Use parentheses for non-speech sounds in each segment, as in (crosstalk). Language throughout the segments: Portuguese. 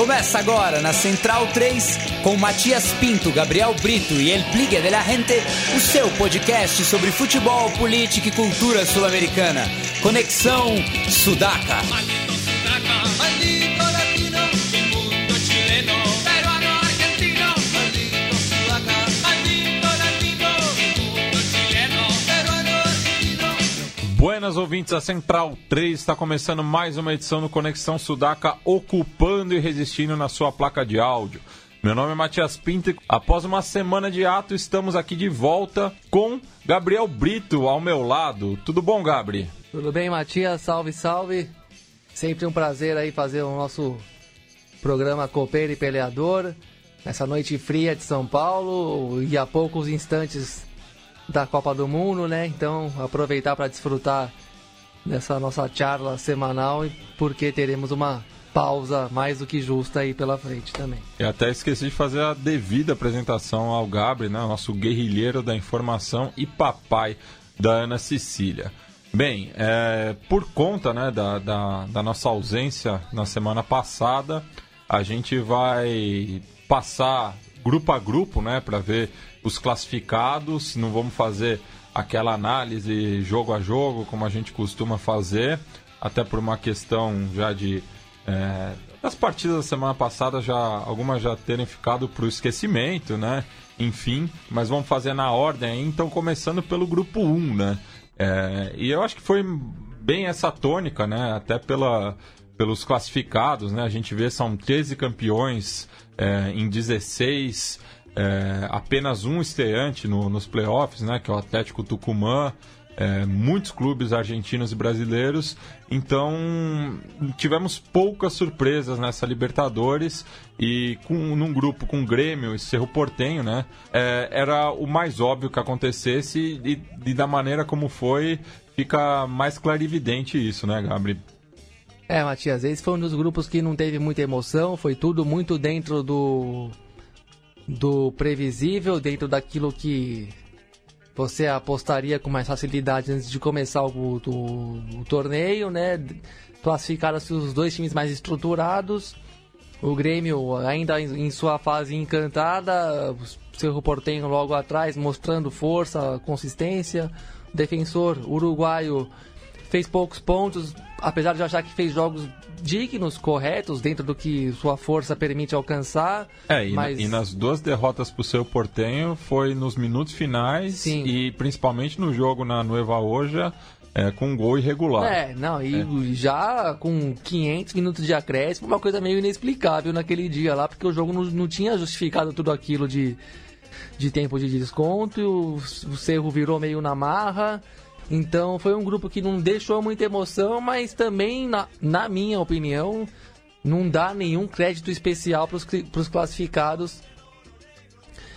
Começa agora na Central 3 com Matias Pinto, Gabriel Brito e El Pligue de la Gente, o seu podcast sobre futebol, política e cultura sul-americana. Conexão Sudaca. Buenas ouvintes, a Central 3 está começando mais uma edição do Conexão Sudaca, ocupando e resistindo na sua placa de áudio. Meu nome é Matias Pinto após uma semana de ato estamos aqui de volta com Gabriel Brito ao meu lado. Tudo bom, Gabri? Tudo bem, Matias? Salve, salve. Sempre um prazer aí fazer o nosso programa Copeiro e Peleador. Nessa noite fria de São Paulo e a poucos instantes da Copa do Mundo, né? Então, aproveitar para desfrutar dessa nossa charla semanal porque teremos uma pausa mais do que justa aí pela frente também. E até esqueci de fazer a devida apresentação ao Gabri, né? Nosso guerrilheiro da informação e papai da Ana Cecília. Bem, é, por conta né, da, da, da nossa ausência na semana passada, a gente vai passar grupo a grupo, né, para ver os classificados. Não vamos fazer aquela análise jogo a jogo como a gente costuma fazer, até por uma questão já de é, das partidas da semana passada já algumas já terem ficado para o esquecimento, né? Enfim, mas vamos fazer na ordem então começando pelo grupo 1, né? É, e eu acho que foi bem essa tônica, né? Até pela, pelos classificados, né? A gente vê são 13 campeões é, em 16, é, apenas um estreante no, nos playoffs, né? Que é o Atlético Tucumã. É, muitos clubes argentinos e brasileiros, então tivemos poucas surpresas nessa Libertadores e com, num grupo com Grêmio e Cerro Portenho, né, é, era o mais óbvio que acontecesse e, e, da maneira como foi fica mais clarividente isso, né, Gabriel? É, Matias, esse foi um dos grupos que não teve muita emoção, foi tudo muito dentro do do previsível, dentro daquilo que você apostaria com mais facilidade antes de começar o, o, torneio, né? Classificaram-se os dois times mais estruturados. O Grêmio ainda em, sua fase encantada, Cerro Portenho logo atrás mostrando força, consistência. O defensor uruguaio fez poucos pontos, apesar de achar que fez jogos dignos, corretos, dentro do que sua força permite alcançar. É, e, mas... e nas duas derrotas para o seu Portenho foi nos minutos finais Sim. e principalmente no jogo na Nueva Oja. É, com um gol irregular. É, não, e é. já com 500 minutos de acréscimo, uma coisa meio inexplicável naquele dia lá, porque o jogo não, não tinha justificado tudo aquilo de, de tempo de desconto, e o, o Cerro virou meio na marra, então foi um grupo que não deixou muita emoção, mas também, na, na minha opinião, não dá nenhum crédito especial para os classificados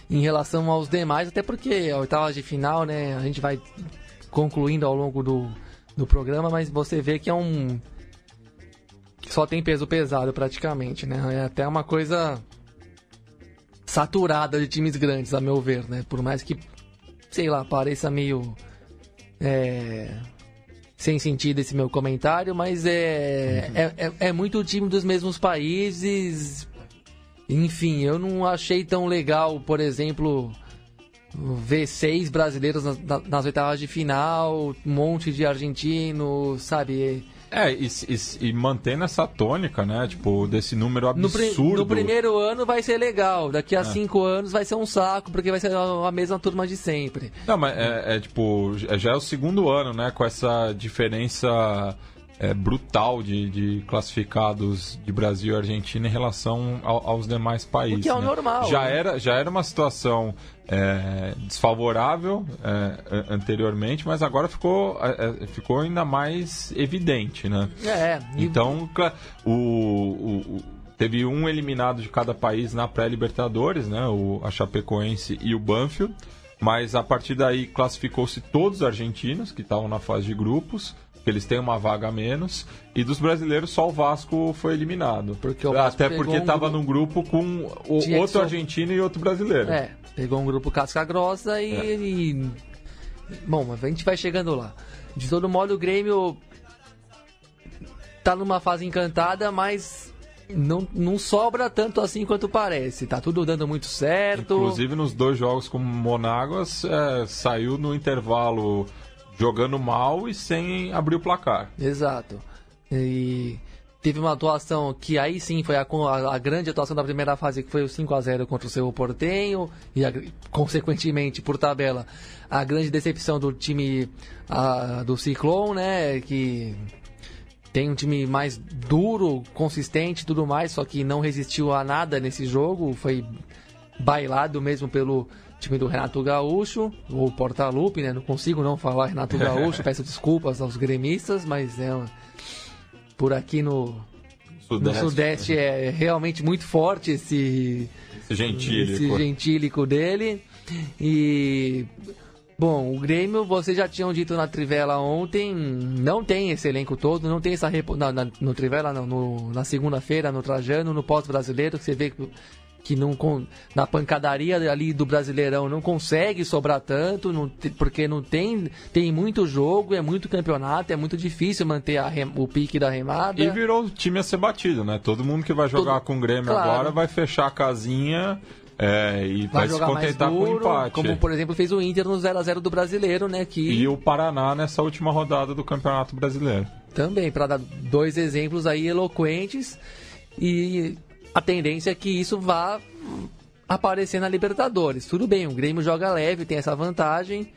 em relação aos demais, até porque a oitava de final, né, a gente vai concluindo ao longo do, do programa, mas você vê que é um. Só tem peso pesado praticamente, né? É até uma coisa saturada de times grandes, a meu ver, né? Por mais que, sei lá, pareça meio é, sem sentido esse meu comentário, mas é, uhum. é, é, é, muito time dos mesmos países. Enfim, eu não achei tão legal, por exemplo, ver seis brasileiros nas, nas oitavas de final, um monte de argentinos, sabe? É, e, e, e, mantendo essa tônica, né? Tipo, desse número absurdo. No, no primeiro ano vai ser legal, daqui a é. cinco anos vai ser um saco, porque vai ser a, a mesma turma de sempre. Não, mas é, é tipo, já é o segundo ano, né? Com essa diferença é, brutal de, de, classificados de Brasil e Argentina em relação ao, aos demais países. O que é o né? normal. Já, né? era, já era uma situação é, desfavorável é, anteriormente, mas agora ficou, é, é, ficou ainda mais evidente, né? É. E... Então, o, o, o, teve um eliminado de cada país na pré-Libertadores, né? O, a Chapecoense e o Banfield. Mas a partir daí classificou-se todos os argentinos que estavam na fase de grupos porque eles têm uma vaga a menos. E dos brasileiros, só o Vasco foi eliminado. Porque Até porque estava um num grupo com o, outro argentino e outro brasileiro. É, pegou um grupo casca grossa e, é. e... Bom, a gente vai chegando lá. De todo modo, o Grêmio tá numa fase encantada, mas não, não sobra tanto assim quanto parece. Tá tudo dando muito certo. Inclusive nos dois jogos com Monáguas, é, saiu no intervalo jogando mal e sem abrir o placar. Exato. E teve uma atuação que aí sim foi a, a, a, grande atuação da primeira fase, que foi o 5 a 0 contra o seu Portenho, e a, consequentemente, por tabela, a grande decepção do time do Ciclone, né, que tem um time mais duro, consistente tudo mais, só que não resistiu a nada nesse jogo, foi bailado mesmo pelo time do Renato Gaúcho, ou Portalupe, né, não consigo não falar Renato Gaúcho, (laughs) peço desculpas aos gremistas, mas é por aqui no Sudeste, no Sudeste é realmente muito forte esse, esse gentílico. esse gentílico dele. E Bom, o Grêmio, vocês já tinham dito na Trivela ontem, não tem esse elenco todo, não tem essa repo... na, na, no Trivela, não, no, na segunda-feira, no Trajano, no pós-brasileiro, que você vê que que não na pancadaria ali do Brasileirão não consegue sobrar tanto, não, porque não tem tem muito jogo, é muito campeonato, é muito difícil manter rem, o pique da remada. E virou o time a ser batido, né? Todo mundo que vai jogar Todo, com o Grêmio claro. agora vai fechar a casinha é, e vai, vai se contentar duro, com o empate. Como, por exemplo, fez o Inter no 0x0 do Brasileiro, né? Que... E o Paraná nessa última rodada do Campeonato Brasileiro. Também, para dar dois exemplos aí eloquentes. E a tendência é que isso vá aparecer na Libertadores. Tudo bem, o Grêmio joga leve, tem essa vantagem,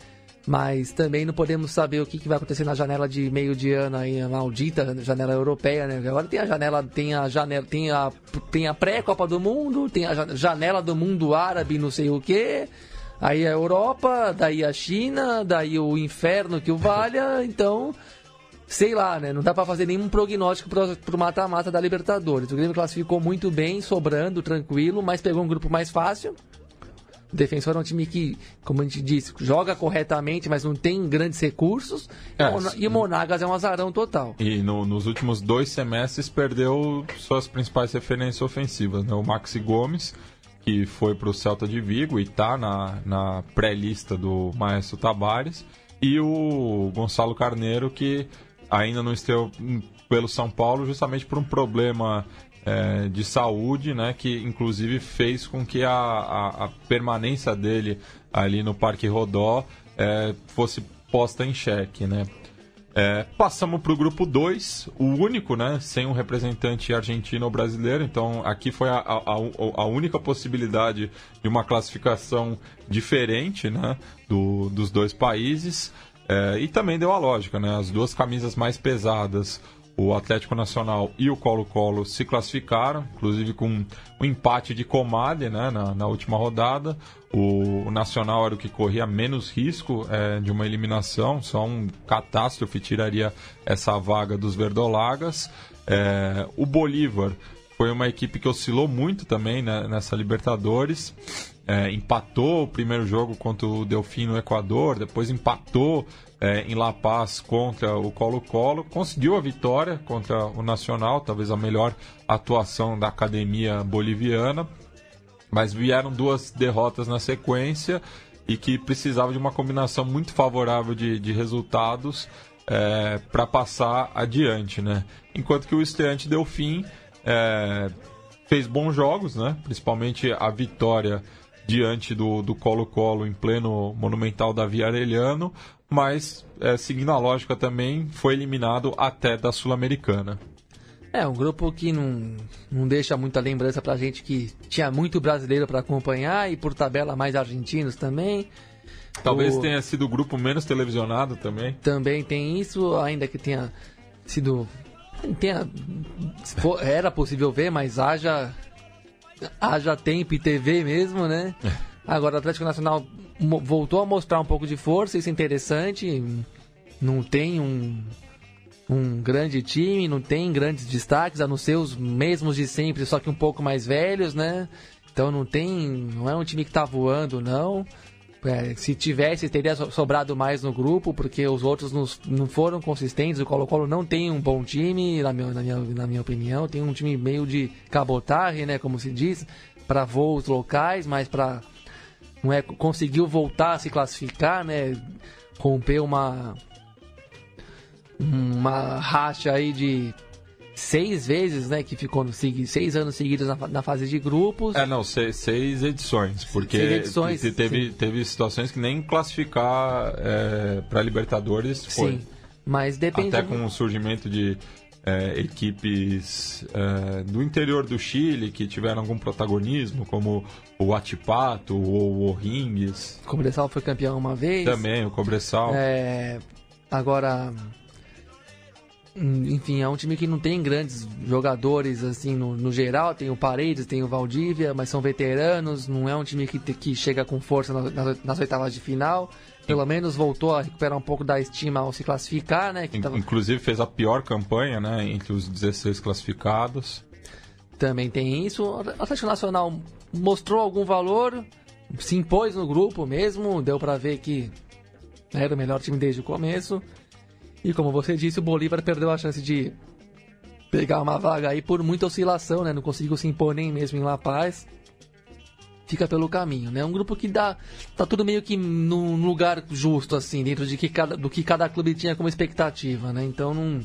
mas também não podemos saber o que, que vai acontecer na janela de meio de ano aí, a maldita janela europeia, né? Agora tem a janela, tem a janela, tem a, tem a pré-Copa do Mundo, tem a janela do mundo árabe, não sei o que. Aí a Europa, daí a China, daí o inferno que o valha, então sei lá, né? Não dá para fazer nenhum prognóstico pro, mata-mata da Libertadores. O Grêmio classificou muito bem, sobrando, tranquilo, mas pegou um grupo mais fácil. O Defensor é um time que, como a gente disse, joga corretamente, mas não tem grandes recursos. É, e o Monagas é um azarão total. E no, nos últimos dois semestres perdeu suas principais referências ofensivas, né? O Maxi Gomes, que foi para o Celta de Vigo e está na, na pré-lista do Maestro Tabares, e o Gonçalo Carneiro, que ainda não esteve pelo São Paulo justamente por um problema é, de saúde, né, que inclusive fez com que a, a, a permanência dele ali no Parque Rodó é, fosse posta em xeque, né. É, passamos para o grupo 2, o único, né, sem um representante argentino ou brasileiro, então aqui foi a, a, única possibilidade de uma classificação diferente né, do, dos dois países. É, e também deu a lógica, né? As duas camisas mais pesadas, o Atlético Nacional e o Colo-Colo se classificaram, inclusive com um empate de comadre né, na, na última rodada. O, o, Nacional era o que corria menos risco é, de uma eliminação, só um catástrofe tiraria essa vaga dos verdolagas. É, o Bolívar foi uma equipe que oscilou muito também né, nessa Libertadores é, empatou o primeiro jogo contra o Delfim no Equador, depois empatou é, em La Paz contra o Colo-Colo, conseguiu a vitória contra o Nacional, talvez a melhor atuação da academia boliviana, mas vieram duas derrotas na sequência e que precisava de uma combinação muito favorável de, de resultados é, para passar adiante, né? Enquanto que o estreante Delfim é, fez bons jogos, né? Principalmente a vitória diante do Colo-Colo em pleno Monumental da Via Arellano, mas é, seguindo a lógica também foi eliminado até da Sul-Americana. É, um grupo que não, não deixa muita lembrança pra gente que tinha muito brasileiro para acompanhar e por tabela mais argentinos também. Talvez o... tenha sido o grupo menos televisionado também. Também tem isso, ainda que tenha sido. Tenha, era possível ver, mas haja haja tempo e TV mesmo, né? É. Agora, o Atlético Nacional voltou a mostrar um pouco de força, isso é interessante. Não tem um, um grande time, não tem grandes destaques, a não ser os mesmos de sempre, só que um pouco mais velhos, né? Então não tem. Não é um time que tá voando, não. É, se tivesse, teria sobrado mais no grupo, porque os outros não, não foram consistentes. O Colo-Colo não tem um bom time, na minha, na, minha, na minha opinião. Tem um time meio de cabotagem, né, como se diz, para voos locais, mas para não é conseguiu voltar a se classificar, né? Romper uma uma racha aí de seis vezes, né? Que ficou no, seis anos seguidos na, na fase de grupos. É, não, seis, seis edições, porque seis edições, teve, teve situações que nem classificar é, para Libertadores foi. Sim, mas depende. Até com o surgimento de é, equipes é, do interior do Chile que tiveram algum protagonismo, como o Atipato ou o O'Rings. O Cobressal foi campeão uma vez. Também, o Cobressal. É, agora, enfim, é um time que não tem grandes jogadores assim no, no, geral. Tem o Paredes, tem o Valdívia, mas são veteranos. Não é um time que, que chega com força nas, oitavas de final. Pelo menos voltou a recuperar um pouco da estima ao se classificar, né? Tava... Inclusive fez a pior campanha, né? Entre os 16 classificados. Também tem isso. O Atlético Nacional mostrou algum valor, se impôs no grupo mesmo, deu para ver que era o melhor time desde o começo. E como você disse, o Bolívar perdeu a chance de pegar uma vaga aí por muita oscilação, né? Não conseguiu se impor nem mesmo em La Paz. Fica pelo caminho, né? Um grupo que dá. tá tudo meio que num lugar justo, assim, dentro de que cada, do que cada clube tinha como expectativa, né? Então não,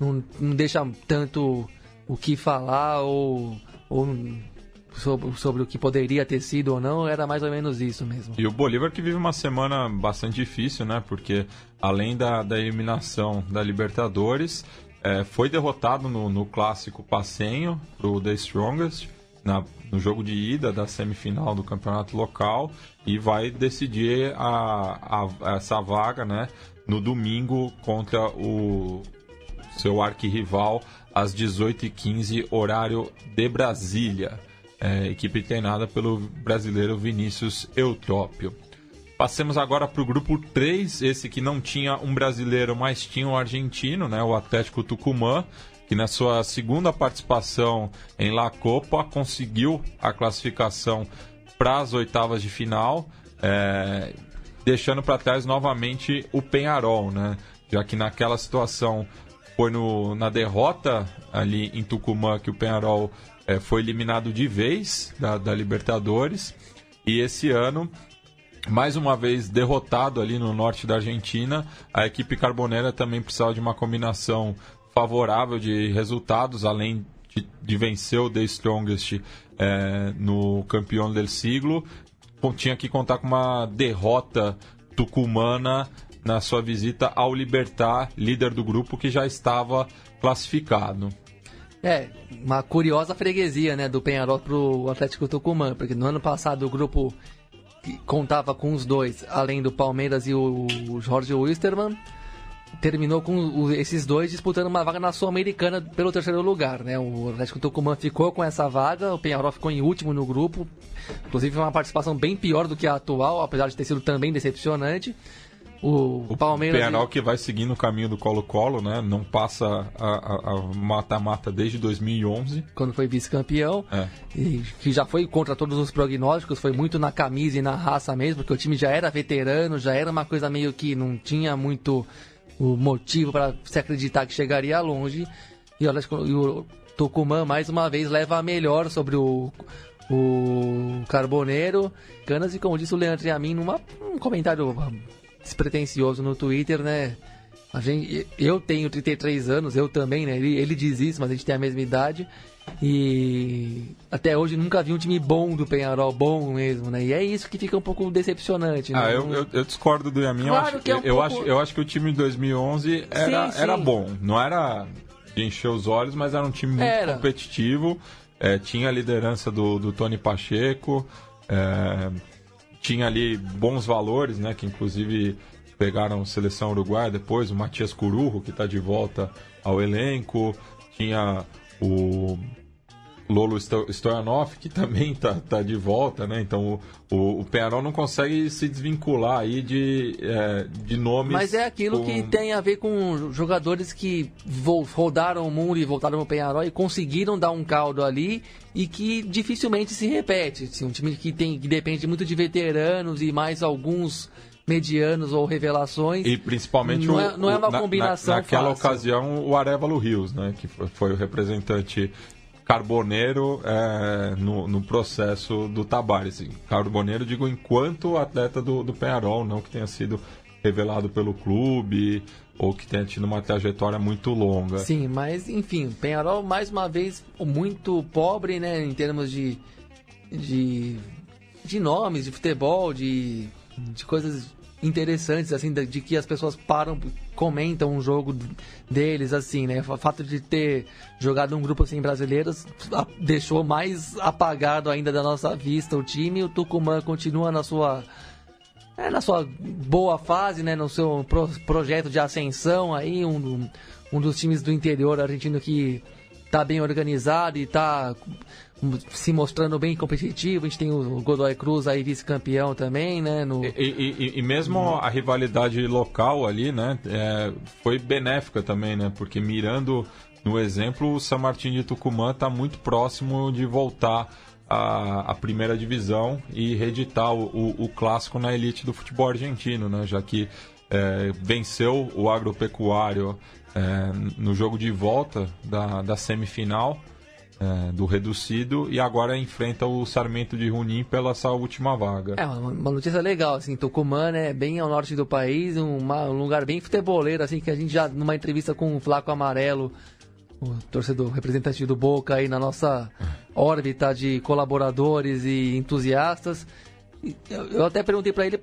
não, não deixa tanto o que falar ou, ou sobre, sobre o que poderia ter sido ou não, era mais ou menos isso mesmo. E o Bolívar que vive uma semana bastante difícil, né? Porque além da, da eliminação da Libertadores, é, foi derrotado no, no clássico passenho pro The Strongest. Na, no jogo de ida da semifinal do campeonato local e vai decidir a, a, essa vaga né, no domingo contra o seu arquirrival às 18h15, horário de Brasília é, equipe treinada pelo brasileiro Vinícius Eutrópio. Passemos agora para o grupo 3, esse que não tinha um brasileiro, mas tinha um argentino, né, o Atlético Tucumã, que na sua segunda participação em La Copa conseguiu a classificação para as oitavas de final, é, deixando para trás novamente o Penharol, né, já que naquela situação foi no, na derrota ali em Tucumã que o Penharol é, foi eliminado de vez da, da Libertadores e esse ano mais uma vez derrotado ali no norte da Argentina, a equipe carbonera também precisava de uma combinação favorável de resultados, além de, de vencer o The Strongest é, no campeão del siglo, tinha que contar com uma derrota tucumana na sua visita ao Libertar, líder do grupo que já estava classificado. É, uma curiosa freguesia, né, do Penharol pro Atlético Tucumã, porque no ano passado o grupo contava com os dois, além do Palmeiras e o Jorge Wisterman, terminou com esses dois disputando uma vaga na Sul-Americana pelo terceiro lugar, né? O Atlético Tucumã ficou com essa vaga, o Penharol ficou em último no grupo, inclusive uma participação bem pior do que a atual, apesar de ter sido também decepcionante. O, o Palmeiras. O Penal que vai seguindo o caminho do Colo-Colo, né? Não passa a mata-mata desde 2011. Quando foi vice-campeão. É. E que já foi contra todos os prognósticos, foi muito na camisa e na raça mesmo, porque o time já era veterano, já era uma coisa meio que não tinha muito o motivo para se acreditar que chegaria longe. E olha, o Tucumã mais uma vez leva a melhor sobre o, o Carboneiro. Canas, e como disse o Leandro e a mim, num comentário despretensioso no Twitter, né? A gente, eu tenho 33 anos, eu também, né? Ele, ele diz isso, mas a gente tem a mesma idade. E até hoje nunca vi um time bom do Penharol, bom mesmo, né? E é isso que fica um pouco decepcionante, né? Ah, eu, eu, eu discordo do Yamin. Claro eu, acho, que é um eu, pouco... acho, eu acho que o time de 2011 era, sim, sim. era bom. Não era de encher os olhos, mas era um time muito era. competitivo. É, tinha a liderança do, do Tony Pacheco. É, tinha ali bons valores, né? Que inclusive pegaram seleção uruguaia depois, o Matias Cururro, que está de volta ao elenco, tinha o Lolo Stoyanov, que também está tá de volta, né? Então o, o, o Penarol não consegue se desvincular aí de, é, de nomes. Mas é aquilo com... que tem a ver com jogadores que rodaram o mundo e voltaram para o Penarol e conseguiram dar um caldo ali e que dificilmente se repete. Assim, um time que, tem, que depende muito de veteranos e mais alguns medianos ou revelações. E principalmente não, o, é, não é uma na, combinação na, Naquela fácil. ocasião, o Arevalo Rios, né? Que foi o representante carboneiro é, no, no, processo do Tabares. Carboneiro, digo, enquanto atleta do, do Penharol, não que tenha sido revelado pelo clube ou que tenha tido uma trajetória muito longa. Sim, mas enfim, Penharol mais uma vez muito pobre, né, em termos de de, de nomes, de futebol, de, de coisas interessantes, assim, de, de, que as pessoas param, comentam um jogo deles, assim, né? O fato de ter jogado um grupo assim brasileiros deixou mais apagado ainda da nossa vista o time. O Tucumã continua na sua é, na sua boa fase, né, no seu pro, projeto de ascensão aí, um, um dos times do interior argentino que está bem organizado e está se mostrando bem competitivo. A gente tem o Godoy Cruz aí vice-campeão também, né? No... E, e, e mesmo a rivalidade local ali, né? É, foi benéfica também, né? Porque mirando no exemplo, o San Martín de Tucumã está muito próximo de voltar à, à, primeira divisão e reeditar o, o, o, clássico na elite do futebol argentino, né? Já que é, venceu o agropecuário é, no jogo de volta da, da semifinal é, do reducido e agora enfrenta o Sarmento de Junín pela essa última vaga. É uma, notícia legal, assim, Tucumã, né, bem ao norte do país, uma, um lugar bem futeboleiro, assim, que a gente já, numa entrevista com o Flaco Amarelo, o torcedor representante do Boca aí na nossa órbita de colaboradores e entusiastas, eu, eu até perguntei para ele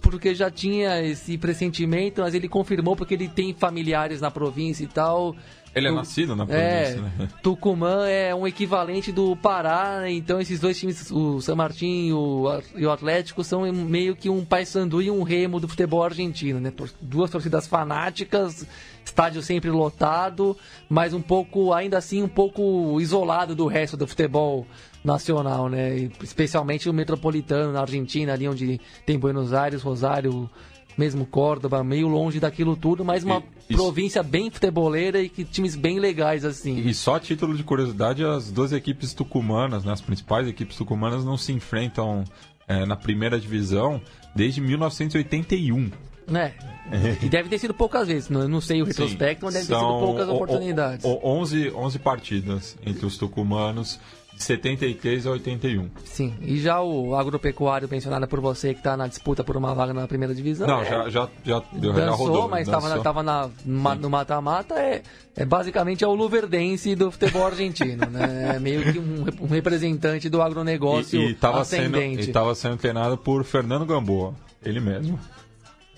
porque já tinha esse pressentimento, mas ele confirmou porque ele tem familiares na província e tal. Ele é nascido na é, província, é, né? (laughs) Tucumã é um equivalente do Pará, né? então esses dois times, o San Martín e o, e o Atlético, são meio que um paysandu e um remo do futebol argentino, né? Duas torcidas fanáticas, estádio sempre lotado, mas um pouco, ainda assim, um pouco isolado do resto do futebol nacional, né? Especialmente o metropolitano na Argentina, ali onde tem Buenos Aires, Rosário, mesmo Córdoba, meio longe daquilo tudo, mas uma e, província bem futeboleira e que times bem legais assim. E só título de curiosidade, as duas equipes tucumanas, né, as principais equipes tucumanas não se enfrentam é, na primeira divisão desde 1981. Né? (laughs) e deve ter sido poucas vezes, não, não sei o retrospecto, Sim, mas deve ter sido poucas oportunidades. O, o, 11, 11 partidas entre os tucumanos de 73 a 81. Sim, e já o agropecuário mencionado por você, que está na disputa por uma vaga na primeira divisão. Não, é, já, já, já, dançou, já rodou. mas estava na, na, no mata-mata, é, é basicamente é o luverdense do futebol argentino, né? É meio que um, um representante do agronegócio e, e tava ascendente. Sendo, e estava sendo treinado por Fernando Gamboa, ele mesmo.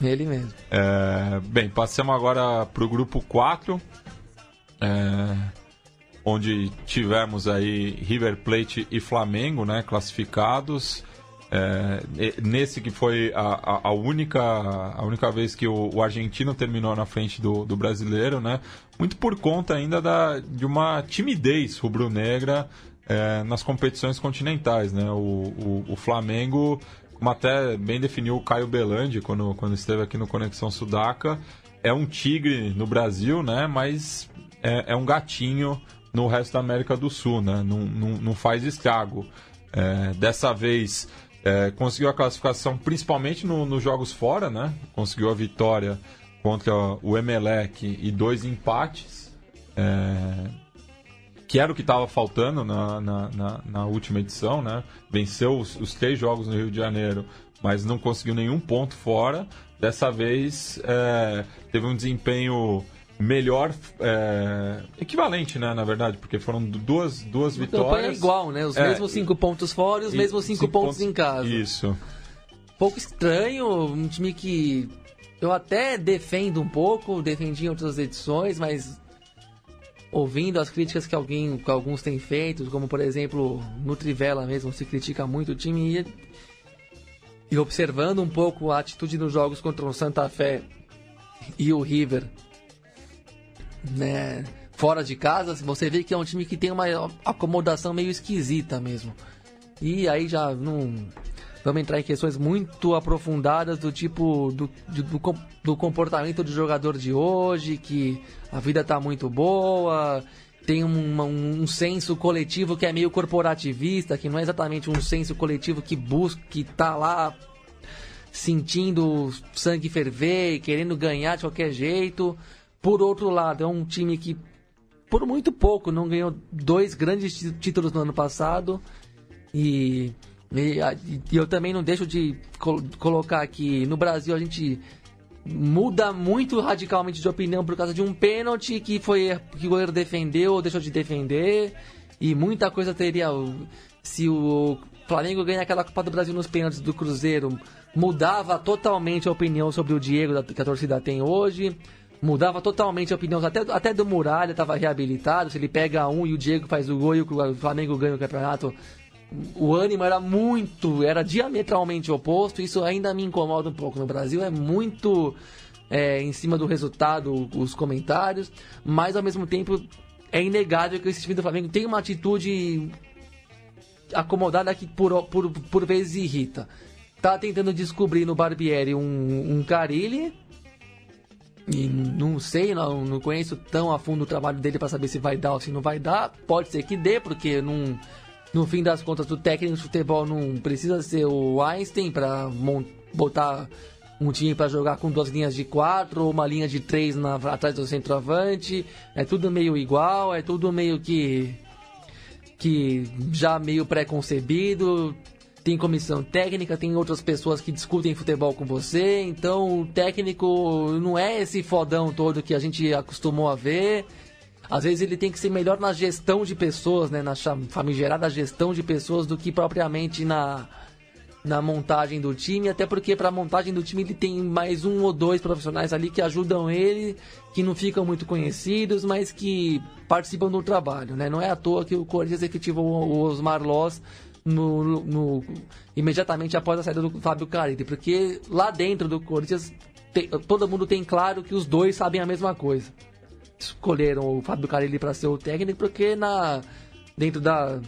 Ele mesmo. É, bem, passamos agora para o grupo 4. É, onde tivemos aí River Plate e Flamengo, né, classificados. É, nesse que foi a, a, única, a única vez que o, o, argentino terminou na frente do, do brasileiro, né? Muito por conta ainda da, de uma timidez rubro-negra é, nas competições continentais, né? O, o, o, Flamengo, como até bem definiu o Caio Belandi quando, quando esteve aqui no Conexão Sudaca, é um tigre no Brasil, né? Mas é, é um gatinho no resto da América do Sul, né? Não, não, não faz estrago. É, dessa vez é, conseguiu a classificação principalmente no, nos jogos fora, né? Conseguiu a vitória contra o Emelec e dois empates, é, que era o que estava faltando na, na, na, na, última edição, né? Venceu os, os, três jogos no Rio de Janeiro, mas não conseguiu nenhum ponto fora. Dessa vez é, teve um desempenho melhor é, equivalente, né, na verdade, porque foram duas, duas Uma vitórias. igual, né? Os é, mesmos cinco pontos fora e os e, mesmos cinco, cinco pontos, pontos, em casa. Isso. Pouco estranho, um time que eu até defendo um pouco, defendi em outras edições, mas ouvindo as críticas que, alguém, que alguns têm feito, como por exemplo no Trivela mesmo, se critica muito o time e, e observando um pouco a atitude nos jogos contra o Santa Fé e o River né, fora de casa, você vê que é um time que tem uma acomodação meio esquisita mesmo. E aí já não vamos entrar em questões muito aprofundadas do tipo do, do, do comportamento do jogador de hoje, que a vida tá muito boa, tem um, um, um, senso coletivo que é meio corporativista, que não é exatamente um senso coletivo que busca, que tá lá sentindo sangue ferver, querendo ganhar de qualquer jeito. Por outro lado, é um time que, por muito pouco, não ganhou dois grandes títulos no ano passado. E E, e eu também não deixo de col colocar que no Brasil a gente muda muito radicalmente de opinião por causa de um pênalti que foi que o goleiro defendeu ou deixou de defender e muita coisa teria se o Flamengo ganha aquela Copa do Brasil nos pênaltis do Cruzeiro mudava totalmente a opinião sobre o Diego que a torcida tem hoje mudava totalmente a opinião até, até do Muralha estava reabilitado se ele pega um e o Diego faz o gol e o Flamengo ganha o campeonato o ânimo era muito, era diametralmente oposto. Isso ainda me incomoda um pouco. No Brasil é muito é, em cima do resultado, os comentários, mas ao mesmo tempo é inegável que esse time do Flamengo tem uma atitude acomodada que por, por, por vezes irrita. Tá tentando descobrir no Barbieri um, um Carilli. E não sei, não, não conheço tão a fundo o trabalho dele para saber se vai dar ou se não vai dar. Pode ser que dê, porque não no fim das contas, o técnico de futebol não precisa ser o Einstein para botar um time para jogar com duas linhas de quatro ou uma linha de três na, atrás do centroavante. É tudo meio igual, é tudo meio que que já meio pré-concebido. Tem comissão técnica, tem outras pessoas que discutem futebol com você. Então, o técnico não é esse fodão todo que a gente acostumou a ver. Às vezes ele tem que ser melhor na gestão de pessoas, né? Na famigerada gestão de pessoas do que propriamente na, na montagem do time, até porque para a montagem do time ele tem mais um ou dois profissionais ali que ajudam ele, que não ficam muito conhecidos, mas que participam do trabalho, né? Não é à toa que o Corinthians efetivou o Osmar Loss no, no, imediatamente após a saída do Fábio Carille, porque lá dentro do Corinthians tem, todo mundo tem claro que os dois sabem a mesma coisa escolheram o Fábio Carilli para ser o técnico porque na dentro da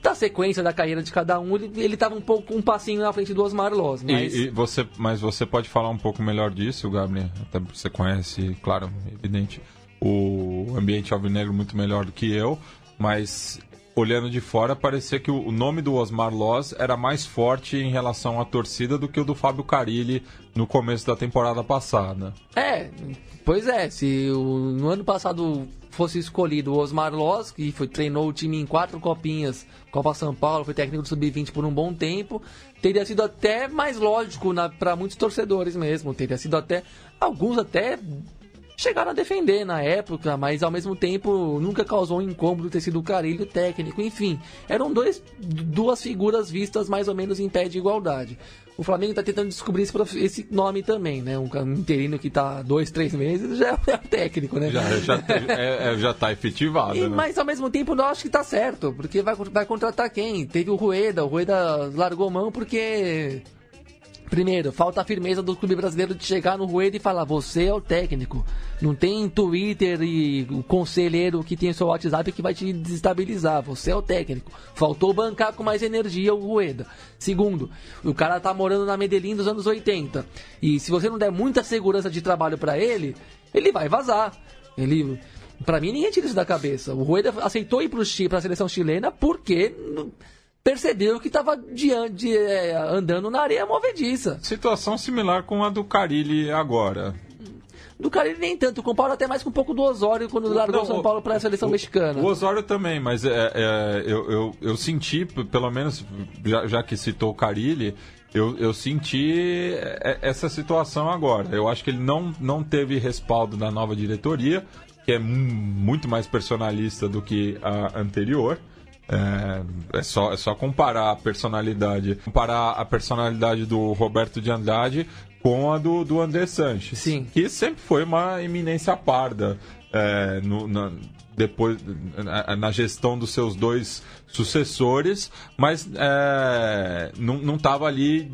da sequência da carreira de cada um, ele, ele tava um pouco um passinho na frente do Osmar Loz. Mas... E, e, você, mas você pode falar um pouco melhor disso, Gabriel? Até você conhece, claro, evidente, o ambiente alvinegro muito melhor do que eu, mas olhando de fora, parecia que o nome do Osmar Loz era mais forte em relação à torcida do que o do Fábio Carilli no começo da temporada passada. É, pois é. Se o, no ano passado fosse escolhido o Osmar Loz, que foi, treinou o time em quatro copinhas, Copa São Paulo, foi técnico do Sub-20 por um bom tempo, teria sido até mais lógico para muitos torcedores mesmo. Teria sido até. Alguns até chegaram a defender na época, mas ao mesmo tempo nunca causou um incômodo ter sido o Carilho técnico. Enfim, eram dois, duas figuras vistas mais ou menos em pé de igualdade. O Flamengo está tentando descobrir esse, esse, nome também, né? Um interino que está dois, três meses (laughs) já é técnico, né? Já, já, é, é, já tá efetivado. E, né? Mas ao mesmo tempo eu acho que está certo, porque vai, vai contratar quem? Teve o Rueda, o Rueda largou mão porque Primeiro, falta a firmeza do clube brasileiro de chegar no Rueda e falar: você é o técnico. Não tem Twitter e o conselheiro que tem seu WhatsApp que vai te desestabilizar. Você é o técnico. Faltou bancar com mais energia o Rueda. Segundo, o cara tá morando na Medellín dos anos 80. E se você não der muita segurança de trabalho para ele, ele vai vazar. Ele. Pra mim, ninguém tira isso da cabeça. O Rueda aceitou ir pro Chile, pra seleção chilena porque percebeu que estava diante, é, andando na areia movediça. Situação similar com a do Carilli agora. Do Carilli nem tanto, comparo até mais com um pouco do Osório quando largou Não, São Paulo para a seleção o, mexicana. O Osório também, mas é, é eu, eu, eu, senti, pelo menos já, já que citou o Carilli, eu, eu senti é, essa situação agora. Eu acho que ele não, não teve respaldo da nova diretoria, que é muito mais personalista do que a anterior. É, é, só, é só comparar a personalidade. Comparar a personalidade do Roberto de Andrade com a do, do André Sanches. Sim. Que sempre foi uma eminência parda. É, no, na, depois na, na, gestão dos seus dois sucessores, mas é, não estava ali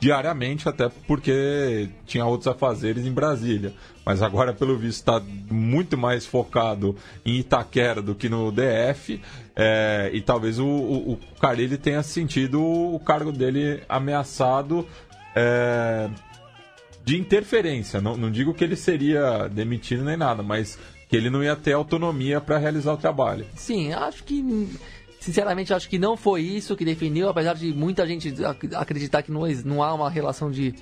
diariamente, até porque tinha outros afazeres em Brasília. Mas agora, pelo visto, está muito mais focado em Itaquera do que no DF. É, e talvez o, o, o Carilli tenha sentido o cargo dele ameaçado é, de interferência. Não, não digo que ele seria demitido nem nada, mas que ele não ia ter autonomia para realizar o trabalho. Sim, acho que Sinceramente, acho que não foi isso que definiu, apesar de muita gente acreditar que não, não há uma relação de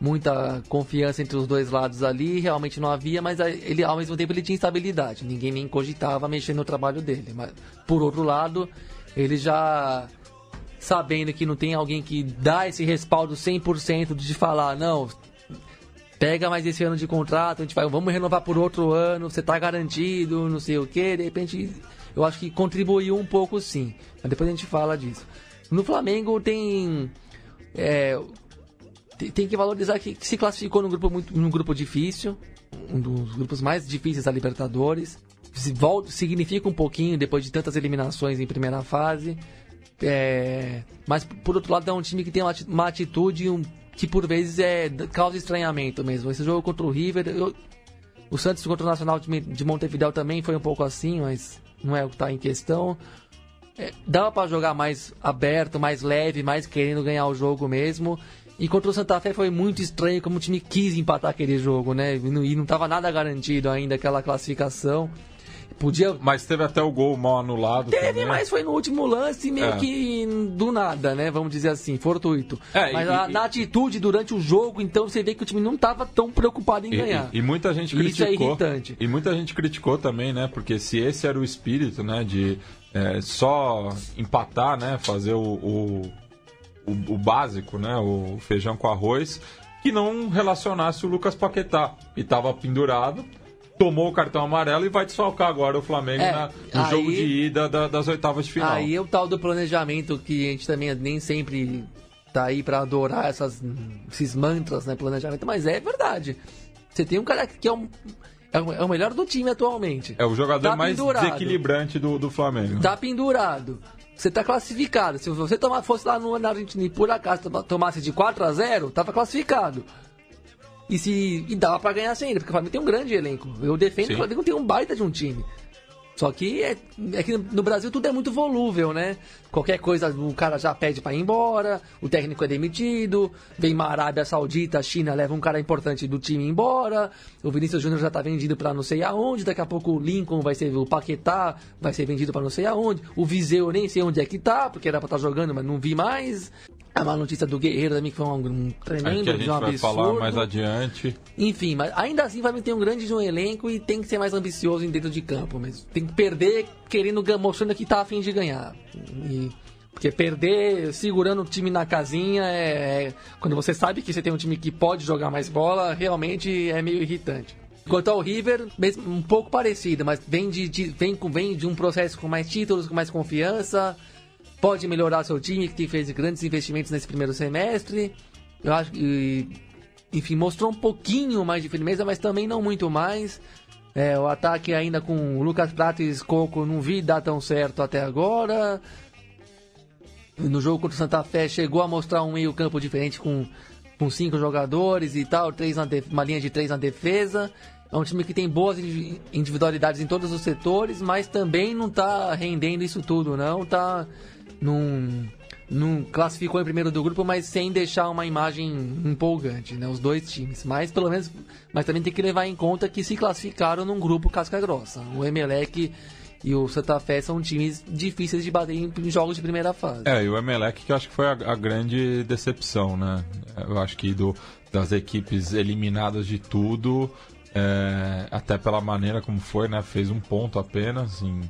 muita confiança entre os dois lados ali, realmente não havia, mas ele ao mesmo tempo ele tinha instabilidade. Ninguém nem cogitava mexer no trabalho dele. Mas por outro lado, ele já sabendo que não tem alguém que dá esse respaldo 100% de falar, não, pega mais esse ano de contrato, a gente vai, vamos renovar por outro ano, você tá garantido, não sei o que, de repente eu acho que contribuiu um pouco sim, mas depois a gente fala disso. No Flamengo tem é, tem que valorizar que, se classificou num grupo muito num grupo difícil, um dos grupos mais difíceis da Libertadores. Volta, significa um pouquinho depois de tantas eliminações em primeira fase. É, mas por outro lado é um time que tem uma atitude um, que por vezes é causa estranhamento mesmo. Esse jogo contra o River, eu, o Santos contra o Nacional de Montevideo também foi um pouco assim, mas não é o que está em questão. É, dava para jogar mais aberto, mais leve, mais querendo ganhar o jogo mesmo. E contra o Santa Fé foi muito estranho como o time quis empatar aquele jogo, né? E não, e não tava nada garantido ainda aquela classificação. Podia... Mas teve até o gol mal anulado. Teve, também. mas foi no último lance, meio é. que do nada, né? Vamos dizer assim, fortuito. É, mas e, a, e, na atitude durante o jogo, então você vê que o time não estava tão preocupado em e, ganhar. E, muita gente criticou. Isso é irritante. E muita gente criticou também, né? Porque se esse era o espírito, né? De é, só empatar, né? Fazer o, o o, o básico, né? O feijão com arroz, que não relacionasse o Lucas Paquetá. E estava pendurado, tomou o cartão amarelo e vai desfalcar agora o Flamengo é, na, no aí, jogo de ida da, das oitavas de final. Aí é o tal do planejamento que a gente também nem sempre tá aí para adorar essas, esses mantras, né? Planejamento, mas é verdade. Você tem um cara que é um. É o melhor do time atualmente. É o jogador tá mais pendurado. desequilibrante do, do Flamengo. Tá pendurado. Você tá classificado. Se você tomar, fosse lá no, na Argentina e por acaso tomasse de 4 a 0 tava classificado. E, se, e dava pra ganhar ainda, porque o Flamengo tem um grande elenco. Eu defendo Sim. que o Flamengo tem um baita de um time. Só que é, é, que no Brasil tudo é muito volúvel, né? Qualquer coisa o cara já pede para ir embora, o técnico é demitido, vem uma Arábia Saudita, a China leva um cara importante do time embora, o Vinícius Júnior já tá vendido para não sei aonde, daqui a pouco o Lincoln vai ser, o Paquetá vai ser vendido para não sei aonde, o Viseu nem sei onde é que tá, porque era pra estar tá jogando, mas não vi mais. A má notícia do Guerreiro também, que foi um, um tremendo, que a gente um vai falar mais adiante. Enfim, mas ainda assim vai ter um grande de um elenco e tem que ser mais ambicioso dentro de campo mesmo. Tem que perder querendo, mostrando que tá afim de ganhar. E, porque perder segurando o time na casinha é, é, Quando você sabe que você tem um time que pode jogar mais bola, realmente é meio irritante. Quanto ao River, um pouco parecido, mas vem de, de, vem, vem de um processo com mais títulos, com mais confiança pode melhorar seu time, que fez grandes investimentos nesse primeiro semestre. Eu acho que, enfim, mostrou um pouquinho mais de firmeza, mas também não muito mais. É, o ataque ainda com Lucas Prata e Coco não vi dar tão certo até agora. No jogo contra o Santa Fé chegou a mostrar um meio campo diferente com, com cinco jogadores e tal, três na uma linha de três na defesa. É um time que tem boas individualidades em todos os setores, mas também não está rendendo isso tudo, não. Tá não, não classificou em primeiro do grupo, mas sem deixar uma imagem empolgante, né? Os dois times. Mas pelo menos, mas também tem que levar em conta que se classificaram num grupo casca grossa. O Emelec e o Santa Fé são times difíceis de bater em, jogos de primeira fase. É, e o Emelec que eu acho que foi a, a grande decepção, né? Eu acho que do, das equipes eliminadas de tudo, é, até pela maneira como foi, né? Fez um ponto apenas em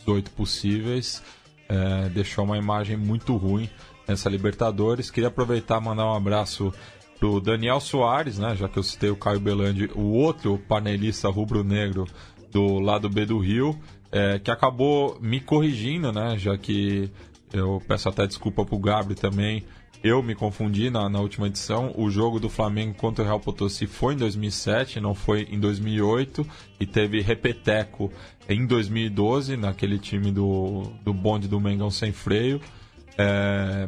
18 possíveis é, deixou uma imagem muito ruim nessa Libertadores. Queria aproveitar e mandar um abraço pro Daniel Soares, né, já que eu citei o Caio Belandi, o outro panelista rubro-negro do lado B do Rio, é, que acabou me corrigindo, né, já que eu peço até desculpa pro Gabri também, eu me confundi na, na, última edição. O jogo do Flamengo contra o Real Potosí foi em 2007, não foi em 2008. E teve repeteco em 2012, naquele time do, do bonde do Mengão sem freio. É,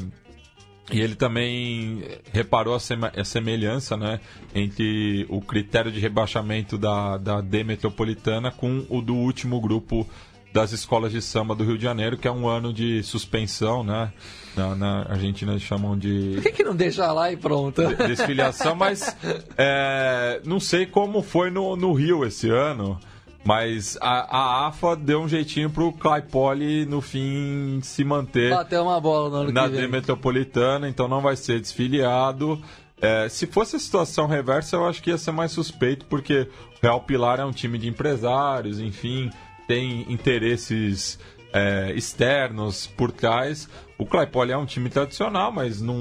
e ele também reparou a, sema, a, semelhança né, entre o critério de rebaixamento da, da D Metropolitana com o do último grupo das escolas de samba do Rio de Janeiro, que é um ano de suspensão, né? Na, na Argentina eles chamam de. Por que, que não deixa lá e pronto? De, desfiliação, mas é, não sei como foi no, no Rio esse ano. Mas a, a AFA deu um jeitinho pro Claypole no fim se manter. Bater uma bola no ano na D metropolitana, então não vai ser desfiliado. É, se fosse a situação reversa, eu acho que ia ser mais suspeito, porque o Real Pilar é um time de empresários, enfim, tem interesses é, externos por trás. O Claypole é um time tradicional, mas não,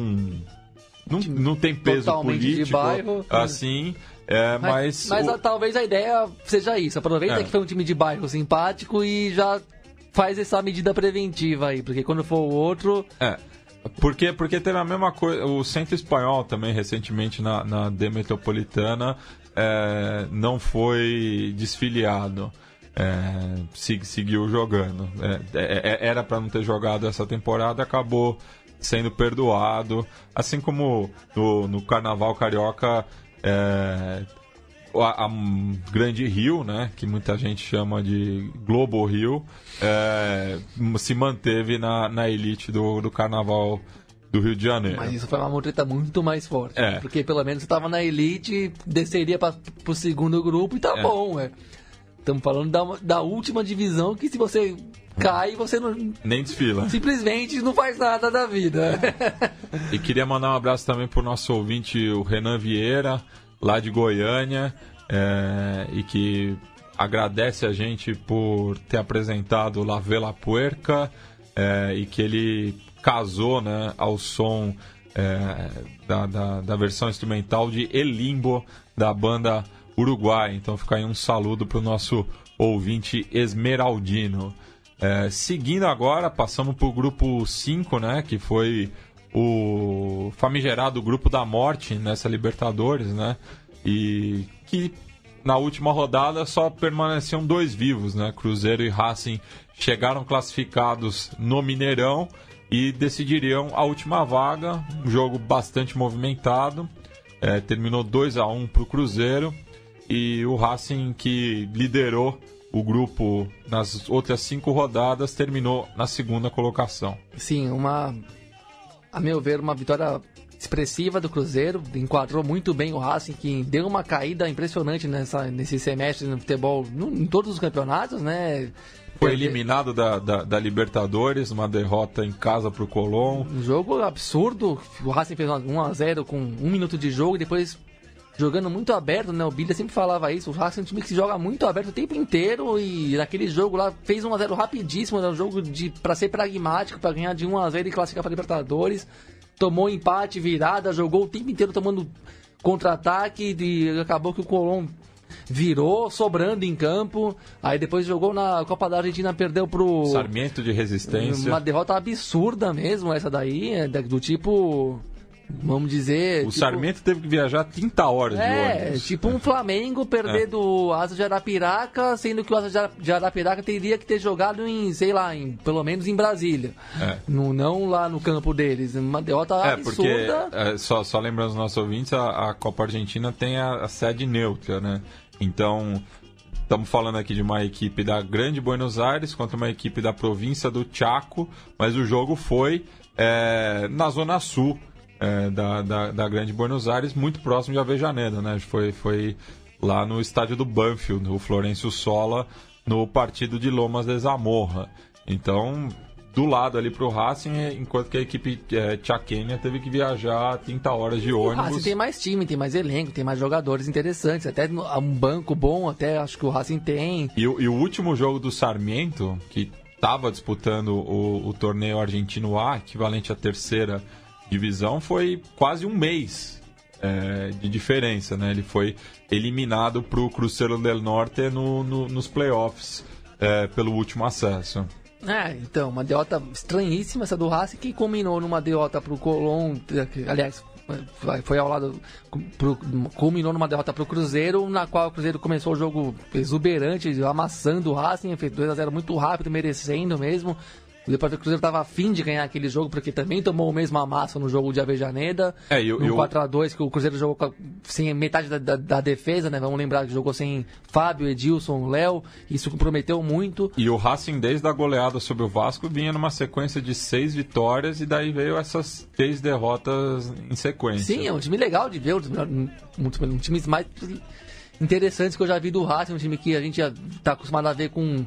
não, não tem peso Totalmente de político bairro. assim. É, mas Mas, mas o- talvez a ideia seja isso. Aproveita É. que foi um time de bairro simpático e já faz essa medida preventiva aí. Porque quando for o outro. É. Porque, porque teve a mesma coisa. O Centro Espanhol também, recentemente, na, na D Metropolitana, é, não foi desfiliado. É, se- seguiu jogando. É, é, é, era para não ter jogado essa temporada, acabou sendo perdoado. Assim como no, no Carnaval Carioca. É, a, a Grande Rio, né, que muita gente chama de Globo Rio, é, se manteve na, na elite do, do carnaval do Rio de Janeiro. Mas isso foi uma mutreta muito mais forte. É. Porque pelo menos você tava na elite, desceria pra, pro segundo grupo e tá É. bom, é. Estamos falando da, da última divisão que se você cai, você não, Nem desfila. simplesmente não faz nada da vida. E queria mandar um abraço também pro nosso ouvinte, o Renan Vieira, lá de Goiânia, é, e que agradece a gente por ter apresentado La Vela Puerca é, e que ele casou né, ao som é, da, da, da versão instrumental de El Limbo da banda Uruguai. Então fica aí um saludo pro nosso ouvinte Esmeraldino. É, seguindo agora, passamos pro grupo 5, né? Que foi o famigerado grupo da morte nessa Libertadores, né? E que na última rodada só permaneciam dois vivos, né? Cruzeiro e Racing chegaram classificados no Mineirão e decidiriam a última vaga. Um jogo bastante movimentado. É, terminou 2 a 1 para o Cruzeiro e o Racing que liderou o grupo nas outras cinco rodadas terminou na segunda colocação. Sim, uma. A meu ver, uma vitória expressiva do Cruzeiro. Enquadrou muito bem o Racing, que deu uma caída impressionante nessa, nesse semestre no futebol, em todos os campeonatos, né? Foi Perde- eliminado da, da, da Libertadores, uma derrota em casa para o Colón. Um jogo absurdo. O Racing fez 1x0 com um minuto de jogo e depois jogando muito aberto, né? O Bilha sempre falava isso. O Racing é um time que se joga muito aberto o tempo inteiro e naquele jogo lá fez 1x0 rapidíssimo. Era um jogo de para ser pragmático, para ganhar de 1x0 e classificar para Libertadores. Tomou empate, virada, jogou o tempo inteiro tomando contra-ataque e acabou que o Colón virou, sobrando em campo. Aí depois jogou na Copa da Argentina, perdeu pro Sarmiento de resistência. uma derrota absurda mesmo, essa daí, é do tipo. Vamos dizer. O tipo, Sarmiento teve que viajar 30 horas de É, ônibus. tipo um Flamengo perder É. do Asa de Arapiraca, sendo que o Asa de Ara- de Arapiraca teria que ter jogado em, sei lá, em, pelo menos em Brasília. É. No, não lá no campo deles. Uma derrota É, porque, absurda. é, só, só lembrando os nossos ouvintes, a, a Copa Argentina tem a, a sede neutra, né? Então, estamos falando aqui de uma equipe da Grande Buenos Aires contra uma equipe da província do Chaco, mas o jogo foi é, na zona sul é, da, da, da Grande Buenos Aires, muito próximo de Avejaneda, né? Foi, foi lá no estádio do Banfield, o Florencio Sola, no partido de Lomas de Zamorra. Então, do lado ali pro Racing, enquanto que a equipe é, tchaquênia teve que viajar 30 horas de O ônibus. Racing tem mais time, tem mais elenco, tem mais jogadores interessantes. Até um banco bom, até acho que o Racing tem. E, o- e o último jogo do Sarmiento, que estava disputando o, o torneio argentino A, equivalente à terceira divisão, foi quase um mês é, de diferença, né? Ele foi eliminado para o Cruzeiro del Norte no, no- nos playoffs é, pelo último acesso. É, então, uma derrota estranhíssima essa do Racing, que culminou numa derrota pro Colón, que, aliás, foi- ao lado, pro, culminou numa derrota pro Cruzeiro, na qual o Cruzeiro começou o jogo exuberante, amassando o Racing, fez 2x0 muito rápido, merecendo mesmo. Depois o Cruzeiro tava afim de ganhar aquele jogo, porque também tomou o mesmo amasso no jogo de Avejaneda. É, e o- no e o- 4x2, que o Cruzeiro jogou sem metade da, da- da defesa, né? Vamos lembrar que jogou sem Fábio, Edilson, Léo. Isso comprometeu muito. E o Racing, desde a goleada sobre o Vasco, vinha numa sequência de seis vitórias e daí veio essas três derrotas em sequência. Sim, é um time legal de ver, um, um, um time mais interessantes que eu já vi do Racing, um time que a gente já tá acostumado a ver com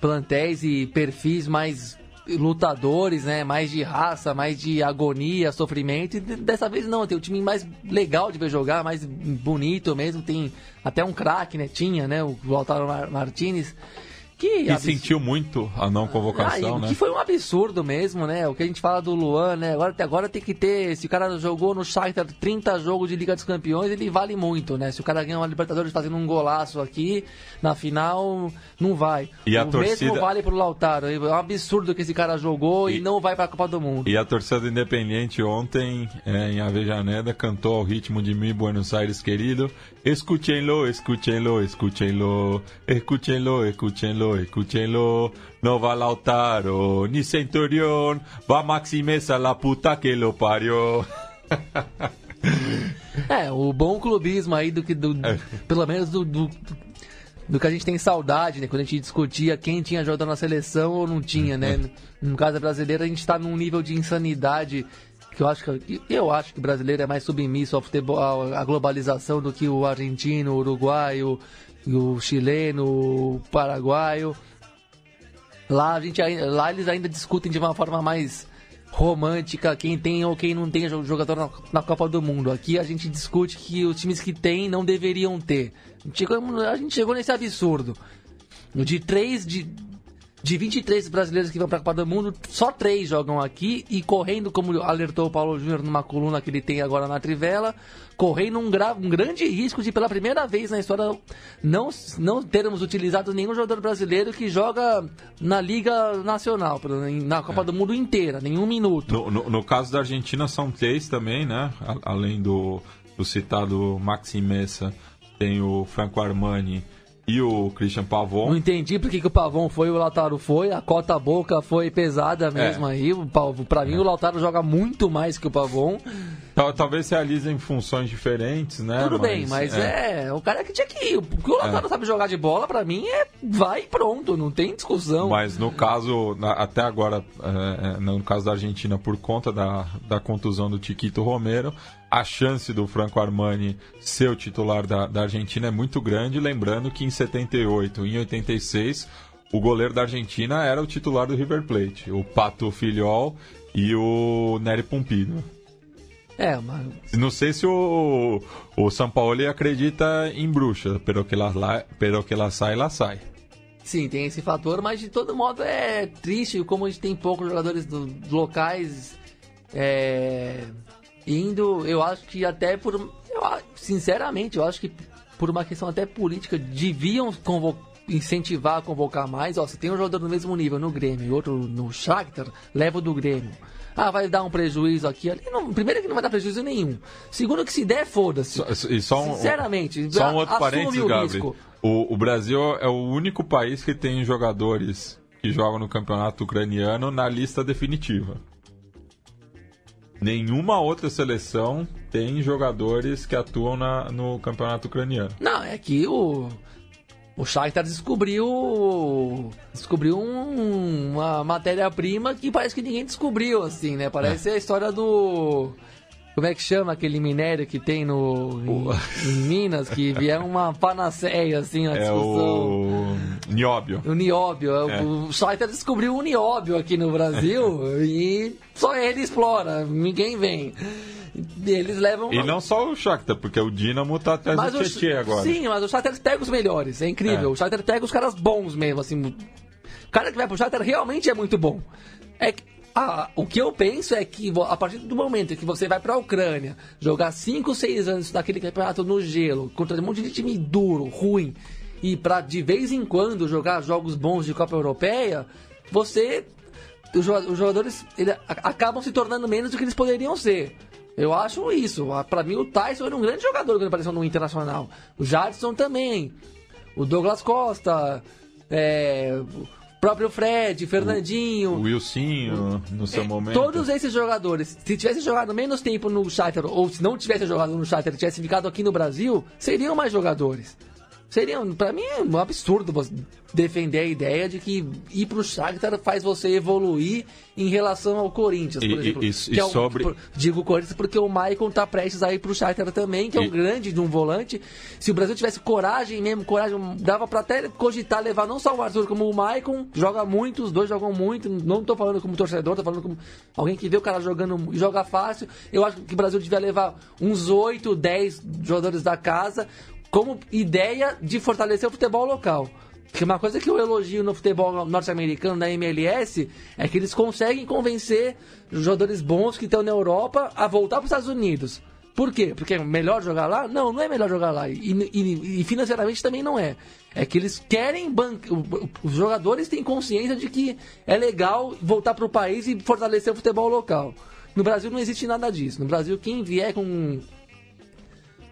plantéis e perfis mais lutadores, né, mais de raça, mais de agonia, sofrimento, e de- dessa vez não, tem um time mais legal de ver jogar, mais bonito mesmo, tem até um craque, né, tinha, né, o Lautaro Mar- Martinez, Que E sentiu muito a não convocação, Ah, né? Que foi um absurdo mesmo, né? O que a gente fala do Luan, né? Agora, agora tem que ter. Se o cara jogou no Shakhtar 30 jogos de Liga dos Campeões, ele vale muito, né? Se o cara ganha uma Libertadores fazendo um golaço aqui, na final, não vai. E a o torcida- mesmo vale pro Lautaro. É um absurdo que esse cara jogou e, E- não vai pra Copa do Mundo. E a torcida do Independiente ontem, é, em Avejaneda, cantou ao ritmo de Mi Buenos Aires querido. Escúchenlo, escúchenlo, escúchenlo, escúchenlo, escúchenlo, escúchenlo. No va Lautaro, ni Centurión, va Maximeza la puta que lo parió. (laughs) É, o bom clubismo aí do que. Do, É. Pelo menos do, do, do que a gente tem saudade, né? Quando a gente discutia quem tinha jogado na seleção ou não tinha, né? (laughs) No caso brasileiro, a gente tá num nível de insanidade que eu acho que. Eu acho que o brasileiro é mais submisso ao futebol, à à globalização do que o argentino, o uruguaio, o chileno, o paraguaio. Lá, a gente, lá eles ainda discutem de uma forma mais romântica quem tem ou quem não tem jo- jogador na, na Copa do Mundo. Aqui a gente discute que os times que tem não deveriam ter. A gente chegou, a gente chegou nesse absurdo. De três de, de 23 brasileiros que vão para a Copa do Mundo, só três jogam aqui e correndo, como alertou o Paulo Júnior numa coluna que ele tem agora na Trivela, correndo um, gra- um grande risco de pela primeira vez na história não, não termos utilizado nenhum jogador brasileiro que joga na Liga Nacional, na Copa do Mundo inteira, nenhum minuto. No, no- no caso da Argentina são três também, né? Além do, do citado Maxi Messa, tem o Franco Armani e o Christian Não Pavon. entendi porque que o Pavão foi e o Lautaro foi. A cota boca foi pesada mesmo É. aí. Pra mim, o Lautaro joga muito mais que o Pavão. Tal- Talvez realizem funções diferentes, né? Tudo bem, mas é. o cara que tinha que ir. O que o É. Lautaro sabe jogar de bola, pra mim, é vai e pronto, não tem discussão. Mas no caso, até agora, é, é, no caso da Argentina, por conta da, da contusão do Tiquito Romero, a chance do Franco Armani ser o titular da, da Argentina é muito grande. Lembrando que em 78 e em 86, o goleiro da Argentina era o titular do River Plate, o Pato Filiol e o Nery Pompino. É, mas. Não sei se o, o São Paulo acredita em bruxa, pero que la- pero que sai, ela sai. Sim, tem esse fator, mas de todo modo é triste como a gente tem poucos jogadores do- locais é, indo. Eu acho que até por. Eu, sinceramente, eu acho que por uma questão até política, deviam convo- incentivar a convocar mais. Ó, se tem um jogador do mesmo nível no Grêmio e outro no Shakhtar, leva o do Grêmio. Ah, vai dar um prejuízo aqui ali. Não, primeiro que não vai dar prejuízo nenhum. Segundo que se der, foda-se. E só um, Sinceramente, só um outro parênteses, o Gabriel. risco. O, o Brasil é o único país que tem jogadores que jogam no campeonato ucraniano na lista definitiva. Nenhuma outra seleção tem jogadores que atuam na- no campeonato ucraniano. Não, é que o. O Shakhtar descobriu. Descobriu um- uma matéria-prima que parece que ninguém descobriu, assim, né? Parece a história do. Como é que chama aquele minério que tem no, em, em Minas, que é uma panaceia, assim, a É discussão. o Nióbio. O nióbio. É. O Shakhtar descobriu o nióbio aqui no Brasil (laughs) e só ele explora, ninguém vem. Eles levam. E não só o Shakhtar, porque o Dinamo tá atrás Mas do Tietchan agora. Sim, mas o Shakhtar pega os melhores, é incrível. É. O Shakhtar pega os caras bons mesmo, assim. O cara que vai pro Shakhtar realmente é muito bom. É que, ah, o que eu penso é que a partir do momento que você vai pra Ucrânia jogar 5, 6 anos naquele campeonato no gelo, contra um monte de time duro, ruim, e pra de vez em quando jogar jogos bons de Copa Europeia, você os joga- os jogadores ele, a- acabam se tornando menos do que eles poderiam ser. Eu acho isso. Pra mim, o Tyson era um grande jogador quando apareceu no Internacional. O Jadson também. O Douglas Costa. é, próprio Fred, Fernandinho. O Wilsinho, no seu É, momento. Todos esses jogadores, se tivessem jogado menos tempo no Shakhtar, ou se não tivessem jogado no Shakhtar e tivessem ficado aqui no Brasil, seriam mais jogadores. Seriam, pra mim é um absurdo você defender a ideia de que ir pro Shakhtar faz você evoluir em relação ao Corinthians, por E- exemplo. e- e- que é um- sobre- por- digo Corinthians porque o Maicon tá prestes a ir pro Shakhtar também, que é um E- grande de um volante. Se o Brasil tivesse coragem mesmo, coragem, dava pra até cogitar levar não só o Arthur como o Maicon, joga muito, os dois jogam muito, não tô falando como torcedor, tô falando como alguém que vê o cara jogando e joga fácil. Eu acho que o Brasil devia levar uns 8, 10 jogadores da casa como ideia de fortalecer o futebol local. Que uma coisa que eu elogio no futebol norte-americano, na MLS, é que eles conseguem convencer jogadores bons que estão na Europa a voltar para os Estados Unidos. Por quê? Porque é melhor jogar lá? Não, não é melhor jogar lá. E, e, e financeiramente também não é. É que eles querem. Os jogadores têm consciência de que é legal voltar para o país e fortalecer o futebol local. No Brasil não existe nada disso. No Brasil, quem vier com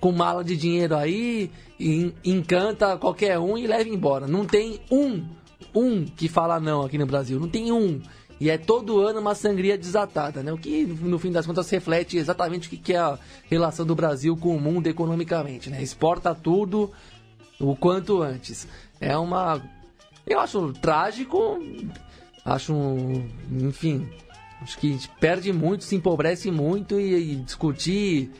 com mala de dinheiro aí, encanta qualquer um e leva embora. Não tem um, um que fala não aqui no Brasil. Não tem um. E é todo ano uma sangria desatada, né? O que, no fim das contas, reflete exatamente o que é a relação do Brasil com o mundo economicamente, né? Exporta tudo o quanto antes. É uma... Eu acho trágico, acho, enfim, acho que a gente perde muito, se empobrece muito e, e discutir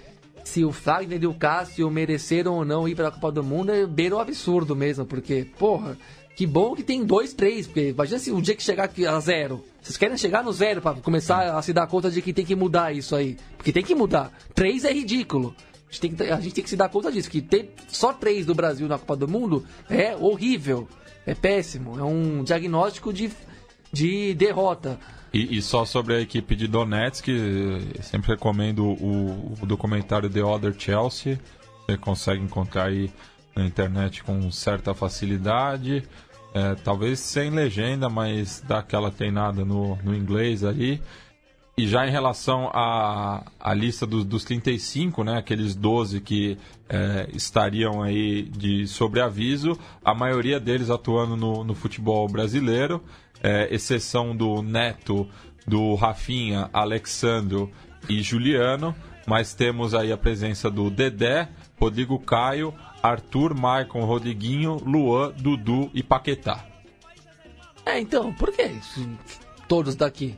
se o Fagner e o Cássio mereceram ou não ir para a Copa do Mundo é beira o absurdo mesmo, porque, porra, que bom que tem dois, três, porque imagina se o dia que chegar a zero. Vocês querem chegar no zero para começar a se dar conta de que tem que mudar isso aí. Porque tem que mudar. Três é ridículo. A gente tem que, gente tem que se dar conta disso, que ter só três do Brasil na Copa do Mundo é horrível. É péssimo. É um diagnóstico de, de derrota. E, e, só sobre a equipe de Donetsk, sempre recomendo o, o, documentário The Other Chelsea. Você consegue encontrar aí na internet com certa facilidade. É, talvez sem legenda, mas dá aquela treinada no, no inglês aí. E já em relação à, à lista dos, dos 35, né, aqueles 12 que é, estariam aí de sobreaviso, a maioria deles atuando no, no futebol brasileiro é, exceção do Neto, do Rafinha, Alexandro e Juliano, mas temos aí a presença do Dedé, Rodrigo Caio, Arthur, Maicon, Rodriguinho, Luan, Dudu e Paquetá. É, então, por que todos daqui?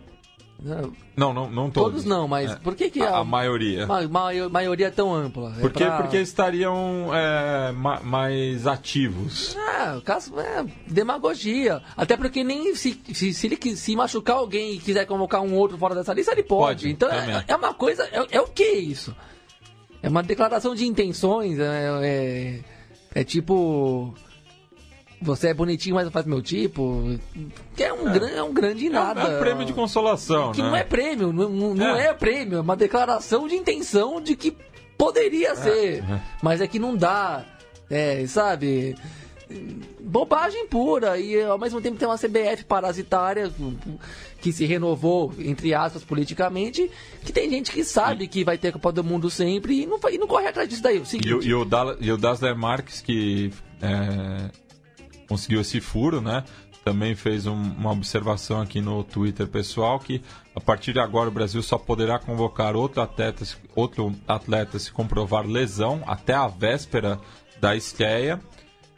Não, não, não todos. Todos não, mas é. por que, que a, a maioria? A ma maioria é tão ampla? É porque, pra... porque estariam é, ma mais ativos. É, o caso é demagogia. Até porque nem se, se, se, ele se machucar alguém e quiser convocar um outro fora dessa lista, ele pode. pode então é, é, uma coisa. É, é, o que isso? É uma declaração de intenções. é, é, é tipo você é bonitinho, mas não faz meu tipo. Que é um, é. Gran, é um grande nada. É um, prêmio de consolação, que né? não é prêmio, não, não é. é. prêmio, é uma declaração de intenção de que poderia é. ser. É. Mas é que não dá. É, sabe? Bobagem pura. E ao mesmo tempo tem uma CBF parasitária que se renovou, entre aspas, politicamente, que tem gente que sabe que vai ter a Copa do Mundo sempre e não, e não corre atrás disso daí. Seguinte, e, o, e, o, e o Dassler Marques, que é, conseguiu esse furo, né? Também fez um, uma observação aqui no Twitter pessoal que a partir de agora o Brasil só poderá convocar outro atleta, outro atleta se comprovar lesão até a véspera da estreia.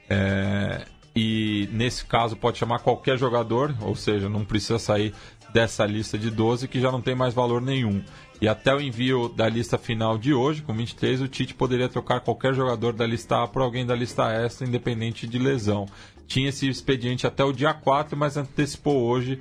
É, e nesse caso pode chamar qualquer jogador, ou seja, não precisa sair dessa lista de 12 que já não tem mais valor nenhum. E até o envio da lista final de hoje, com 23, o Tite poderia trocar qualquer jogador da lista A por alguém da lista S, independente de lesão tinha esse expediente até o dia 4, mas antecipou hoje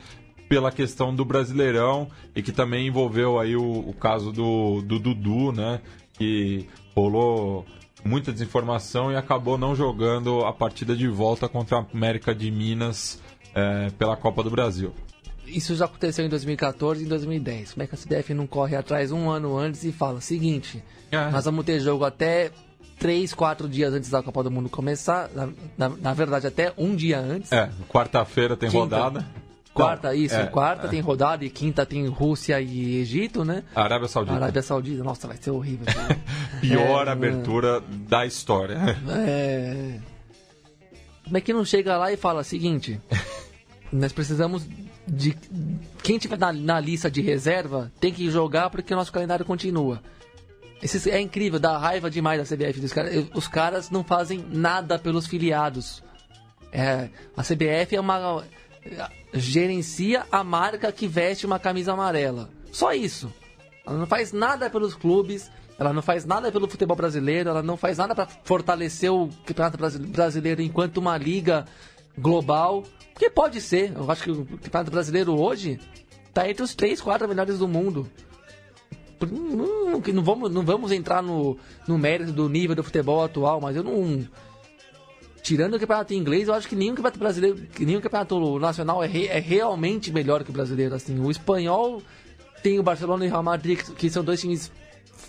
pela questão do Brasileirão e que também envolveu aí o, o caso do, do Dudu, né? Que rolou muita desinformação e acabou não jogando a partida de volta contra a América de Minas é, pela Copa do Brasil. Isso já aconteceu em 2014 e em 2010. Como é que a CBF não corre atrás um ano antes e fala: seguinte, é. nós vamos ter jogo até três, quatro dias antes da Copa do Mundo começar. Na, na, na verdade, até um dia antes. É, quarta-feira tem quinta, rodada. Quarta, isso. É, quarta é. tem rodada e quinta tem Rússia e Egito, né? Arábia Saudita. Arábia Saudita. Nossa, vai ser horrível. (laughs) Pior é, abertura da história. É. Como é que não chega lá e fala seguinte? nós precisamos de. Quem tiver na, na lista de reserva tem que jogar porque o nosso calendário continua. Esses, é incrível, dá raiva demais da CBF. Dos os caras não fazem nada pelos filiados. É, a CBF é uma. gerencia a marca que veste uma camisa amarela. Só isso. Ela não faz nada pelos clubes, ela não faz nada pelo futebol brasileiro, ela não faz nada para fortalecer o campeonato brasileiro enquanto uma liga global. Porque pode ser. Eu acho que o campeonato brasileiro hoje está entre os três, quatro melhores do mundo. Não, não, vamos, não vamos entrar no, no mérito do nível do futebol atual, mas eu não. tirando o campeonato inglês, eu acho que nenhum campeonato brasileiro, nenhum campeonato nacional é, re, é realmente melhor que o brasileiro. Assim, o espanhol tem o Barcelona e o Real Madrid, que são dois times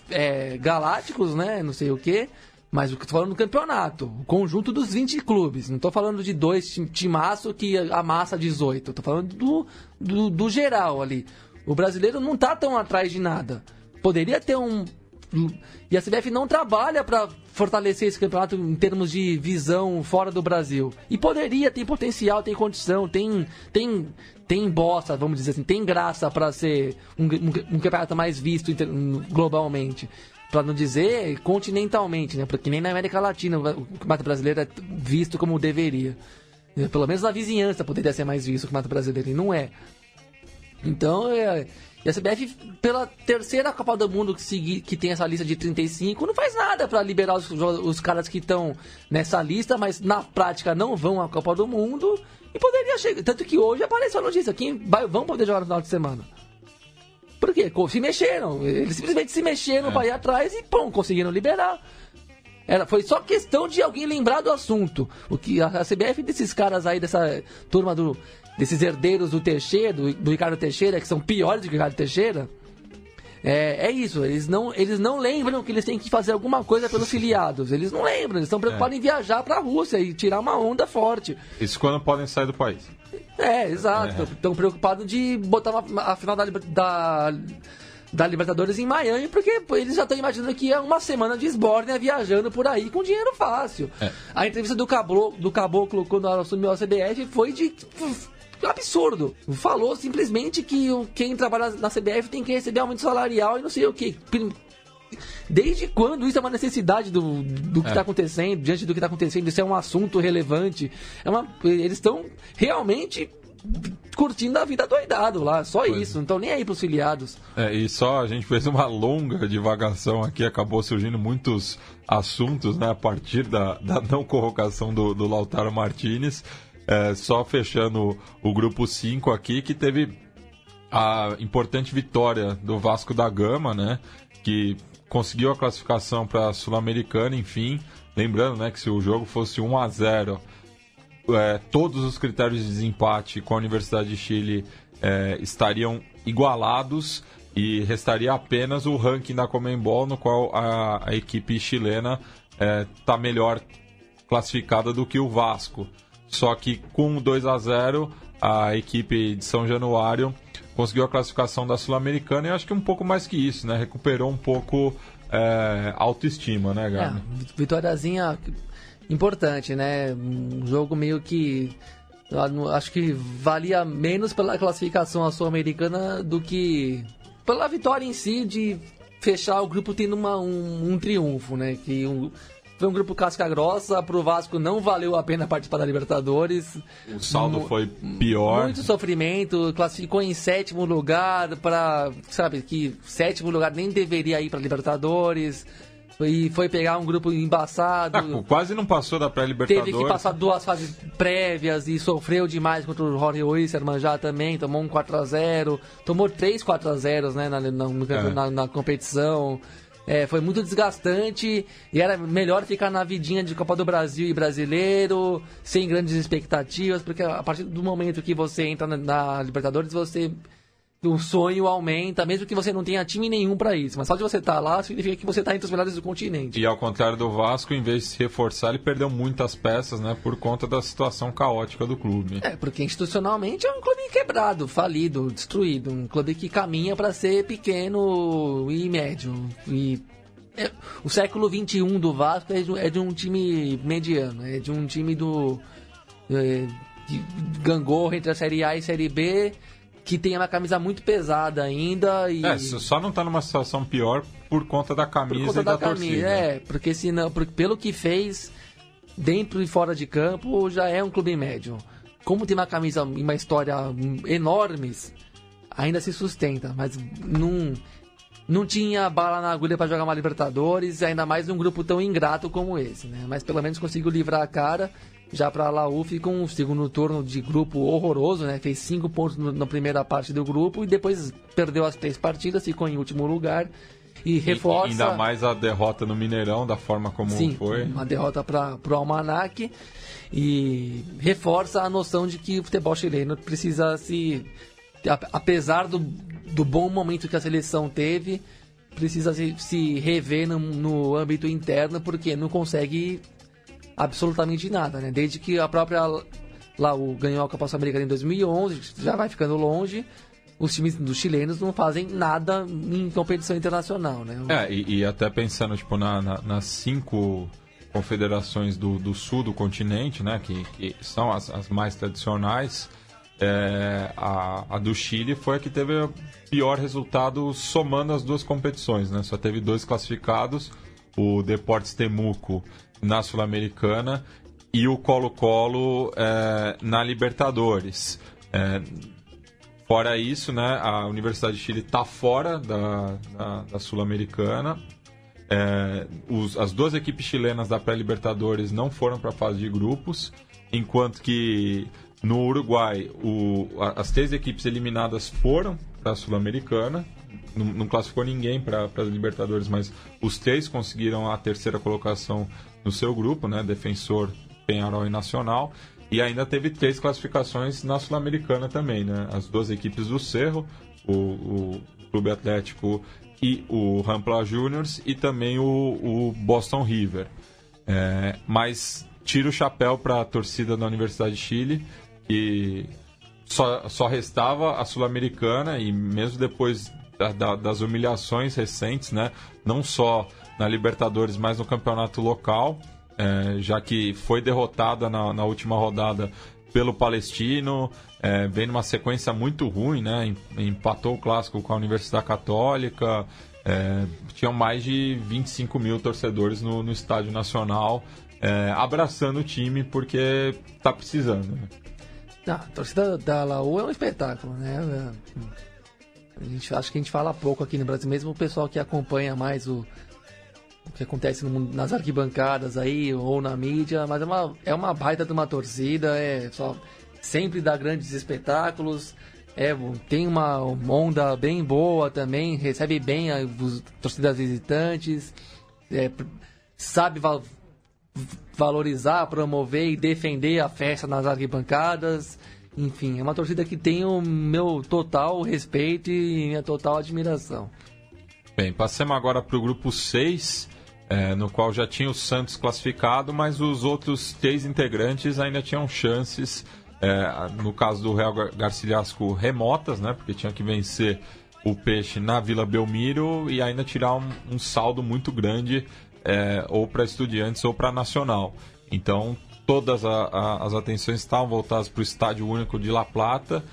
é, galácticos, né? Não sei o que. Mas tô falando do campeonato, o conjunto dos 20 clubes. Não tô falando de dois timaço que amassa 18. Tô falando do, do, do geral ali. O brasileiro não tá tão atrás de nada. Poderia ter um. E a CBF não trabalha para fortalecer esse campeonato em termos de visão fora do Brasil. E poderia, tem potencial, tem condição, tem tem tem bosta, vamos dizer assim, tem graça para ser um, um, um, campeonato mais visto globalmente para não dizer continentalmente, né? Porque nem na América Latina o campeonato brasileiro é visto como deveria. Pelo menos na vizinhança poderia ser mais visto o campeonato brasileiro, e não é. Então, é, e a CBF, pela terceira Copa do Mundo que, segui, que tem essa lista de 35, não faz nada para liberar os, os caras que estão nessa lista, mas na prática não vão à Copa do Mundo. E poderia chegar. Tanto que hoje apareceu a notícia: quem vai, vão poder jogar no final de semana. Por quê? Se mexeram. Eles simplesmente se mexeram é. para ir atrás e, pum, conseguiram liberar. Era, foi só questão de alguém lembrar do assunto. O que a, a CBF desses caras aí, dessa turma do, desses herdeiros do Teixeira, do, do Ricardo Teixeira, que são piores do que o Ricardo Teixeira, é, é, isso, eles não, eles não lembram que eles têm que fazer alguma coisa pelos filiados. Eles não lembram, eles estão preocupados é. em viajar para a Rússia e tirar uma onda forte. Isso quando podem sair do país. É, exato. Estão é. preocupados de botar uma, a final da, da, da, Libertadores em Miami, porque eles já estão imaginando que é uma semana de esbórnia viajando por aí com dinheiro fácil. É. A entrevista do Caboclo, do Caboclo quando assumiu a CBF foi de absurdo. Falou simplesmente que quem trabalha na CBF tem que receber aumento salarial e não sei o que. Desde quando isso é uma necessidade do, do que está é. acontecendo, diante do que está acontecendo, isso é um assunto relevante. É uma, eles estão realmente curtindo a vida doidado lá, só pois isso, não estão nem aí para os filiados. É, e só a gente fez uma longa divagação aqui, acabou surgindo muitos assuntos né, a partir da, da não colocação do, do Lautaro Martinez. É, só fechando o grupo 5 aqui, que teve a importante vitória do Vasco da Gama, né? Que conseguiu a classificação para a Sul-Americana, enfim. Lembrando né, que se o jogo fosse 1 a 0 é, todos os critérios de desempate com a Universidade de Chile é, estariam igualados e restaria apenas o ranking da Comembol, no qual a, a equipe chilena está é, melhor classificada do que o Vasco. Só que com 2 a 0 a equipe de São Januário conseguiu a classificação da Sul-Americana e acho que um pouco mais que isso, né? Recuperou um pouco é, autoestima, né, Gabi? É, vitóriazinha importante, né? Um jogo meio que acho que valia menos pela classificação à Sul-Americana do que pela vitória em si de fechar o grupo tendo uma, um, um triunfo, né? Que um, foi um grupo casca grossa, pro Vasco não valeu a pena participar da Libertadores. O saldo foi pior. Muito sofrimento, classificou em sétimo lugar para, sabe, que sétimo lugar nem deveria ir para Libertadores. E foi pegar um grupo embaçado. Ah, quase não passou da pré-Libertadores. Teve que passar duas fases prévias e sofreu demais contra o Jorge Oisserman já também. Tomou um 4x0. Tomou três 4x0 né, na, na, é. na, na competição. É, foi muito desgastante e era melhor ficar na vidinha de Copa do Brasil e brasileiro, sem grandes expectativas, porque a partir do momento que você entra na, na Libertadores, você o sonho aumenta, mesmo que você não tenha time nenhum para isso. Mas só de você estar tá lá significa que você está entre os melhores do continente. E ao contrário do Vasco, em vez de se reforçar, ele perdeu muitas peças, né? Por conta da situação caótica do clube. É, porque institucionalmente é um clube quebrado, falido, destruído. Um clube que caminha para ser pequeno e médio. E é, o século XXI do Vasco é de, é de, um time mediano, é de um time do. É, de gangorra entre a Série A e a Série B que tem uma camisa muito pesada ainda e... É, só não tá numa situação pior por conta da camisa conta e da, da camisa, torcida. É, porque senão, porque pelo que fez dentro e fora de campo, já é um clube médio. Como tem uma camisa e uma história enormes, ainda se sustenta, mas não não tinha bala na agulha para jogar uma Libertadores, ainda mais num grupo tão ingrato como esse, né? Mas pelo menos conseguiu livrar a cara já para a Lauf com um segundo turno de grupo horroroso, né? Fez cinco pontos no, na primeira parte do grupo e depois perdeu as três partidas, ficou em último lugar. E reforça. Ainda mais a derrota no Mineirão, da forma como Sim, foi. Uma derrota para o Almanac. E reforça a noção de que o futebol chileno precisa se. Apesar do, do bom momento que a seleção teve, precisa se, se rever no, no âmbito interno, porque não consegue absolutamente nada, né? Desde que a própria Laú ganhou a Copa Sul-Americana em 2011, já vai ficando longe os times dos chilenos não fazem nada em competição internacional, né? É, e, e até pensando, tipo, na, na, nas cinco confederações do, do sul do continente, né, que, que são as, as mais tradicionais, é, a, a, do Chile foi a que teve o pior resultado somando as duas competições, né? Só teve dois classificados, o Deportes Temuco na Sul-Americana e o Colo-Colo é, na Libertadores. É, Fora isso, né, a Universidade de Chile está fora da, da, da Sul-Americana. É, as duas equipes chilenas da pré-Libertadores não foram para a fase de grupos, enquanto que no Uruguai o, as três equipes eliminadas foram para a Sul-Americana. Não, não, classificou ninguém para as Libertadores, mas os três conseguiram a terceira colocação no seu grupo, né? Defensor, Penharol e Nacional. E ainda teve três classificações na Sul-Americana também, né? As duas equipes do Cerro, o, o Clube Atlético e o Rampla Juniors, e também o, o Boston River. É, mas tira o chapéu para a torcida da Universidade de Chile, que só, só restava a Sul-Americana, e mesmo depois da, da, das humilhações recentes, né? Não só na Libertadores, mas no campeonato local é, já que foi derrotada na, na última rodada pelo Palestino, é, vem numa sequência muito ruim, né? Empatou o clássico com a Universidade Católica, é, tinham mais de 25 mil torcedores no, no Estádio Nacional, é, abraçando o time porque tá precisando. Né? Ah, a torcida da Laú é um espetáculo, né? A gente, acho que a gente fala pouco aqui no Brasil, mesmo o pessoal que acompanha mais o, o que acontece nas arquibancadas aí ou na mídia, mas é uma, é uma baita de uma torcida, é só sempre dá grandes espetáculos, é, tem uma onda bem boa também, recebe bem as torcidas visitantes, é, sabe valorizar, promover e defender a festa nas arquibancadas. Enfim, é uma torcida que tem o meu total respeito e minha total admiração. Bem, passemos agora para o grupo 6 é, no qual já tinha o Santos classificado, mas os outros três integrantes ainda tinham chances, é, no caso do Real Garcilasco, remotas, né, porque tinha que vencer o Peixe na Vila Belmiro e ainda tirar um, um saldo muito grande é, ou para Estudiantes ou para Nacional. Então, todas a, a, as atenções estavam voltadas para o Estádio Único de La Plata,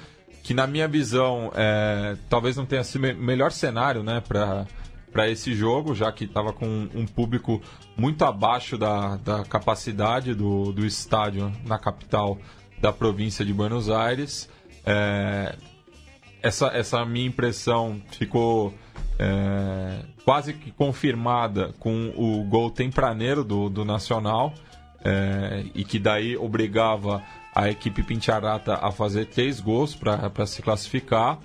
que na minha visão é, talvez não tenha sido o melhor cenário né, para esse jogo, já que estava com um público muito abaixo da, da capacidade do, do estádio na capital da província de Buenos Aires. É, essa, essa minha impressão ficou é, quase que confirmada com o gol tempraneiro do, do Nacional, é, e que daí obrigava a equipe Pincharata a fazer três gols para se classificar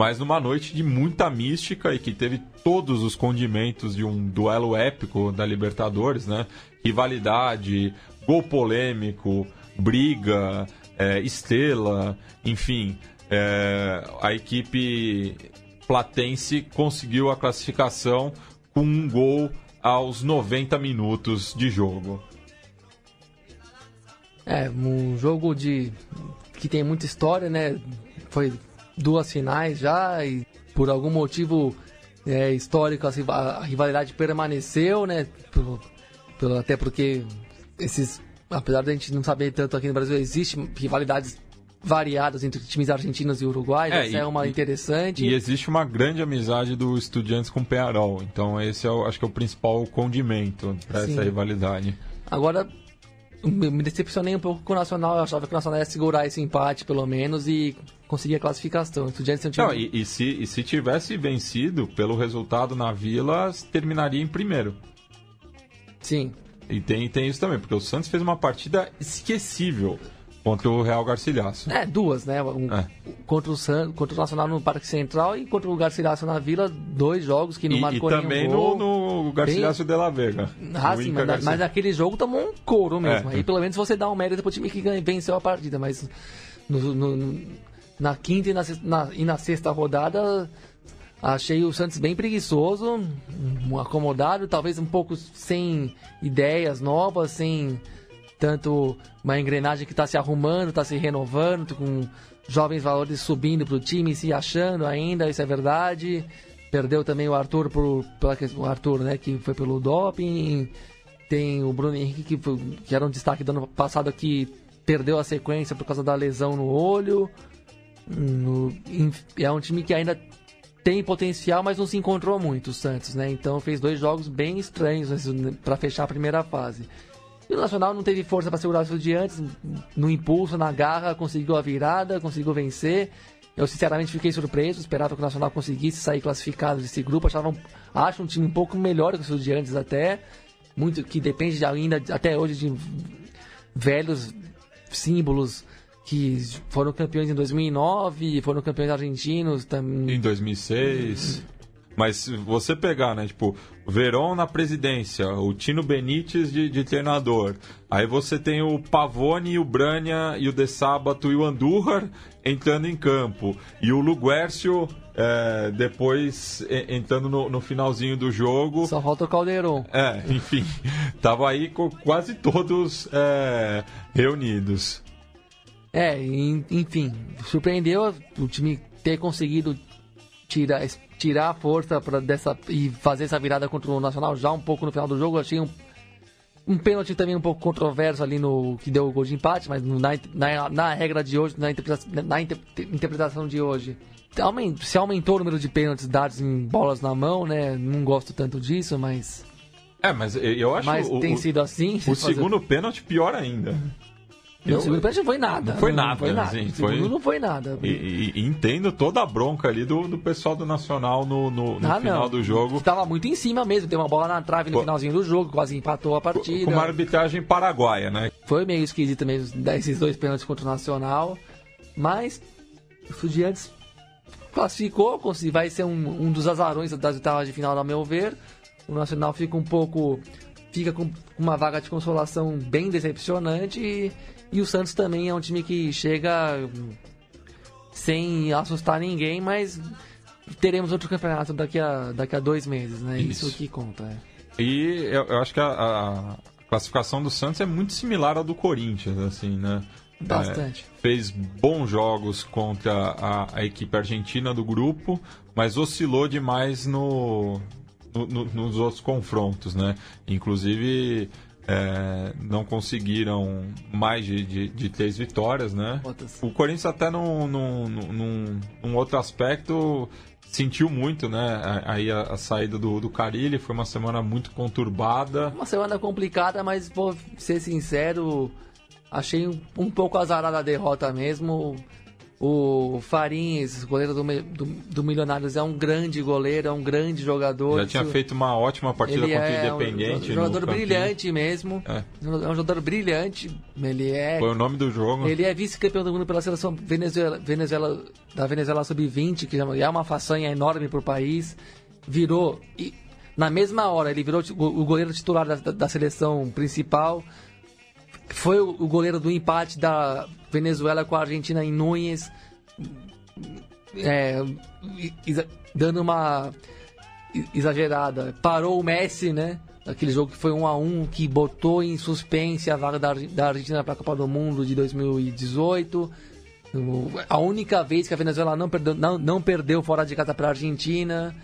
mas numa noite de muita mística e que teve todos os condimentos de um duelo épico da Libertadores, né? Rivalidade, gol polêmico, briga, é, estrela, enfim. É, a equipe platense conseguiu a classificação com um gol aos 90 minutos de jogo. É, um jogo de que tem muita história, né? Foi duas finais já e por algum motivo é, histórico assim, a rivalidade permaneceu, né? Pelo, até porque esses, apesar de a gente não saber tanto aqui no Brasil, existem rivalidades variadas entre times argentinos e uruguaios, é, essa é uma interessante. E existe uma grande amizade do Estudiantes com o Penarol, então esse é, acho que é o principal condimento para essa rivalidade. Agora, me decepcionei um pouco com o Nacional. Eu achava que o Nacional ia segurar esse empate, pelo menos, e conseguir a classificação. Estudiantes não, não e, e, se, e se tivesse vencido, pelo resultado na Vila, terminaria em primeiro. Sim. E tem, tem isso também, porque o Santos fez uma partida esquecível Contra o Real Garcilhaço. É, duas, né? Um, É. contra, o San, contra o Nacional no Parque Central e contra o Garcilaso na Vila, dois jogos que não E, e marcou também nenhum gol. no, no Garcilaso de la Vega. Ah, sim, mas, Garcia- mas naquele jogo tomou um couro mesmo. É. Aí pelo menos você dá um mérito pro time que venceu a partida, mas no- no- na quinta e na, na- e na sexta rodada achei o Santos bem preguiçoso, acomodado, talvez um pouco sem ideias novas, sem tanto uma engrenagem que está se arrumando, está se renovando, com jovens valores subindo para o time, se achando ainda, isso é verdade. Perdeu também o Arthur por pela questão- Arthur, né, que foi pelo doping. Tem o Bruno Henrique que, foi- que era um destaque do ano passado que perdeu a sequência por causa da lesão no olho. No- é um time que ainda tem potencial, mas não se encontrou muito, o Santos, né? Então fez dois jogos bem estranhos para fechar a primeira fase. E o Nacional não teve força para segurar os estudiantes, no impulso, na garra, conseguiu a virada, conseguiu vencer. Eu sinceramente fiquei surpreso, esperava que o Nacional conseguisse sair classificado desse grupo, achava acho um time um pouco melhor que os estudiantes até, muito que depende de ainda até hoje de velhos símbolos que foram campeões em 2009, foram campeões argentinos também. Em 2006. Mas se você pegar, né, tipo, Verón na presidência, o Tino Benítez de, de treinador, aí você tem o Pavone, o Brânia e o De Sábato e o Andújar entrando em campo, e o Luguércio é, depois e- entrando no, no finalzinho do jogo. Só falta o Caldeirão. É, (laughs) enfim, tava aí com quase todos é, reunidos. É, en- enfim, surpreendeu o time ter conseguido tirar, tirar a força pra dessa, e fazer essa virada contra o Nacional já um pouco no final do jogo. Eu achei um, um pênalti também um pouco controverso ali no que deu o gol de empate, mas na, na, na regra de hoje, na, interpreta- na inter- interpretação de hoje. Se aumentou o número de pênaltis dados em bolas na mão, né? Não gosto tanto disso, mas, É, mas eu acho mas o, tem sido assim. o (laughs) Fazer- segundo pênalti pior ainda. Não, Eu- o segundo pênalti não foi nada. Não foi nada, foi nada. assim, foi- não foi nada. E, e- entendo toda a bronca ali do, do pessoal do Nacional no, no- no Ah, final não. do jogo. Tava muito em cima mesmo, deu uma bola na trave no finalzinho do jogo, quase empatou a partida. Com uma arbitragem paraguaia, né? Foi meio esquisito mesmo dar esses dois pênaltis contra o Nacional. Mas o Estudiantes classificou, vai ser um, um dos azarões das oitavas de final, ao meu ver. O Nacional fica um pouco. fica com uma vaga de consolação bem decepcionante. E, e o Santos também é um time que chega sem assustar ninguém, mas teremos outro campeonato daqui a, daqui a dois meses, né? Isso, Isso. que conta. é. E eu, eu acho que a, a classificação do Santos é muito similar à do Corinthians, assim, né? Bastante. É, fez bons jogos contra a, a equipe argentina do grupo, mas oscilou demais no, no- no- nos outros confrontos, né? Inclusive é, não conseguiram mais de, de- de três vitórias, né? O Corinthians até num, num, num- num outro aspecto sentiu muito, né? Aí a, a saída do, do Carilli foi uma semana muito conturbada. Uma semana complicada, mas vou ser sincero, achei um, um pouco azarada a derrota mesmo. O Farins, goleiro do, do, do Milionários, é um grande goleiro, é um grande jogador. Já tinha feito uma ótima partida ele contra o é um Independente. no jogador brilhante mesmo. É. É um jogador brilhante. Ele é Foi o nome do jogo. ele é vice-campeão do mundo pela seleção Venezuela, Venezuela- da Venezuela Sub-20, que é uma façanha enorme para o país. Virou. E na mesma hora, ele virou o o goleiro titular da, da- da seleção principal. Foi o, goleiro do empate da Venezuela com a Argentina em Núñez. É, dando uma exagerada. Parou o Messi, né? Aquele jogo que foi 1 a 1 que botou em suspense a vaga da, Ar- da Argentina para a Copa do Mundo de 2018. O- A única vez que a Venezuela não perdeu, não, não perdeu fora de casa para a Argentina.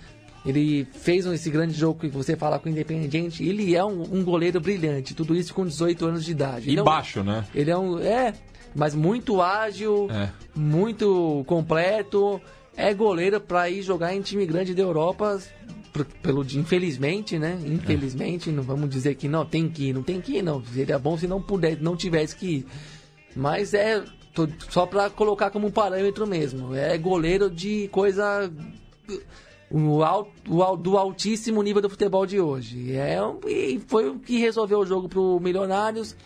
Ele fez esse grande jogo que você fala com o Independiente. Ele é um, um goleiro brilhante. Tudo isso com 18 anos de idade. E Ele é um- baixo, né? Ele é um. É, mas muito ágil, É. muito completo. É goleiro para ir jogar em time grande da Europa. Pelo, infelizmente, né? Infelizmente, não vamos dizer que não, tem que ir, não tem que ir, não. Seria bom se não puder, não tivesse que ir. Mas é só para colocar como parâmetro mesmo. É goleiro de coisa o do altíssimo nível do futebol de hoje. É, e foi o que resolveu o jogo Milionários.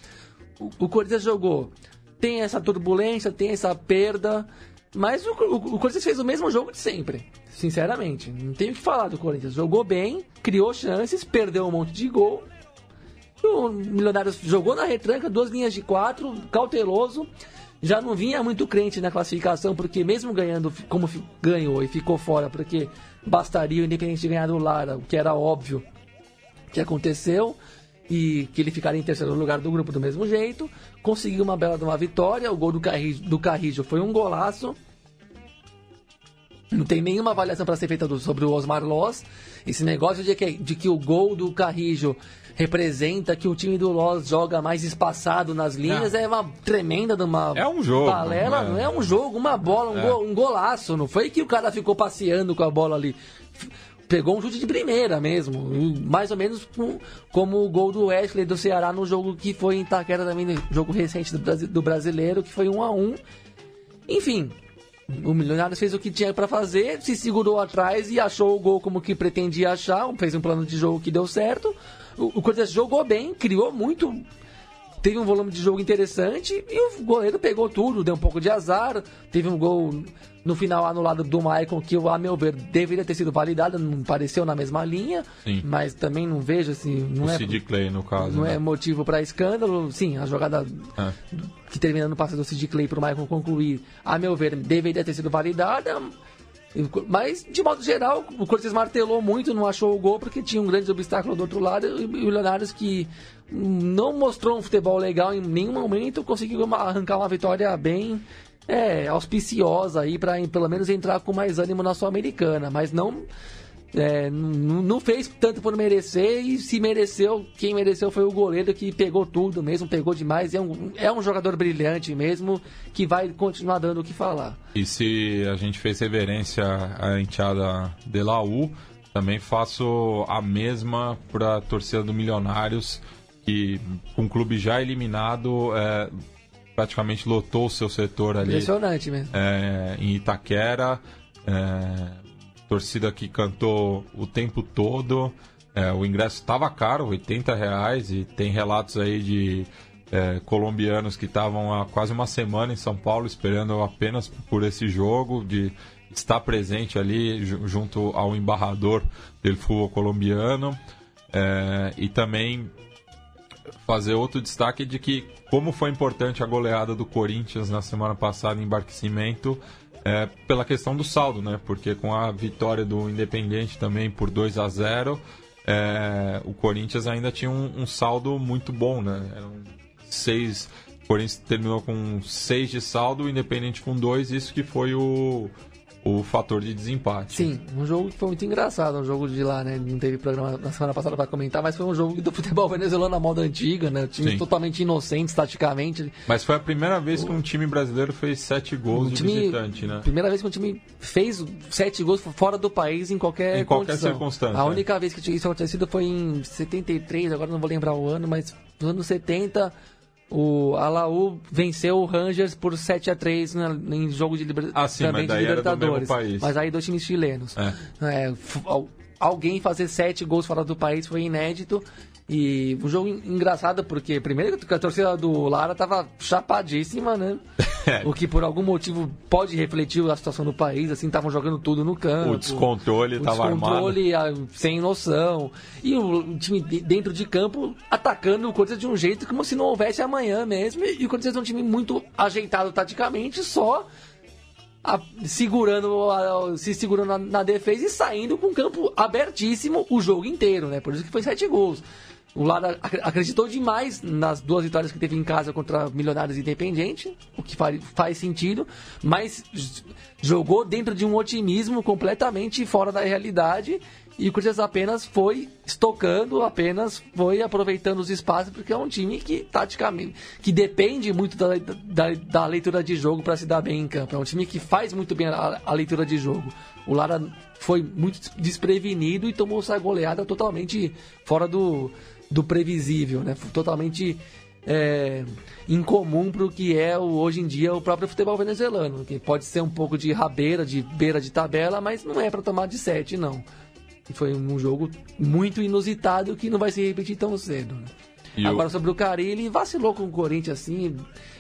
O, o Corinthians jogou tem essa turbulência, tem essa perda. Mas o, o, o Corinthians fez o mesmo jogo de sempre. Sinceramente. Não tenho o que falar do Corinthians. Jogou bem, criou chances, perdeu um monte de gol. O Milionários jogou na retranca, duas linhas de quatro, cauteloso. Já não vinha muito crente na classificação, porque mesmo ganhando como ganhou e ficou fora, porque bastaria o Independente ganhar do Lara, o que era óbvio que aconteceu e que ele ficaria em terceiro lugar do grupo do mesmo jeito. Conseguiu uma bela de uma vitória. O gol do Carrijo, do Carrijo foi um golaço. Não tem nenhuma avaliação para ser feita do, sobre o Osmar Loz. Esse negócio de que, de que o gol do Carrijo representa que o time do Loz joga mais espaçado nas linhas é, é uma tremenda de uma é um jogo, balela. Não é, não é um jogo, uma bola, um, é. gol, um golaço. Não foi que o cara ficou passeando com a bola ali pegou um chute de primeira mesmo. Mais ou menos como o gol do Wesley do Ceará no jogo que foi em Itaquera também, no jogo recente do, brasileiro, que foi 1 a 1 Enfim, o Milionários fez o que tinha para fazer, se segurou atrás e achou o gol como que pretendia achar, fez um plano de jogo que deu certo. O, o Corinthians jogou bem, criou muito teve um volume de jogo interessante e o goleiro pegou tudo, deu um pouco de azar. Teve um gol no final anulado do Maicon que, a meu ver, deveria ter sido validado, não pareceu na mesma linha, Sim. mas também não vejo assim. Não o é, Sid Clay, no caso. Não né? é motivo para escândalo. Sim, a jogada é. que termina no passe do Sid Clay para o Maicon concluir, a meu ver, deveria ter sido validada. Mas, de modo geral, o Corinthians martelou muito, não achou o gol porque tinha um grande obstáculo do outro lado e o Leonardo que não mostrou um futebol legal em nenhum momento, conseguiu arrancar uma vitória bem é, auspiciosa aí para pelo menos entrar com mais ânimo na Sul-Americana, mas não é, não fez tanto por merecer e se mereceu, quem mereceu foi o goleiro que pegou tudo mesmo, pegou demais. É um, é um jogador brilhante mesmo que vai continuar dando o que falar. E se a gente fez reverência à enteada de Laú, também faço a mesma para a torcida do Milionários, que com o clube já eliminado. É, praticamente lotou o seu setor ali. Impressionante mesmo. É, em Itaquera. É, torcida que cantou o tempo todo. É, o ingresso estava caro, 80 reais, e tem relatos aí de é, colombianos que estavam há quase uma semana em São Paulo esperando apenas por esse jogo, de estar presente ali junto ao embarrador do futebol colombiano. É, e também fazer outro destaque de que, como foi importante a goleada do Corinthians na semana passada em Barquecimento, é, pela questão do saldo, né? Porque com a vitória do Independente também por 2 a 0 é, o Corinthians ainda tinha um, um, saldo muito bom, né? Eram seis. O Corinthians terminou com 6 de saldo, o Independente com 2, isso que foi o, o fator de desempate. Sim, um jogo que foi muito engraçado, um jogo de lá, né? Não teve programa na semana passada para comentar, mas foi um jogo do futebol (laughs) venezuelano na moda antiga, né? O time Sim. totalmente inocente, taticamente. Mas foi a primeira vez que um time brasileiro fez sete gols um time, de visitante, né? Primeira vez que um time fez sete gols fora do país em qualquer Em qualquer condição. circunstância. A única vez que isso acontecido foi em 73, agora não vou lembrar o ano, mas nos anos 70 o Alaú venceu o Rangers por 7 a 3 na, em jogo de, liber... ah, sim, também de Libertadores. Mas aí dois times chilenos. É. É, alguém fazer sete gols fora do país foi inédito. E um jogo engraçado porque, primeiro, que a torcida do Lara tava chapadíssima, né? (laughs) O que por algum motivo pode refletir a situação do país, assim, estavam jogando tudo no campo. O descontrole estava armado. O descontrole sem noção. E o time dentro de campo atacando o Corinthians de um jeito como se não houvesse amanhã mesmo. E o Corinthians é um time muito ajeitado taticamente, só a, segurando a, se segurando na, na, defesa e saindo com o campo abertíssimo o jogo inteiro, né? Por isso que foi sete gols. O Lara acreditou demais nas duas vitórias que teve em casa contra Milionários e o que faz, faz sentido, mas jogou dentro de um otimismo completamente fora da realidade e o Corinthians apenas foi estocando, apenas foi aproveitando os espaços, porque é um time que taticamente que depende muito da, da, da leitura de jogo para se dar bem em campo. É um time que faz muito bem a, a leitura de jogo. O Lara foi muito desprevenido e tomou essa goleada totalmente fora do, do previsível, né? Totalmente é, incomum para o que é o, hoje em dia o próprio futebol venezuelano, que pode ser um pouco de rabeira, de beira de tabela, mas não é para tomar de sete, não. E foi um jogo muito inusitado que não vai se repetir tão cedo. Né? Agora, o- sobre o Carilli, vacilou com o Corinthians, assim,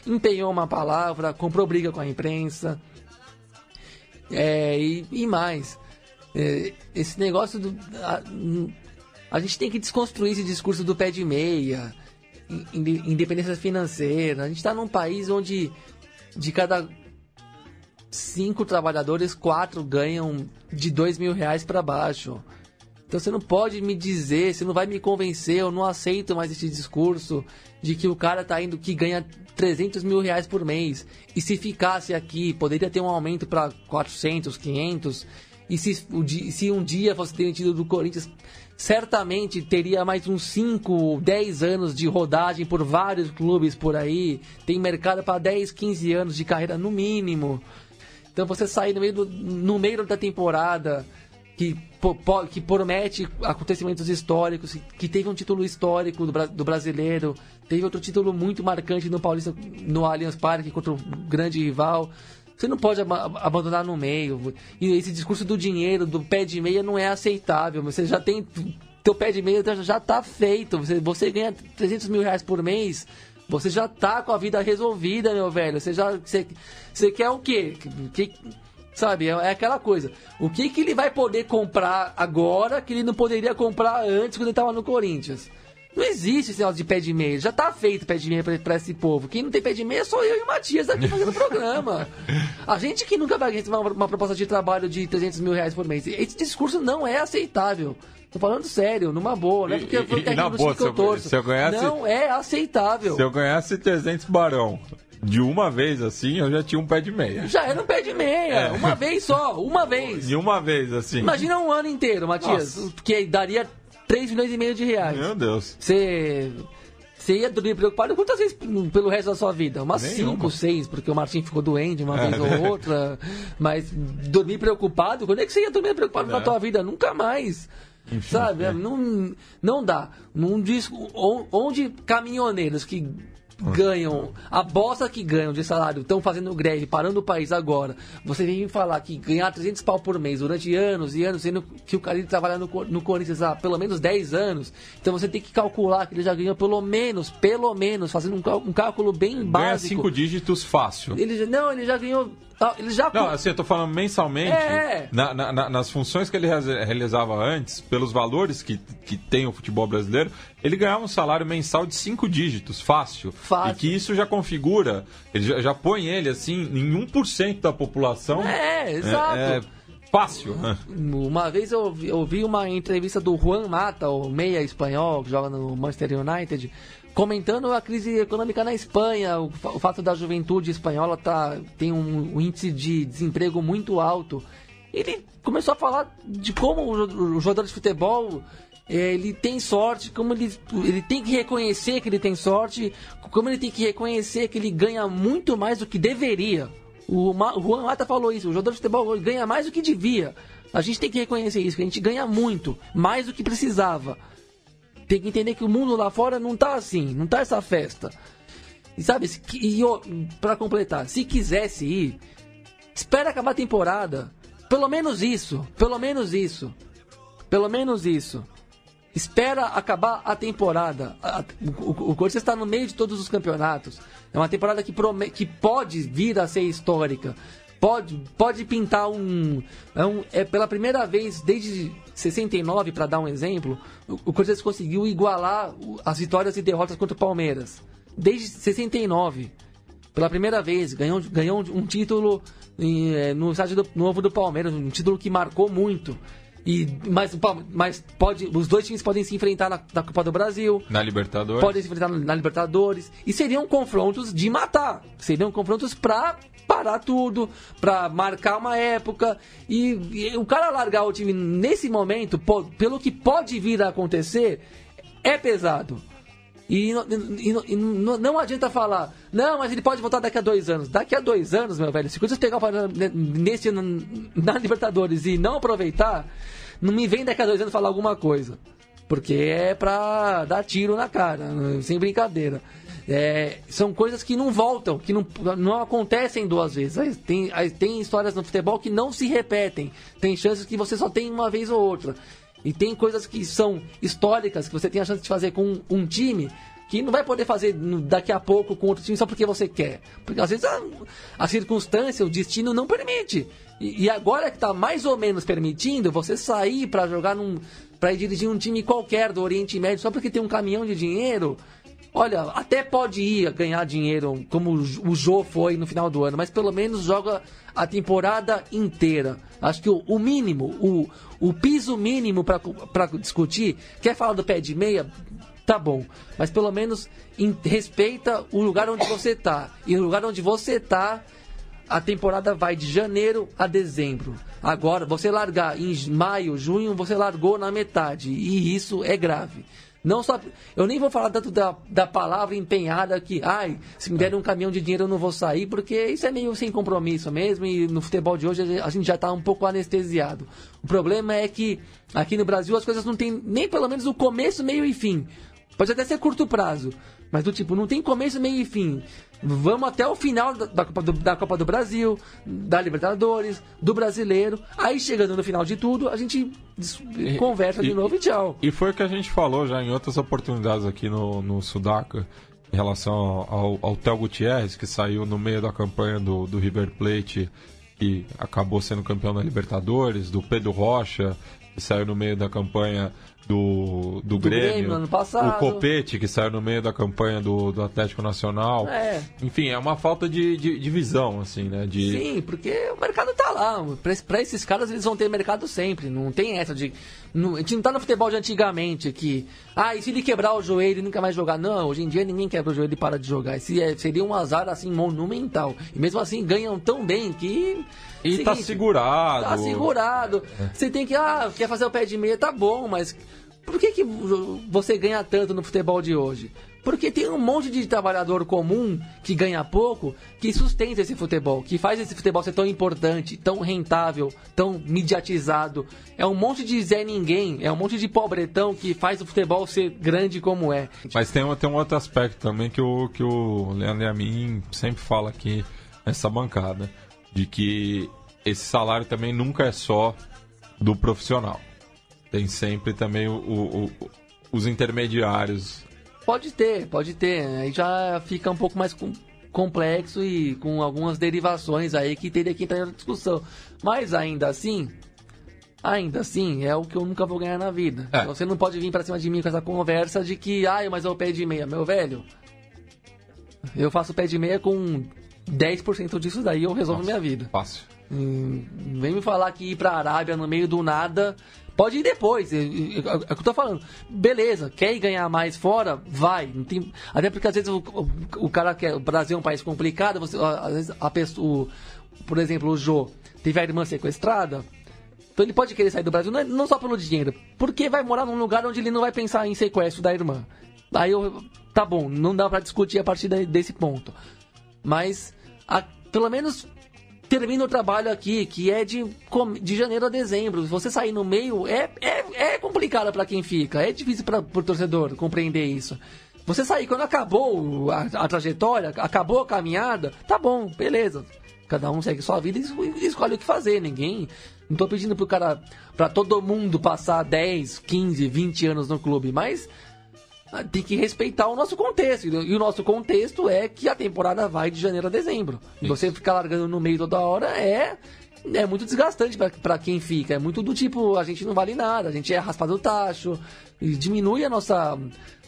empenhou uma palavra, comprou briga com a imprensa. É, e, e mais, é, esse negócio do. A, a gente tem que desconstruir esse discurso do pé de meia, in- independência financeira. A gente está num país onde de cada cinco trabalhadores, quatro ganham de dois mil reais para baixo. Então você não pode me dizer, você não vai me convencer, eu não aceito mais esse discurso de que o cara tá indo que ganha 300 mil reais por mês. E se ficasse aqui, poderia ter um aumento para 400, 500. E se, se um dia fosse demitido do Corinthians, certamente teria mais uns 5, 10 anos de rodagem por vários clubes por aí. Tem mercado para 10, 15 anos de carreira no mínimo. Então você sair no meio, do- no meio da temporada que, que promete acontecimentos históricos, que teve um título histórico do, do brasileiro, teve outro título muito marcante no Paulista, no Allianz Parque contra o grande rival. Você não pode aba- abandonar no meio. E esse discurso do dinheiro, do pé de meia, não é aceitável. Você já tem. Teu pé de meia já está feito. Você, você ganha 300 mil reais por mês. Você já tá com a vida resolvida, meu velho. Você já. Você, você quer o quê? Que, sabe, é, é aquela coisa. O que, que ele vai poder comprar agora que ele não poderia comprar antes quando ele tava no Corinthians? Não existe esse negócio de pé de meia. Já tá feito pé de meia pra, pra esse povo. Quem não tem pé de meia sou eu e o Matias aqui fazendo programa. A gente que nunca vai receber uma, uma proposta de trabalho de 300 mil reais por mês. Esse discurso não é aceitável. Tô falando sério, numa boa, não é porque E- foi e- na boa, que eu eu- torço. se eu ganhasse- Não é aceitável. Se eu ganhasse 300 barão de uma vez assim, eu já tinha um pé de meia. Já era um pé de meia. É. Uma vez só, uma vez. De uma vez assim. Imagina um ano inteiro, Matias, Nossa. que daria 3 milhões e meio de reais. Meu Deus. Você. Você ia dormir preocupado quantas vezes pelo resto da sua vida? Umas Nenhuma. 5, 6, porque o Martim ficou doente uma É, vez né? ou outra. Mas dormir preocupado, quando é que você ia dormir preocupado na É. tua vida? Nunca mais. Sabe? é. Não, não dá. Num disco, on- onde caminhoneiros que ganham, a bosta que ganham de salário, estão fazendo greve, parando o país agora. Você vem me falar que ganhar 300 pau por mês durante anos e anos, sendo que o cara trabalha no, no Corinthians há pelo menos 10 anos. Então você tem que calcular que ele já ganhou pelo menos, pelo menos, fazendo um, um cálculo bem Ganha básico. cinco dígitos fácil. Ele, não, ele já ganhou. Ah, Ele já. Não, assim, eu tô falando mensalmente, É. na- na- na- nas funções que ele realiza- realizava antes, pelos valores que, que tem o futebol brasileiro, ele ganhava um salário mensal de cinco dígitos, fácil. Fácil. E que isso já configura, ele já, já põe ele, assim, em 1% da população. É, exato. É, fácil. Uma vez eu ouvi, eu vi uma entrevista do Juan Mata, o meia espanhol que joga no Manchester United, comentando a crise econômica na Espanha, o, o fato da juventude espanhola tá, tem um, um índice de desemprego muito alto. Ele começou a falar de como o, jo- o jogador de futebol ele tem sorte, como ele, ele tem que reconhecer que ele tem sorte, como ele tem que reconhecer que ele ganha muito mais do que deveria. O Juan Mata falou isso, o jogador de futebol ganha mais do que devia. A gente tem que reconhecer isso, que a gente ganha muito, mais do que precisava. Tem que entender que o mundo lá fora não tá assim, não tá essa festa. E sabe, e ó, pra completar, se quisesse ir, espera acabar a temporada. Pelo menos isso, pelo menos isso. Pelo menos isso. Espera acabar a temporada. O, Corinthians está no meio de todos os campeonatos. É uma temporada que, que pode vir a ser histórica. Pode, pode pintar um é, um. é pela primeira vez desde 69, para dar um exemplo, o, Corinthians conseguiu igualar as vitórias e derrotas contra o Palmeiras. Desde 69 pela primeira vez, ganhou, ganhou um título eh, no estádio do- novo do Palmeiras, um título que marcou muito. E, mas mas pode, os dois times podem se enfrentar na, na Copa do Brasil, Na Libertadores. podem se enfrentar na Libertadores, e seriam confrontos de matar. Seriam confrontos pra parar tudo, pra marcar uma época. E, e o cara largar o time nesse momento, po- pelo que pode vir a acontecer, é pesado. E, não- e não- e não, adianta falar, não, mas ele pode voltar daqui a dois anos. Daqui a dois anos, meu velho, se o Corinthians pegar o nesse na Libertadores e não aproveitar, não me vem daqui a dois anos falar alguma coisa. Porque é pra dar tiro na cara, sem brincadeira. É, são coisas que não voltam, que não, não acontecem duas vezes. Tem, tem histórias no futebol que não se repetem. Tem chances que você só tem uma vez ou outra. E tem coisas que são históricas, que você tem a chance de fazer com um, time, que não vai poder fazer daqui a pouco com outro time só porque você quer. Porque às vezes a, a circunstância, o destino não permite. E, e agora que está mais ou menos permitindo você sair para jogar num. para dirigir um time qualquer do Oriente Médio só porque tem um caminhão de dinheiro. Olha, até pode ir ganhar dinheiro, como o Jô foi no final do ano, mas pelo menos joga a temporada inteira. Acho que o, o mínimo, o, o piso mínimo para discutir, quer falar do pé de meia? Tá bom, mas pelo menos respeita o lugar onde você tá. E no lugar onde você tá, a temporada vai de janeiro a dezembro. Agora, você largar em maio, junho, você largou na metade. E isso é grave. Não só. Eu nem vou falar tanto da, da palavra empenhada que, ai, se me der um caminhão de dinheiro eu não vou sair, porque isso é meio sem compromisso mesmo, e no futebol de hoje a gente já está um pouco anestesiado. O problema é que aqui no Brasil as coisas não tem nem pelo menos o começo, meio e fim. Pode até ser curto prazo, mas do tipo, não tem começo, meio e fim. Vamos até o final da, Copa do, da Copa do Brasil, da Libertadores, do Brasileiro. Aí chegando no final de tudo, a gente e, conversa de novo e tchau. E foi o que a gente falou já em outras oportunidades aqui no, no Sudaca, em relação ao, ao Theo Gutierrez, que saiu no meio da campanha do, do River Plate e acabou sendo campeão da Libertadores, do Pedro Rocha, que saiu no meio da campanha do, do, do Grêmio, Grêmio ano passado. o Copete, que saiu no meio da campanha do, do Atlético Nacional. É. Enfim, é uma falta de, de, de, visão, assim, né? De... Sim, porque o mercado tá lá. Pra, esses caras, eles vão ter mercado sempre. Não tem essa de... Não, a gente não tá no futebol de antigamente, que... Ah, e se ele quebrar o joelho e nunca mais jogar? Não, hoje em dia ninguém quebra o joelho e para de jogar. Esse é, seria um azar, assim, monumental. E mesmo assim, ganham tão bem que... E seguinte, tá segurado. Tá segurado. É. Você tem que... Ah, quer fazer o pé de meia? Tá bom, mas por que, que você ganha tanto no futebol de hoje? Porque tem um monte de trabalhador comum que ganha pouco que sustenta esse futebol, que faz esse futebol ser tão importante, tão rentável, tão mediatizado. É um monte de Zé Ninguém, é um monte de pobretão que faz o futebol ser grande como é. Mas tem, tem um outro aspecto também que o, que o Leandro a mim sempre fala aqui nessa bancada: de que esse salário também nunca é só do profissional. Tem sempre também o, o, o, os intermediários. Pode ter, pode ter. Aí já fica um pouco mais complexo e com algumas derivações aí que teria que entrar na discussão. Mas ainda assim, ainda assim, é o que eu nunca vou ganhar na vida. É. Você não pode vir para cima de mim com essa conversa de que, ai, mas é o pé de meia. Meu velho, eu faço pé de meia com 10% disso daí eu resolvo Nossa, minha vida. Fácil. Hum, vem me falar que ir pra Arábia no meio do nada Pode ir depois, é, é, é, o que eu tô falando. Beleza, quer ir ganhar mais fora? Vai. Não tem... Até porque às vezes o, o, o cara quer. O Brasil é um país complicado, você, às vezes a pessoa. O, por exemplo, o Jô teve a irmã sequestrada. Então ele pode querer sair do Brasil, não, não só pelo dinheiro, porque vai morar num lugar onde ele não vai pensar em sequestro da irmã. Aí eu. Tá bom, não dá para discutir a partir desse ponto. Mas, a, pelo menos termina o trabalho aqui, que é de, de janeiro a dezembro. Você sair no meio, é, é, é complicado para quem fica. É difícil para o torcedor compreender isso. Você sair quando acabou a, a, trajetória, acabou a caminhada, tá bom, beleza. Cada um segue sua vida e escolhe o que fazer. Ninguém. Não tô pedindo pro cara, para todo mundo passar 10, 15, 20 anos no clube, mas tem que respeitar o nosso contexto. E o nosso contexto é que a temporada vai de janeiro a dezembro. E você ficar largando no meio toda hora é é muito desgastante para quem fica. É muito do tipo, a gente não vale nada, a gente é raspado o tacho, e diminui a nossa.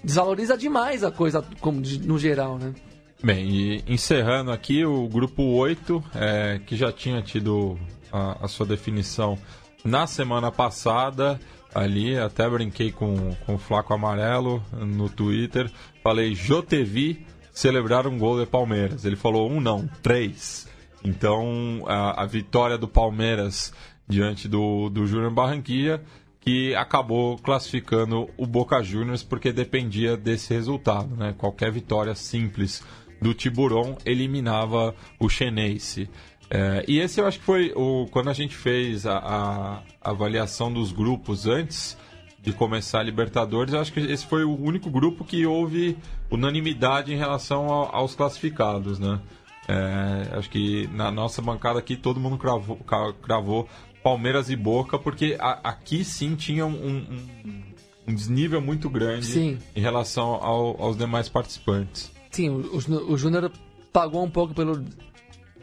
desvaloriza demais a coisa como no geral, né? Bem, e encerrando aqui o grupo 8, é, que já tinha tido a, a sua definição na semana passada ali, até brinquei com, com o Flaco Amarelo no Twitter. Falei, Jotevi celebrar um gol de Palmeiras. Ele falou um não, três. Então, a, a vitória do Palmeiras diante do, do Júnior Barranquilla, que acabou classificando o Boca Juniors porque dependia desse resultado. Né? Qualquer vitória simples do Tiburon eliminava o Chenense. É, e esse eu acho que foi o, quando a gente fez a, a, avaliação dos grupos antes de começar a Libertadores, eu acho que esse foi o único grupo que houve unanimidade em relação ao, aos classificados, né? É, acho que na nossa bancada aqui todo mundo cravou, cravou Palmeiras e Boca, porque a, aqui sim tinha um, um, um desnível muito grande Sim. em relação ao, aos demais participantes. Sim, o, o, o Júnior pagou um pouco pelo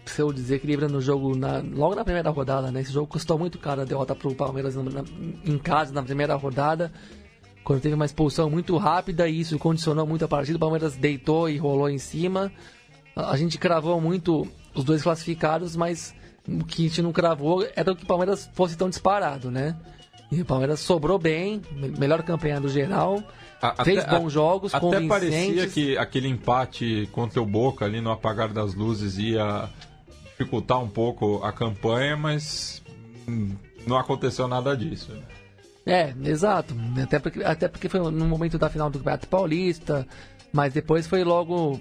seu desequilíbrio no jogo na, logo na primeira rodada, né? Esse jogo custou muito caro a derrota pro Palmeiras na, na, em casa na primeira rodada. Quando teve uma expulsão muito rápida e isso condicionou muito a partida, o Palmeiras deitou e rolou em cima. A, a gente cravou muito os dois classificados, mas o que a gente não cravou era que o Palmeiras fosse tão disparado, né? E o Palmeiras sobrou bem, melhor campanha do geral. A- fez até- bons jogos, Até convincentes. parecia que aquele empate contra o Boca ali no apagar das luzes ia dificultar um pouco a campanha, mas não aconteceu nada disso. né? É, exato. Até porque, até porque foi no momento da final do Campeonato Paulista, mas depois foi logo.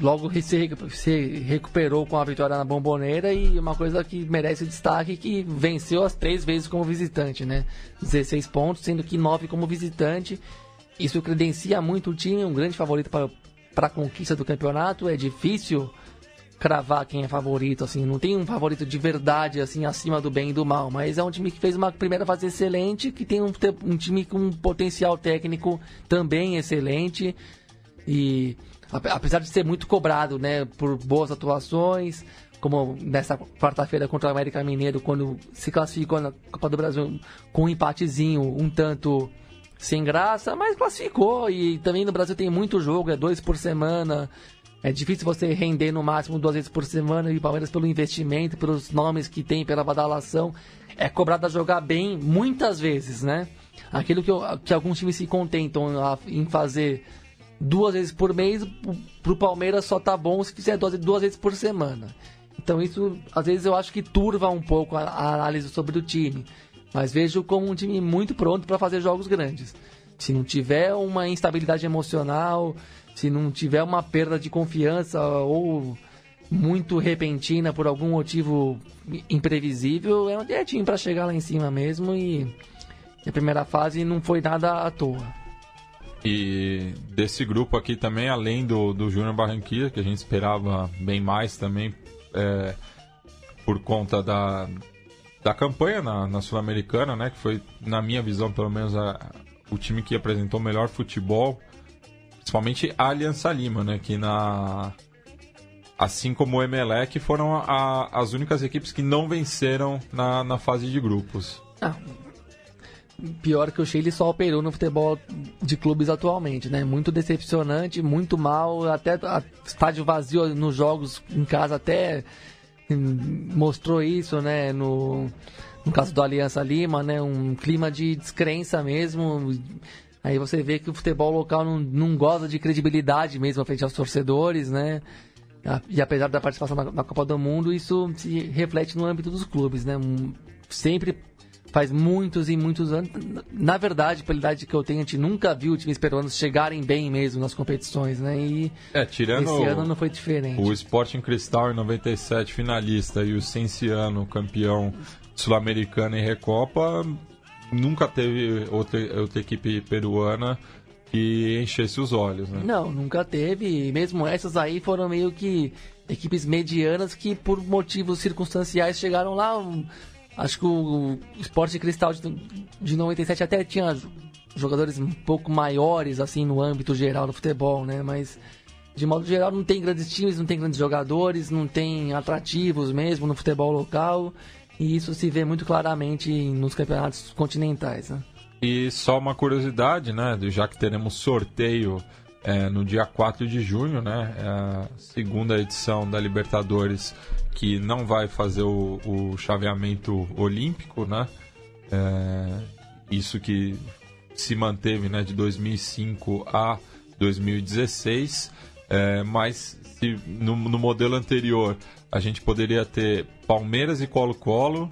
Logo se, se recuperou com a vitória na bomboneira e uma coisa que merece destaque que venceu as três vezes como visitante, né? 16 pontos, sendo que 9 como visitante. Isso credencia muito o time, um grande favorito para a conquista do campeonato. É difícil cravar quem é favorito, assim, não tem um favorito de verdade, assim, acima do bem e do mal, mas é um time que fez uma primeira fase excelente, que tem um, um time com um potencial técnico também excelente, e ape- apesar de ser muito cobrado, né, por boas atuações, como nessa quarta-feira contra o América Mineiro, quando se classificou na Copa do Brasil com um empatezinho um tanto sem graça, mas classificou. E também no Brasil tem muito jogo, é dois por semana. É difícil você render no máximo duas vezes por semana. E o Palmeiras, pelo investimento, pelos nomes que tem, pela badalação, é cobrado a jogar bem muitas vezes, né? Aquilo que, que alguns times se contentam em fazer duas vezes por mês, pro Palmeiras só tá bom se fizer duas, duas vezes por semana. Então isso, às vezes eu acho que turva um pouco a, a análise sobre o time. Mas vejo como um time muito pronto para fazer jogos grandes. Se não tiver uma instabilidade emocional, se não tiver uma perda de confiança ou muito repentina por algum motivo imprevisível, é um time para chegar lá em cima mesmo e a primeira fase não foi nada à toa. E desse grupo aqui também, além do, do Júnior Barranquilla, que a gente esperava bem mais também, é, por conta da, da campanha na, na Sul-Americana, né? Que foi, na minha visão, pelo menos, a- o time que apresentou melhor futebol, principalmente a Aliança Lima, né? Que na. Assim como o Emelec, foram a- as únicas equipes que não venceram na, na fase de grupos. Ah, pior que o Chile só operou no futebol de clubes atualmente, né? Muito decepcionante, muito mal, até a- estádio vazio nos jogos em casa até mostrou isso, né? No, no caso do Aliança Lima, né? Um clima de descrença mesmo. Aí você vê que o futebol local não, não goza de credibilidade mesmo frente aos torcedores, né? E apesar da participação na, na Copa do Mundo, isso se reflete no âmbito dos clubes, né? Sempre faz muitos e muitos anos. Na verdade, pela idade que eu tenho, a gente nunca viu times peruanos chegarem bem mesmo nas competições, né? E É, tirando. esse ano não foi diferente. O Sporting Cristal em 97, finalista, e o Cienciano, campeão sul-americano em Recopa, nunca teve outra, outra equipe peruana que enchesse os olhos, né? Não, nunca teve. Mesmo essas aí foram meio que equipes medianas que, por motivos circunstanciais, chegaram lá. Acho que o Esporte Cristal de 97 até tinha jogadores um pouco maiores, assim, no âmbito geral do futebol, né? Mas, de modo geral, não tem grandes times, não tem grandes jogadores, não tem atrativos mesmo no futebol local. E isso se vê muito claramente nos campeonatos continentais, né? E só uma curiosidade, né? Já que teremos sorteio é, no dia 4 de junho, né? É a segunda edição da Libertadores que não vai fazer o, o chaveamento olímpico, né? É, isso que se manteve né, de 2005 a 2016, é, mas se no, no modelo anterior a gente poderia ter Palmeiras e Colo-Colo,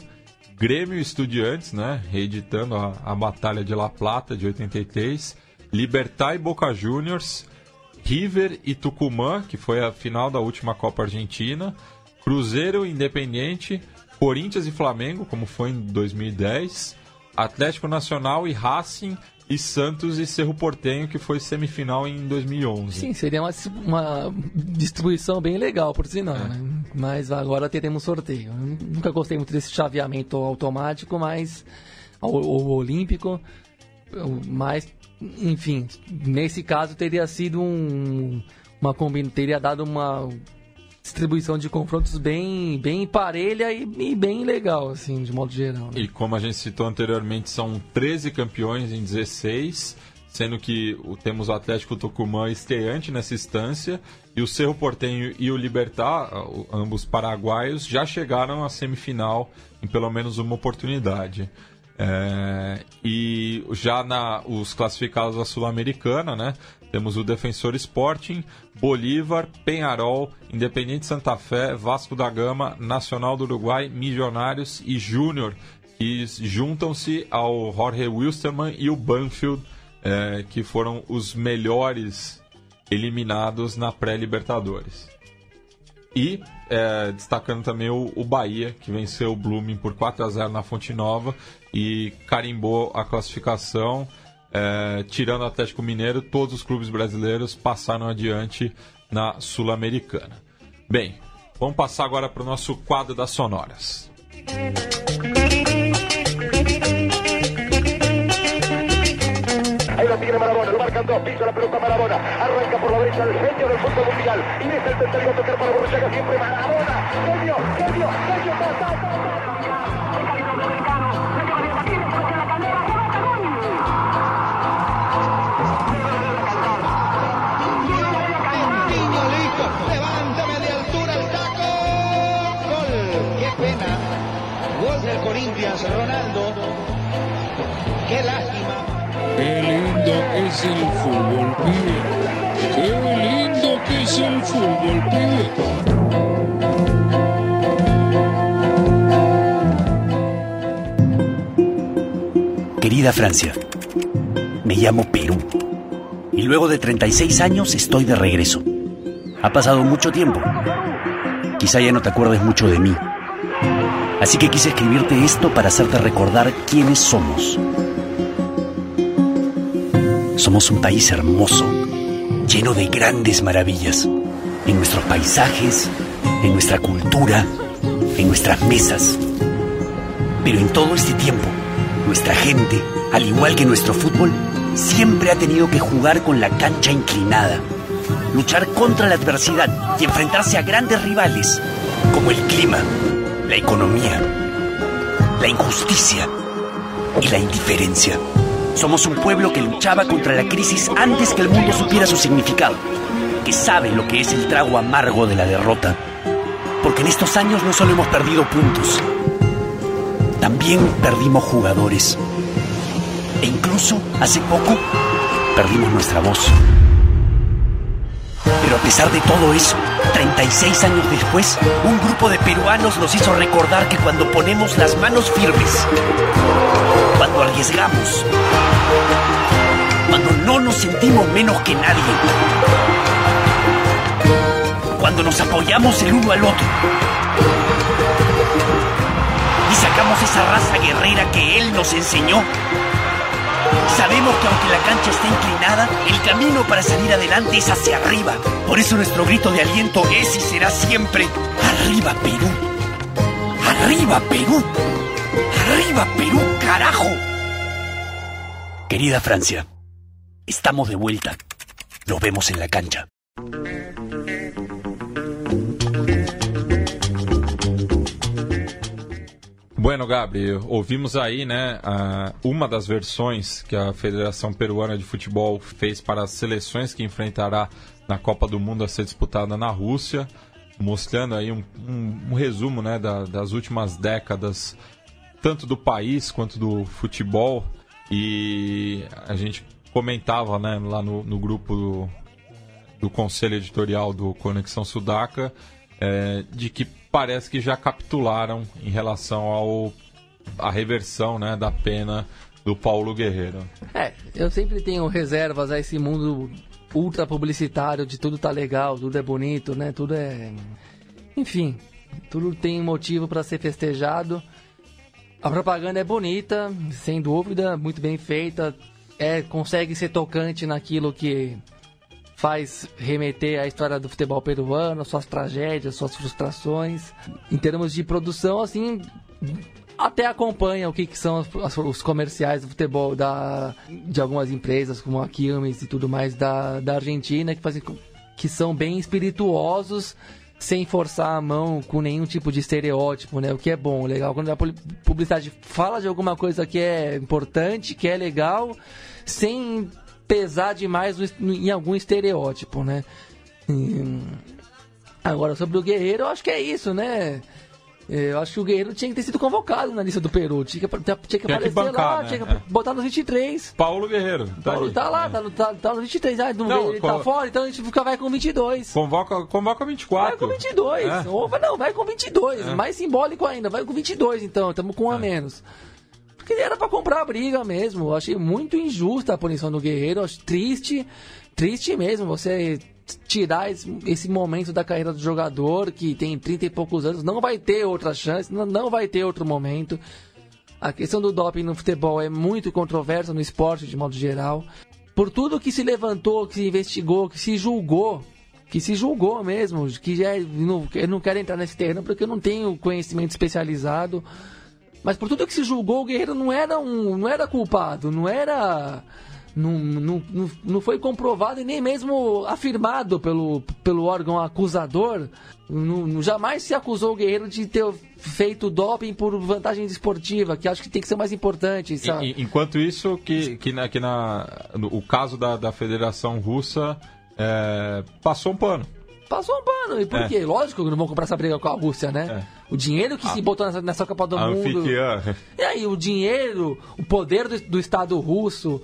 Grêmio e Estudiantes, né, reeditando a, a Batalha de La Plata de 83, Libertar e Boca Juniors, River e Tucumã, que foi a final da última Copa Argentina, Cruzeiro e Independiente, Corinthians e Flamengo, como foi em 2010, Atlético Nacional e Racing, e Santos e Cerro Portenho, que foi semifinal em 2011. Sim, seria uma, uma distribuição bem legal, por sinal, É. né? Mas agora teremos sorteio. Nunca gostei muito desse chaveamento automático, mas. Ou, ou olímpico. Mas, enfim, nesse caso teria sido um, uma combina, teria dado uma distribuição de confrontos bem, bem parelha e, e, bem legal, assim, de modo geral. Né? E como a gente citou anteriormente, são 13 campeões em 16, sendo que temos o Atlético Tucumã estreante nessa instância, e o Cerro Portenho e o Libertar, ambos paraguaios, já chegaram à semifinal em pelo menos uma oportunidade. É, e já na, os classificados da Sul-Americana, né? Temos o Defensor Sporting, Bolívar, Penharol, Independente Santa Fé, Vasco da Gama, Nacional do Uruguai, Milionários e Júnior, que juntam-se ao Jorge Wilstermann e o Banfield, é, que foram os melhores eliminados na pré-Libertadores. E é, destacando também o, o, Bahia, que venceu o Blooming por 4 a 0 na Fonte Nova e carimbou a classificação. É, tirando o Atlético Mineiro, todos os clubes brasileiros passaram adiante na Sul-Americana. Bem, vamos passar agora para o nosso quadro das sonoras. Ahí lo tiene Marabona, lo marcan dos, pisa la pelota Marabona, arranca por la derecha el genio del fútbol mundial, y es el tercero a tocar para Borruchaga, siempre Marabona, genio, genio, genio, ta, ta, Ronaldo. Qué lástima. Qué lindo es el fútbol, pibe. Qué lindo que es el fútbol, pibe. Querida Francia, me llamo Perú y luego de 36 años estoy de regreso. Ha pasado mucho tiempo. Quizá ya no te acuerdes mucho de mí Así que quise escribirte esto para hacerte recordar quiénes somos. Somos un país hermoso, lleno de grandes maravillas, en nuestros paisajes, en nuestra cultura, en nuestras mesas. Pero en todo este tiempo, nuestra gente, al igual que nuestro fútbol, siempre ha tenido que jugar con la cancha inclinada, luchar contra la adversidad y enfrentarse a grandes rivales, como el clima, la economía, la injusticia y la indiferencia. Somos un pueblo que luchaba contra la crisis antes que el mundo supiera su significado, que sabe lo que es el trago amargo de la derrota. Porque en estos años no solo hemos perdido puntos, también perdimos jugadores. E incluso hace poco perdimos nuestra voz. Pero a pesar de todo eso, 36 años después, un grupo de peruanos nos hizo recordar que cuando ponemos las manos firmes, cuando arriesgamos, cuando no nos sentimos menos que nadie, cuando nos apoyamos el uno al otro y sacamos esa raza guerrera que él nos enseñó, Sabemos que aunque la cancha está inclinada, el camino para salir adelante es hacia arriba. Por eso nuestro grito de aliento es y será siempre ¡Arriba Perú! ¡Arriba Perú! ¡Arriba Perú, carajo! Querida Francia, estamos de vuelta. Nos vemos en la cancha. Bueno, Gabi, ouvimos aí, né, uma das versões que a Federação Peruana de Futebol fez para as seleções que enfrentará na Copa do Mundo a ser disputada na Rússia, mostrando aí um, um, um resumo, né, da, das últimas décadas, tanto do país quanto do futebol, e a gente comentava, né, lá no, no grupo do, do conselho editorial do Conexão Sudaca, é, de que parece que já capitularam em relação ao a reversão né, da pena do Paulo Guerreiro. É, eu sempre tenho reservas a esse mundo ultra publicitário de tudo tá legal, tudo é bonito, né? Tudo é. Enfim, tudo tem motivo para ser festejado. A propaganda é bonita, sem dúvida, muito bem feita. É, consegue ser tocante naquilo que faz remeter à história do futebol peruano, suas tragédias, suas frustrações. Em termos de produção, assim, até acompanha o que, que são os, comerciais do futebol da, de algumas empresas, como a Quilmes e tudo mais da, da Argentina, que, fazem, que são bem espirituosos, sem forçar a mão com nenhum tipo de estereótipo, né? O que é bom, legal. Quando a publicidade fala de alguma coisa que é importante, que é legal, sem pesar demais em algum estereótipo, né? Agora, sobre o Guerreiro, eu acho que é isso, né? É, eu acho que o Guerreiro tinha que ter sido convocado na lista do Peru. Tinha que, tinha que tinha aparecer que bancar, lá, né? tinha que É. botar nos 23. Paulo Guerreiro. Tá, Tá, aí. tá lá, É. tá, no- tá, tá nos 23. Ah, não, Não, ele tá fora, então a gente fica, vai com 22. Convoca, convoca 24. Vai com 22. É. Ou, não, vai com 22. É. Mais simbólico ainda. Vai com 22, então. Estamos com um a menos. Porque era pra comprar a briga mesmo. Eu achei muito injusta a punição do Guerreiro. Acho triste. Triste mesmo você tirar esse, esse momento da carreira do jogador que tem 30 e poucos anos. Não vai ter outra chance. Não, não vai ter outro momento. A questão do doping no futebol é muito controversa no esporte de modo geral. Por tudo que se levantou, que se investigou, que se julgou, que se julgou mesmo, que já é- não, eu não quero entrar nesse terreno porque eu não tenho conhecimento especializado. Mas por tudo que se julgou, o Guerreiro não era um, não era culpado, não era não, não, não, foi comprovado e nem mesmo afirmado pelo, pelo órgão acusador. Não- jamais se acusou o Guerreiro de ter feito doping por vantagem esportiva, que acho que tem que ser mais importante. sabe? Enquanto isso, que, que, na, que na, no, o caso da, da Federação Russa é, passou um pano. Passou um pano. E por É. quê? Lógico que não vão comprar essa briga com a Rússia, né? O dinheiro que se botou nessa, nessa Copa do a Mundo. E aí, o dinheiro, o poder do, do Estado russo,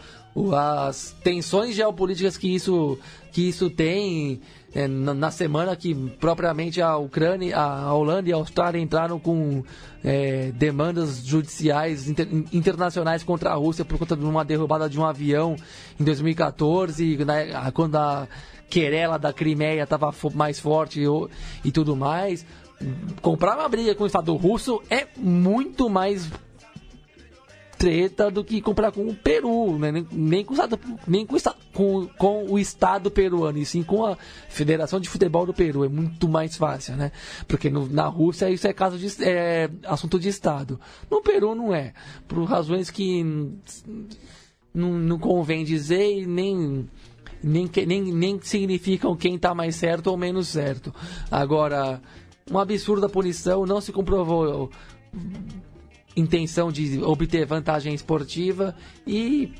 as tensões geopolíticas que isso, que isso tem, é, na, na semana que propriamente a Ucrânia, a Holanda e a Austrália entraram com é, demandas judiciais inter- internacionais contra a Rússia por conta de uma derrubada de um avião em 2014, né, quando a querela da Crimeia estava mais forte e, e tudo mais. Comprar uma briga com o Estado russo é muito mais treta do que comprar com o Peru, né? nem, nem com, o Estado, nem com, o Estado, com, com o Estado peruano, e sim com a Federação de Futebol do Peru. É muito mais fácil, né? Porque no- na Rússia isso é caso de é, assunto de Estado. No Peru não é, por razões que não, não convém dizer e nem nem, nem, nem significam quem está mais certo ou menos certo. Agora, um absurdo a punição, não se comprovou intenção de obter vantagem esportiva e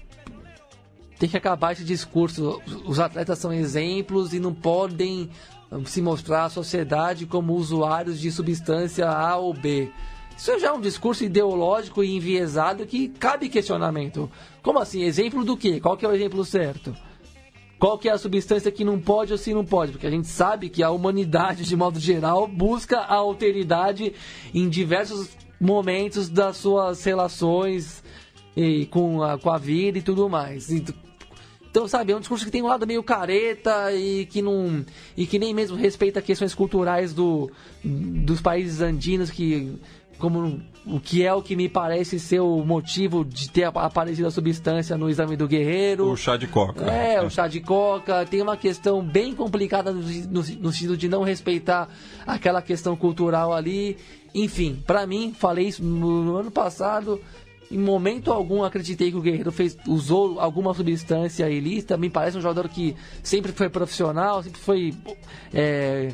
tem que acabar esse discurso. Os atletas são exemplos e não podem hum, se mostrar à sociedade como usuários de substância A ou B. Isso já é um discurso ideológico e enviesado que cabe questionamento. Como assim? Exemplo do quê? Qual que é o exemplo certo? Qual que é a substância que não pode ou se não pode? Porque a gente sabe que a humanidade, de modo geral, busca a alteridade em diversos momentos das suas relações e com, a, com a vida e tudo mais. E, então, sabe, é um discurso que tem um lado meio careta e que não. e que nem mesmo respeita questões culturais do, dos países andinos que. Como o que é o que me parece ser o motivo de ter aparecido a substância no exame do guerreiro. O chá de coca. É, o chá de coca. Tem uma questão bem complicada no, no- no sentido de não respeitar aquela questão cultural ali. Enfim, pra mim, falei isso no, no ano passado. Em momento algum acreditei que o Guerreiro fez, usou alguma substância ilícita. Me parece um jogador que sempre foi profissional, sempre foi é,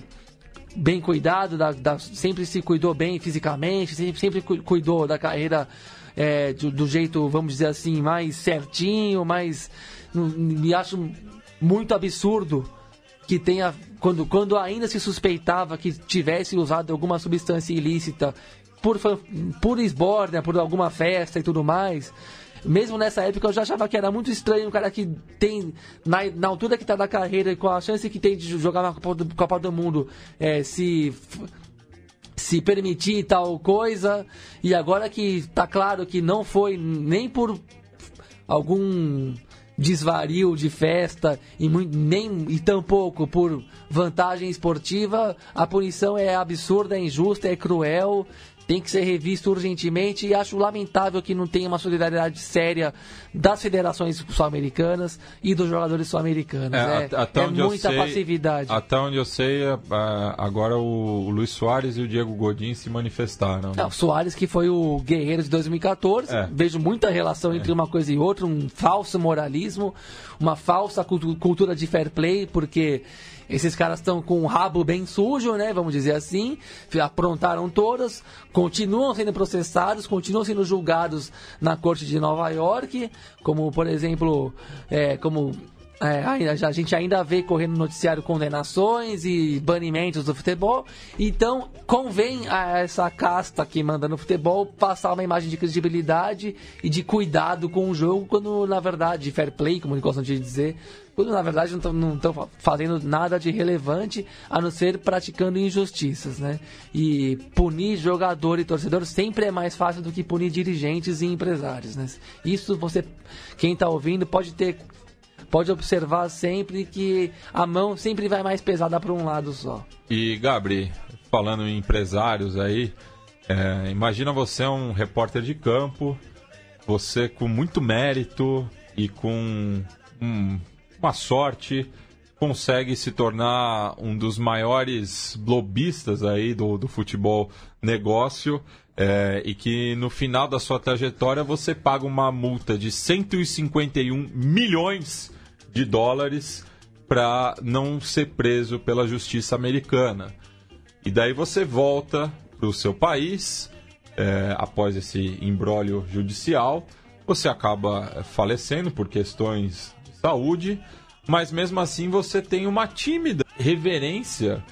bem cuidado, da, da- sempre se cuidou bem fisicamente, sempre, sempre cu- cuidou da carreira é, do, do jeito, vamos dizer assim, mais certinho, mais. Me acho muito absurdo que tenha. Quando, quando ainda se suspeitava que tivesse usado alguma substância ilícita por, por esbórnia, por alguma festa e tudo mais. Mesmo nessa época eu já achava que era muito estranho um cara que tem, na, na altura que tá da carreira e com a chance que tem de jogar na Copa do, Copa do Mundo, é, se se permitir tal coisa, e agora que tá claro que não foi nem por algum desvario de festa e mui- nem e tampouco por vantagem esportiva, a punição é absurda, é injusta, é cruel. Tem que ser revisto urgentemente e acho lamentável que não tenha uma solidariedade séria das federações sul-americanas e dos jogadores sul-americanos. É, at- até é onde eu muita sei- passividade. Até onde eu sei, é, é, agora o, o Luiz Soares e o Diego Godin se manifestaram. né? Não, Soares, que foi o guerreiro de 2014, É. vejo muita relação entre uma coisa e outra, um falso moralismo, uma falsa cultu- cultura de fair play, porque esses caras estão com o rabo bem sujo, né? Vamos dizer assim, aprontaram todas, continuam sendo processados, continuam sendo julgados na corte de Nova York, como por exemplo, é, como é, a gente ainda vê correndo no noticiário condenações e banimentos do futebol. Então, convém a essa casta que manda no futebol passar uma imagem de credibilidade e de cuidado com o jogo, quando na verdade, fair play, como eles gostam de dizer, quando na verdade não estão fazendo nada de relevante a não ser praticando injustiças, né? E punir jogador e torcedor sempre é mais fácil do que punir dirigentes e empresários, né? Isso você, quem está ouvindo, pode ter pode observar sempre que a mão sempre vai mais pesada para um lado só. E, Gabri, falando em empresários aí, é, imagina você um repórter de campo, você com muito mérito e com um- uma sorte consegue se tornar um dos maiores lobistas aí do, do futebol negócio é, e que no final da sua trajetória você paga uma multa de 151 milhões de dólares para não ser preso pela justiça americana. E daí você volta para o seu país, é, após esse embrólio judicial, você acaba falecendo por questões saúde, mas mesmo assim você tem uma tímida reverência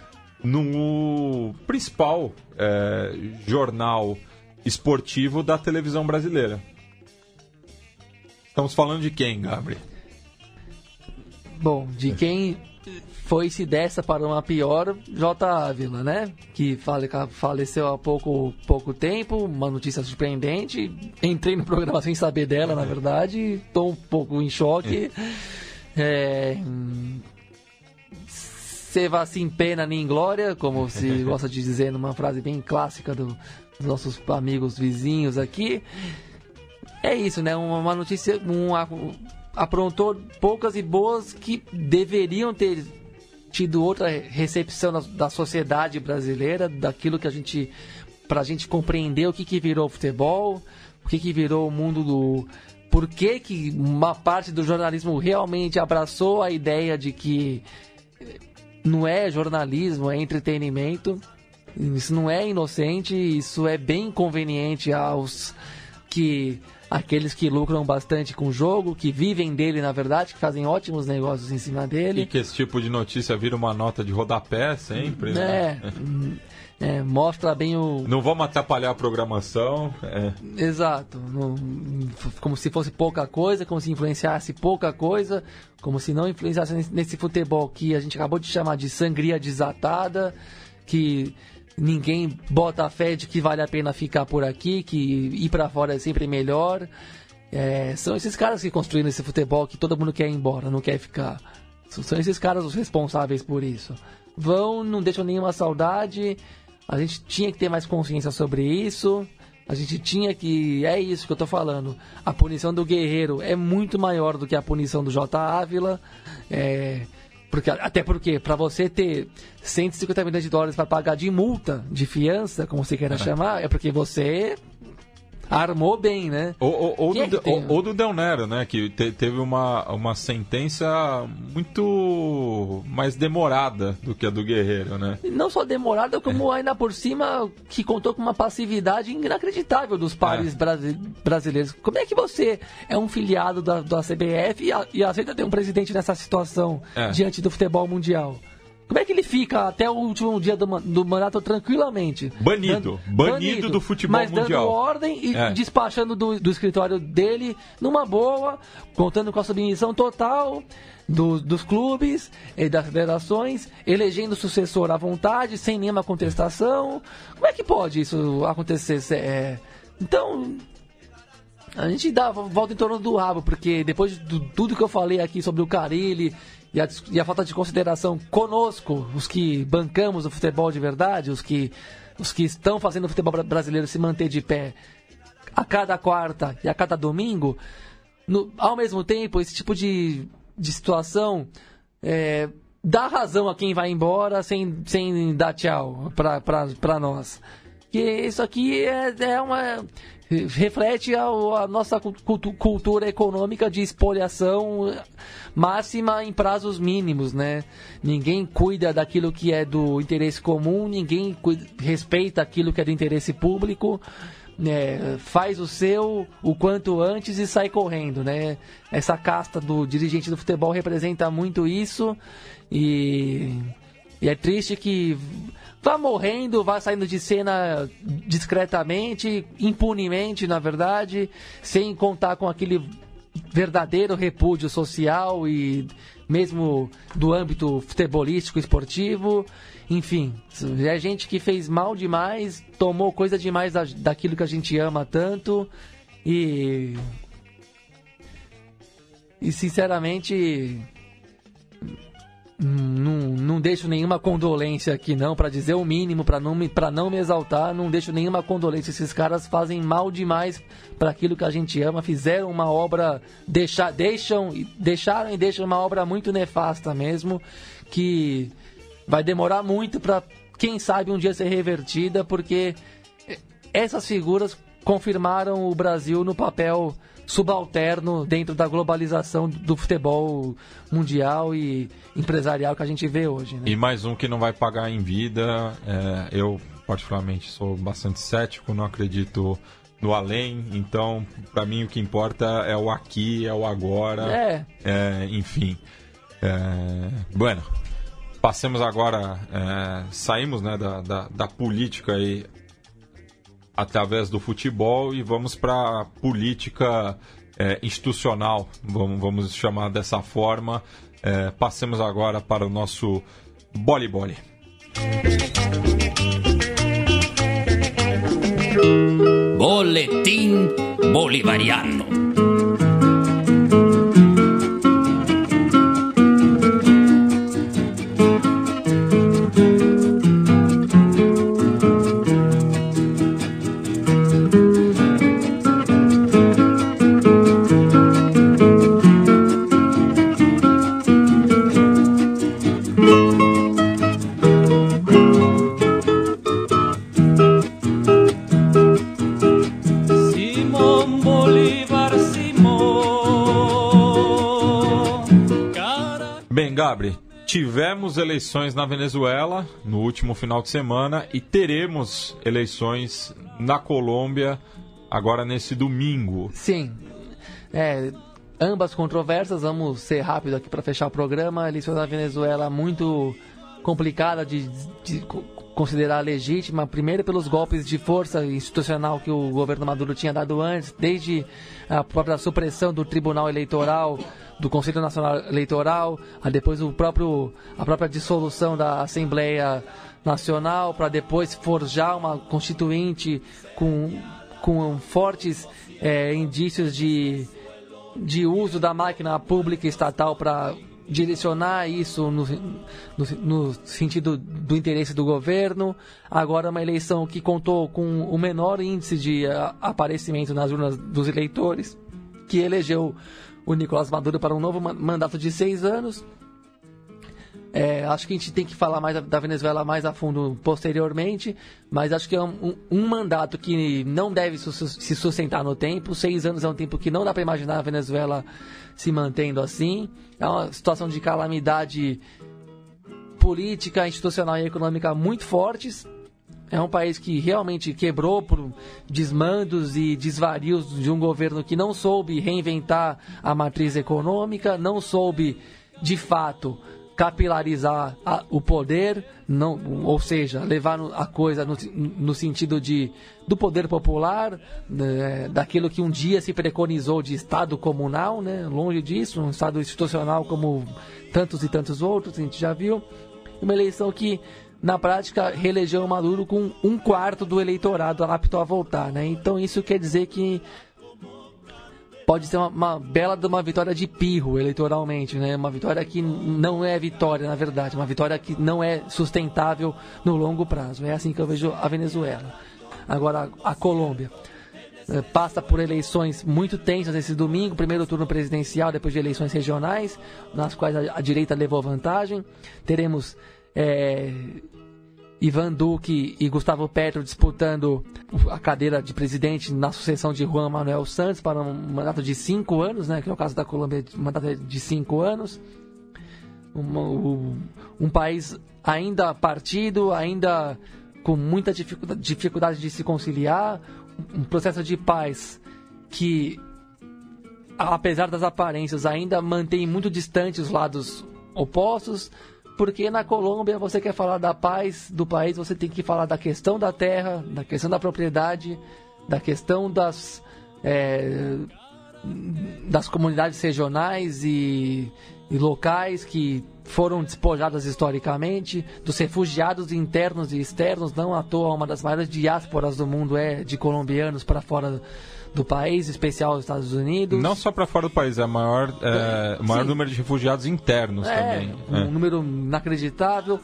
no principal é, jornal esportivo da televisão brasileira. Estamos falando de quem, Gabriel? Bom, de quem foi-se dessa para uma pior, J. Ávila, né? Que fale- faleceu há pouco, pouco tempo, uma notícia surpreendente. Entrei no programa (laughs) sem saber dela, na verdade. Estou um pouco em choque. É, hum, Seva sem pena nem glória, como se (laughs) gosta de dizer numa frase bem clássica do- dos nossos amigos vizinhos aqui. É isso, né? Uma, notícia. Um, aprontou poucas e boas que deveriam ter tido outra recepção da, da sociedade brasileira, daquilo que a gente. pra gente compreender o que, que virou o futebol, o que, que virou o mundo do. Por que, que uma parte do jornalismo realmente abraçou a ideia de que não é jornalismo, é entretenimento. Isso não é inocente, isso é bem conveniente aos que aqueles que lucram bastante com o jogo, que vivem dele na verdade, que fazem ótimos negócios em cima E dele. que esse tipo de notícia vira uma nota de rodapé sempre, né? É, é, mostra bem o, Não vamos atrapalhar a programação. é. Exato. Como se fosse pouca coisa, como se influenciasse pouca coisa, como se não influenciasse nesse futebol que a gente acabou de chamar de sangria desatada, que ninguém bota a fé de que vale a pena ficar por aqui, que ir pra fora é sempre melhor. É, são esses caras que construíram esse futebol que todo mundo quer ir embora, não quer ficar. São esses caras os responsáveis por isso. Vão, não deixam nenhuma saudade. A gente tinha que ter mais consciência sobre isso. A gente tinha que. É isso que eu tô falando. A punição do Guerreiro é muito maior do que a punição do J. Ávila. É, porque, até porque, para você ter 150 milhões de dólares para pagar de multa, de fiança, como você queira chamar, é porque você armou bem, né? Ou, ou- ou é do, tem? ou- ou do Del Nero, né? Que te- teve uma, uma sentença muito mais demorada do que a do Guerreiro, né? Não só demorada, como ainda por cima que contou com uma passividade inacreditável dos pares É. brasi- brasileiros. Como é que você é um filiado da, da CBF e, a- e aceita ter um presidente nessa situação É. diante do futebol mundial? Como é que ele fica até o último dia do, do mandato tranquilamente? Banido. Banido do futebol mas mundial. dando ordem e É. despachando do, do escritório dele numa boa, contando com a submissão total do- dos clubes e das federações, elegendo sucessor à vontade, sem nenhuma contestação. Como é que pode isso acontecer? É, Então, a gente dá volta em torno do rabo, porque depois de tudo que eu falei aqui sobre o Carilli e a, e a falta de consideração conosco, os que bancamos o futebol de verdade, os que os que estão fazendo o futebol bra- brasileiro se manter de pé a cada quarta e a cada domingo, no- ao mesmo tempo, esse tipo de, de situação é, dá razão a quem vai embora sem, sem dar tchau para nós. Que isso aqui é, é uma. reflete a, a nossa cultu- cultura econômica de espoliação máxima em prazos mínimos, né? Ninguém cuida daquilo que é do interesse comum, ninguém cuida- respeita aquilo que é do interesse público né, faz o seu o quanto antes e sai correndo, né? Essa casta do dirigente do futebol representa muito isso e, e é triste que vá morrendo, vá saindo de cena discretamente, impunemente, na verdade, sem contar com aquele verdadeiro repúdio social e mesmo do âmbito futebolístico, esportivo. Enfim, é gente que fez mal demais, tomou coisa demais da, daquilo que a gente ama tanto e. E sinceramente. Não, não deixo nenhuma condolência aqui não, para dizer o mínimo, para não, me- não me exaltar, não deixo nenhuma condolência. Esses caras fazem mal demais para aquilo que a gente ama, fizeram uma obra, deixa, deixam, deixaram e deixam uma obra muito nefasta mesmo, que vai demorar muito para quem sabe um dia ser revertida, porque essas figuras confirmaram o Brasil no papel subalterno dentro da globalização do futebol mundial e empresarial que a gente vê hoje. Né? E mais um que não vai pagar em vida. é, eu, particularmente, sou bastante cético, não acredito no além. Então, para mim, o que importa é o aqui, é o agora. É. É, enfim. É, bueno, passemos agora. é, saímos né, da, da, da política aí através do futebol e vamos para a política é, institucional, vamos, vamos chamar dessa forma. É, passemos agora para o nosso boli-boli. Boletín Bolivariano. Gabri, tivemos eleições na Venezuela no último final de semana e teremos eleições na Colômbia agora nesse domingo. Sim. É, ambas controversas, vamos ser rápido aqui para fechar o programa. A eleição da Venezuela muito complicada de, de considerar legítima, primeiro pelos golpes de força institucional que o governo Maduro tinha dado antes, desde a própria supressão do Tribunal Eleitoral, do Conselho Nacional Eleitoral, a depois o próprio, a própria dissolução da Assembleia Nacional, para depois forjar uma constituinte com, com fortes eh, indícios de de uso da máquina pública estatal para direcionar isso no, no, no sentido do interesse do governo. Agora, uma eleição que contou com o menor índice de ah, aparecimento nas urnas dos eleitores, que elegeu o Nicolás Maduro para um novo ma- mandato de seis anos. É, acho que a gente tem que falar mais da- Venezuela mais a fundo posteriormente, mas acho que é um, um- mandato que não deve se sustentar no tempo. Seis anos é um tempo que não dá para imaginar a Venezuela se mantendo assim. É uma situação de calamidade política, institucional e econômica muito fortes. É um país que realmente quebrou por desmandos e desvarios de um governo que não soube reinventar a matriz econômica, não soube, de fato, capilarizar a- o poder, não, ou seja, levar a coisa no, no sentido de, do poder popular, né, daquilo que um dia se preconizou de Estado comunal, né, longe disso, um Estado institucional como tantos e tantos outros, a gente já viu uma eleição que na prática reelegeu o Maduro com um quarto do eleitorado apto a voltar, né? Então isso quer dizer que pode ser uma, uma bela de uma vitória de pirro eleitoralmente, né? Uma vitória que não é vitória, na verdade, uma vitória que não é sustentável no longo prazo. É assim que eu vejo a Venezuela. Agora, a Colômbia eh, passa por eleições muito tensas esse domingo, primeiro turno presidencial, depois de eleições regionais, nas quais a, a direita levou vantagem. Teremos é, Ivan Duque e Gustavo Petro disputando a cadeira de presidente na sucessão de Juan Manuel Santos para um mandato de cinco anos, né, que no caso da Colômbia um mandato de cinco anos. Um, um país ainda partido, ainda com muita dificuldade de se conciliar, um processo de paz que, apesar das aparências, ainda mantém muito distante os lados opostos, porque na Colômbia você quer falar da paz do país, você tem que falar da questão da terra, da questão da propriedade, da questão das é, das comunidades regionais e, e locais que foram despojadas historicamente, dos refugiados internos e externos, não à toa uma das maiores diásporas do mundo é de colombianos para fora do país, especial os Estados Unidos. Não só para fora do país, é o maior, é, maior número de refugiados internos é, também. Um É. número inacreditável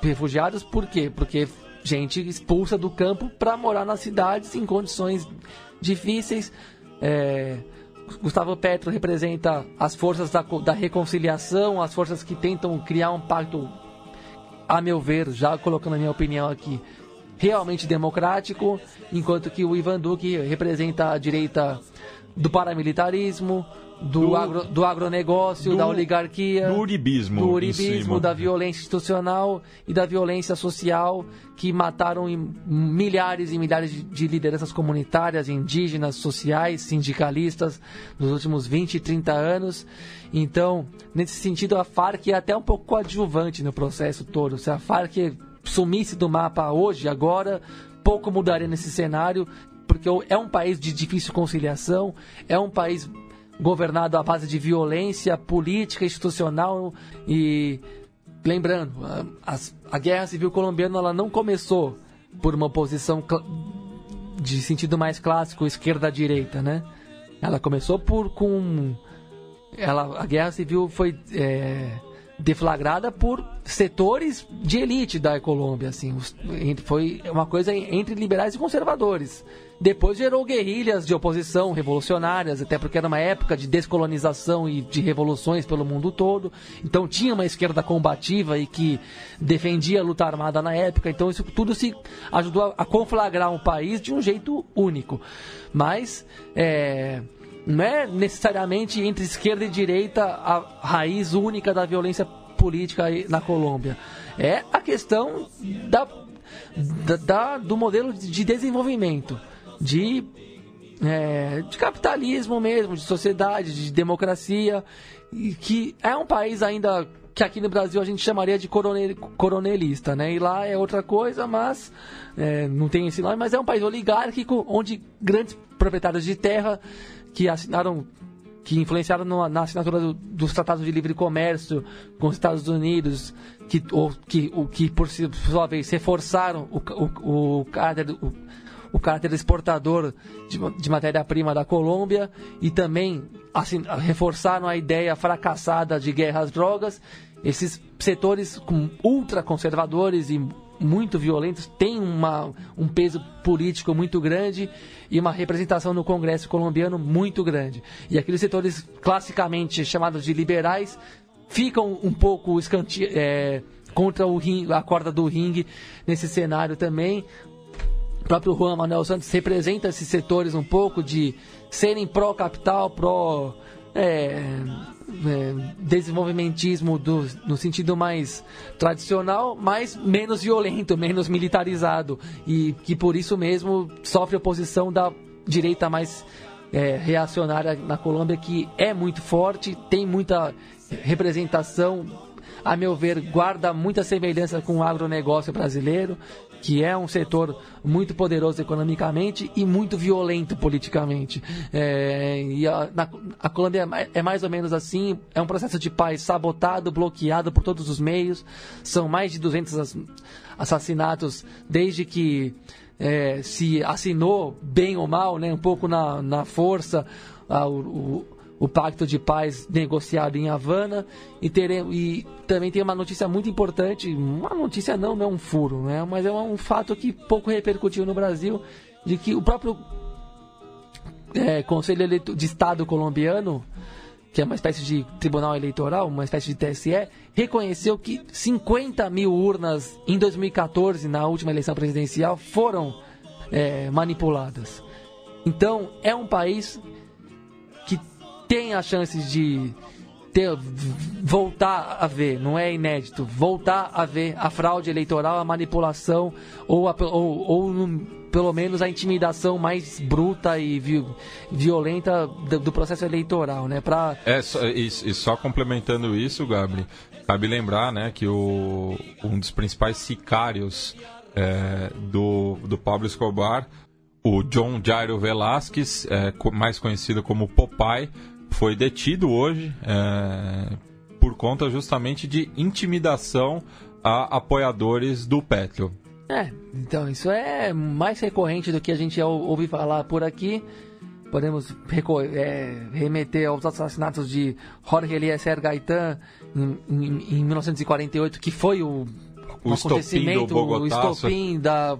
de refugiados, por quê? Porque gente expulsa do campo para morar nas cidades em condições difíceis. É, Gustavo Petro representa as forças da, da reconciliação, as forças que tentam criar um pacto, a meu ver, já colocando a minha opinião aqui, realmente democrático, enquanto que o Ivan Duque representa a direita do paramilitarismo, do, Do- agro, do agronegócio, do- da oligarquia, do uribismo do uribismo, da violência institucional e da violência social que mataram milhares e milhares de, de lideranças comunitárias, indígenas, sociais, sindicalistas nos últimos 20 e 30 anos. Então, nesse sentido, a Farc é até um pouco coadjuvante no processo todo. Se a Farc sumisse do mapa hoje, agora, pouco mudaria nesse cenário, porque é um país de difícil conciliação, é um país governado à base de violência política, institucional e lembrando, a, a guerra civil colombiana ela não começou por uma oposição cl- de sentido mais clássico esquerda-direita, né? Ela começou por com ela a guerra civil foi é, deflagrada por setores de elite da Colômbia, assim, foi uma coisa en- entre liberais e conservadores. Depois gerou guerrilhas de oposição revolucionárias, até porque era uma época de descolonização e de revoluções pelo mundo todo. Então tinha uma esquerda combativa e que defendia a luta armada na época. Então isso tudo se ajudou a conflagrar um país de um jeito único. Mas é, não é necessariamente entre esquerda e direita a raiz única da violência política na Colômbia. É a questão da, da- do modelo de desenvolvimento, de, é, de capitalismo mesmo, de sociedade, de democracia, que é um país ainda que aqui no Brasil a gente chamaria de coronel, coronelista, né? E lá é outra coisa, mas é, não tem esse nome, mas é um país oligárquico onde grandes proprietários de terra que assinaram que influenciaram no- na assinatura do- dos tratados de livre comércio com os Estados Unidos, que, ou, que, o, que por sua vez reforçaram o, o, o caráter, o, o caráter exportador de, de matéria-prima da Colômbia e também assim, reforçaram a ideia fracassada de guerra às drogas. Esses setores ultraconservadores e muito violentos têm uma, um peso político muito grande e uma representação no Congresso colombiano muito grande. E aqueles setores classicamente chamados de liberais ficam um pouco escante é, contra o ring, a corda do ringue nesse cenário também. O próprio Juan Manuel Santos representa esses setores um pouco de serem pró-capital, pró. é, é, desenvolvimentismo do- no sentido mais tradicional, mas menos violento, menos militarizado. E que por isso mesmo sofre oposição da direita mais é, reacionária na Colômbia, que é muito forte, tem muita representação, a meu ver, guarda muita semelhança com o agronegócio brasileiro, que é um setor muito poderoso economicamente e muito violento politicamente. É, e a, na- a Colômbia é é mais ou menos assim, é um processo de paz sabotado, bloqueado por todos os meios, são mais de 200 ass- assassinatos desde que é, se assinou, bem ou mal, né, um pouco na, na força, a- o, o, pacto de paz negociado em Havana e, e também tem uma notícia muito importante, uma notícia não, não é um furo, né? mas é um fato que pouco repercutiu no Brasil, de que o próprio é, Conselho de Estado colombiano, que é uma espécie de tribunal eleitoral, uma espécie de TSE, reconheceu que 50 mil urnas em 2014, na última eleição presidencial, foram é, manipuladas. Então, é um país tem as chances de ter, voltar a ver, não é inédito, voltar a ver a fraude eleitoral, a manipulação ou, a- ou, ou no- pelo menos a intimidação mais bruta e vi- violenta do, do processo eleitoral, né? Pra, É, só- e, e só complementando isso, Gabri, cabe lembrar né, que o, um dos principais sicários é, do, do Pablo Escobar, o John Jairo Velasquez, é, mais conhecido como Popeye, foi detido hoje é, por conta justamente de intimidação a apoiadores do Petro. É, então isso é mais recorrente do que a gente ouve falar por aqui. Podemos é, remeter aos assassinatos de Jorge Eliezer Gaetan em, em- em 1948, que foi o, O acontecimento, Bogotá, o estopim da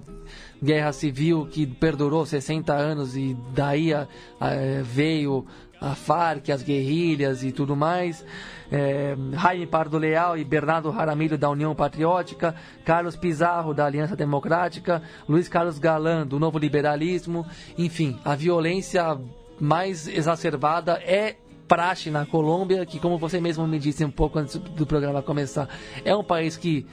guerra civil que perdurou 60 anos e daí a- a- veio a Farc, as guerrilhas e tudo mais. É, Jaime Pardo Leal e Bernardo Jaramillo da União Patriótica, Carlos Pizarro da Aliança Democrática, Luiz Carlos Galan do Novo Liberalismo, enfim, a violência mais exacerbada é praxe na Colômbia, que como você mesmo me disse um pouco antes do programa começar, é um país que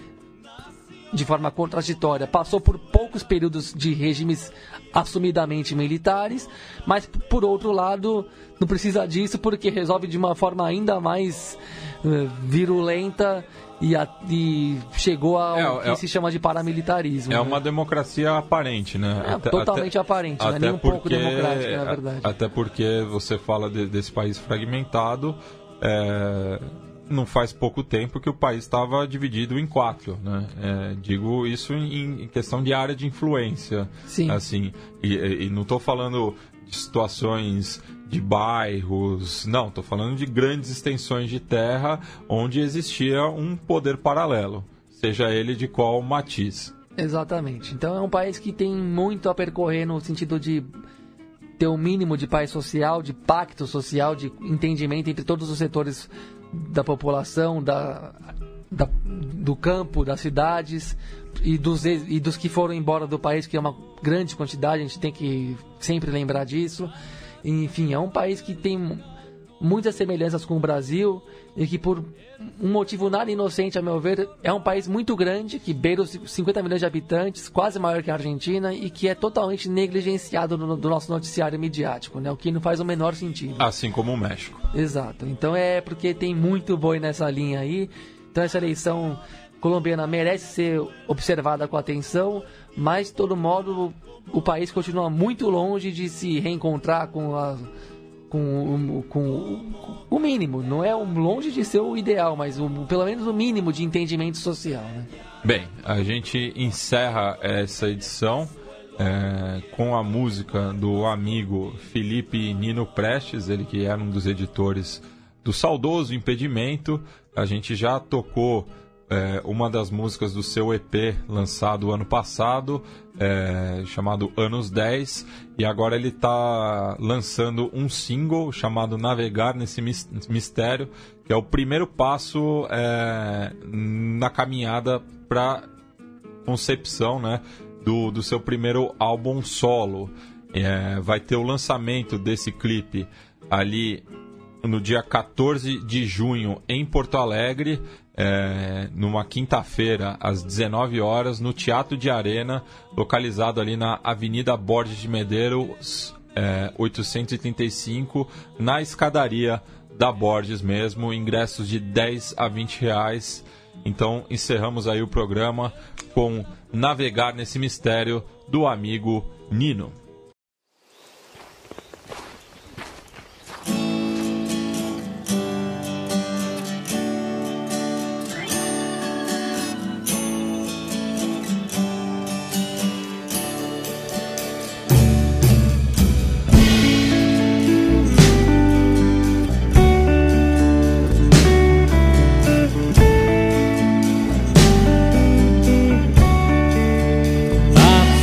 de forma contraditória, passou por poucos períodos de regimes assumidamente militares, mas por outro lado, não precisa disso porque resolve de uma forma ainda mais eh, virulenta e, a- e chegou ao É, que é- se chama de paramilitarismo. É né? uma democracia aparente, né? É, totalmente aparente, não é nem um pouco democrática, na verdade. Até porque você fala de- desse país fragmentado, é, não faz pouco tempo que o país estava dividido em quatro, né? É, digo isso em, em questão de área de influência, Sim. assim, e, e não estou falando de situações de bairros, não, estou falando de grandes extensões de terra onde existia um poder paralelo, seja ele de qual matiz. Exatamente. Então é um país que tem muito a percorrer no sentido de ter um mínimo de paz social, de pacto social, de entendimento entre todos os setores da população, da, da- do campo, das cidades e dos, e dos que foram embora do país, que é uma grande quantidade, a gente tem que sempre lembrar disso. Enfim, é um país que tem muitas semelhanças com o Brasil e que por um motivo nada inocente, a meu ver, é um país muito grande, que beira os 50 milhões de habitantes, quase maior que a Argentina e que é totalmente negligenciado no, do nosso noticiário midiático, né? O que não faz o menor sentido. Assim como o México. Exato. Então é porque tem muito boi nessa linha aí. Então essa eleição colombiana merece ser observada com atenção, mas de todo modo o país continua muito longe de se reencontrar com a com, o- com o- mínimo, não é longe de ser o ideal, mas o- pelo menos o mínimo de entendimento social, né? Bem, a gente encerra essa edição é, com a música do amigo Felipe Nino Prestes, ele que era um dos editores do saudoso Impedimento. A gente já tocou é, uma das músicas do seu EP lançado ano passado, é, chamado Anos 10, e agora ele está lançando um single chamado Navegar nesse Mis- Mistério, que é o primeiro passo é, na caminhada para concepção né, do, do seu primeiro álbum solo. É, vai ter o lançamento desse clipe ali no dia 14 de junho em Porto Alegre, é, numa quinta-feira, às 19 horas, no Teatro de Arena, localizado ali na Avenida Borges de Medeiros, é, 835, na escadaria da Borges mesmo, ingressos de 10 a 20 reais. Então encerramos aí o programa com Navegar nesse Mistério do amigo Nino.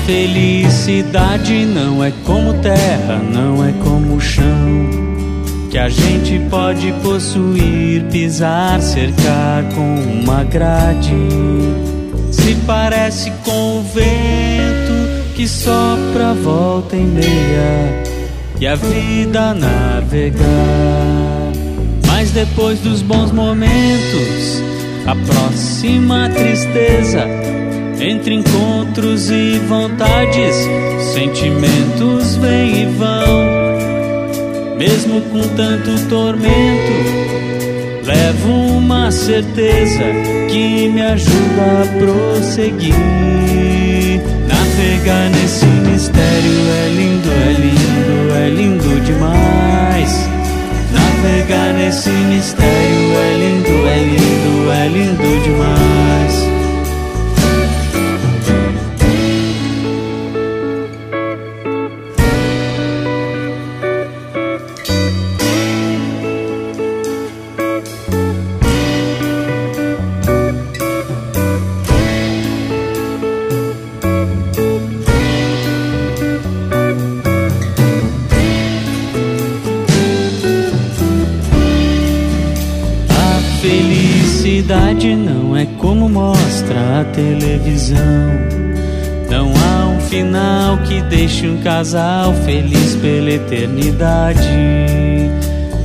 Felicidade não é como terra, não é como chão. Que a gente pode possuir, pisar, cercar com uma grade. Se parece com o vento que sopra volta e meia e a vida navegar. Mas depois dos bons momentos, a próxima tristeza entre encontros e vontades, sentimentos vêm e vão. Mesmo com tanto tormento, levo uma certeza que me ajuda a prosseguir. Navegar nesse mistério é lindo, é lindo, é lindo demais. Navegar nesse mistério é lindo, é lindo, é lindo demais. Televisão. Não há um final que deixe um casal feliz pela eternidade.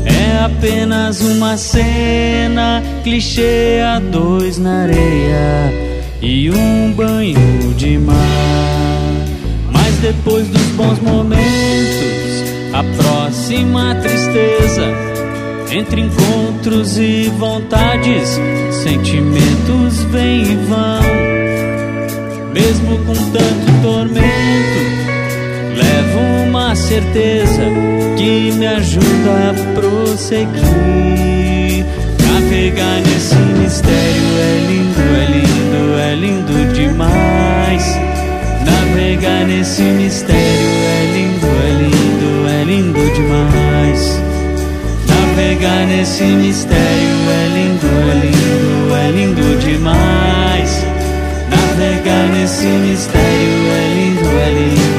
É apenas uma cena, clichê a dois na areia e um banho de mar. Mas depois dos bons momentos, a próxima tristeza entre encontros e vontades, sentimentos vêm e vão. Mesmo com tanto tormento, levo uma certeza que me ajuda a prosseguir. Navegar nesse mistério é lindo, é lindo, é lindo demais. Navegar nesse mistério é lindo, é lindo, é lindo demais. Navegar nesse mistério. É lindo, é lindo, é lindo demais. Navegar nesse mistério. É lindo, é lindo,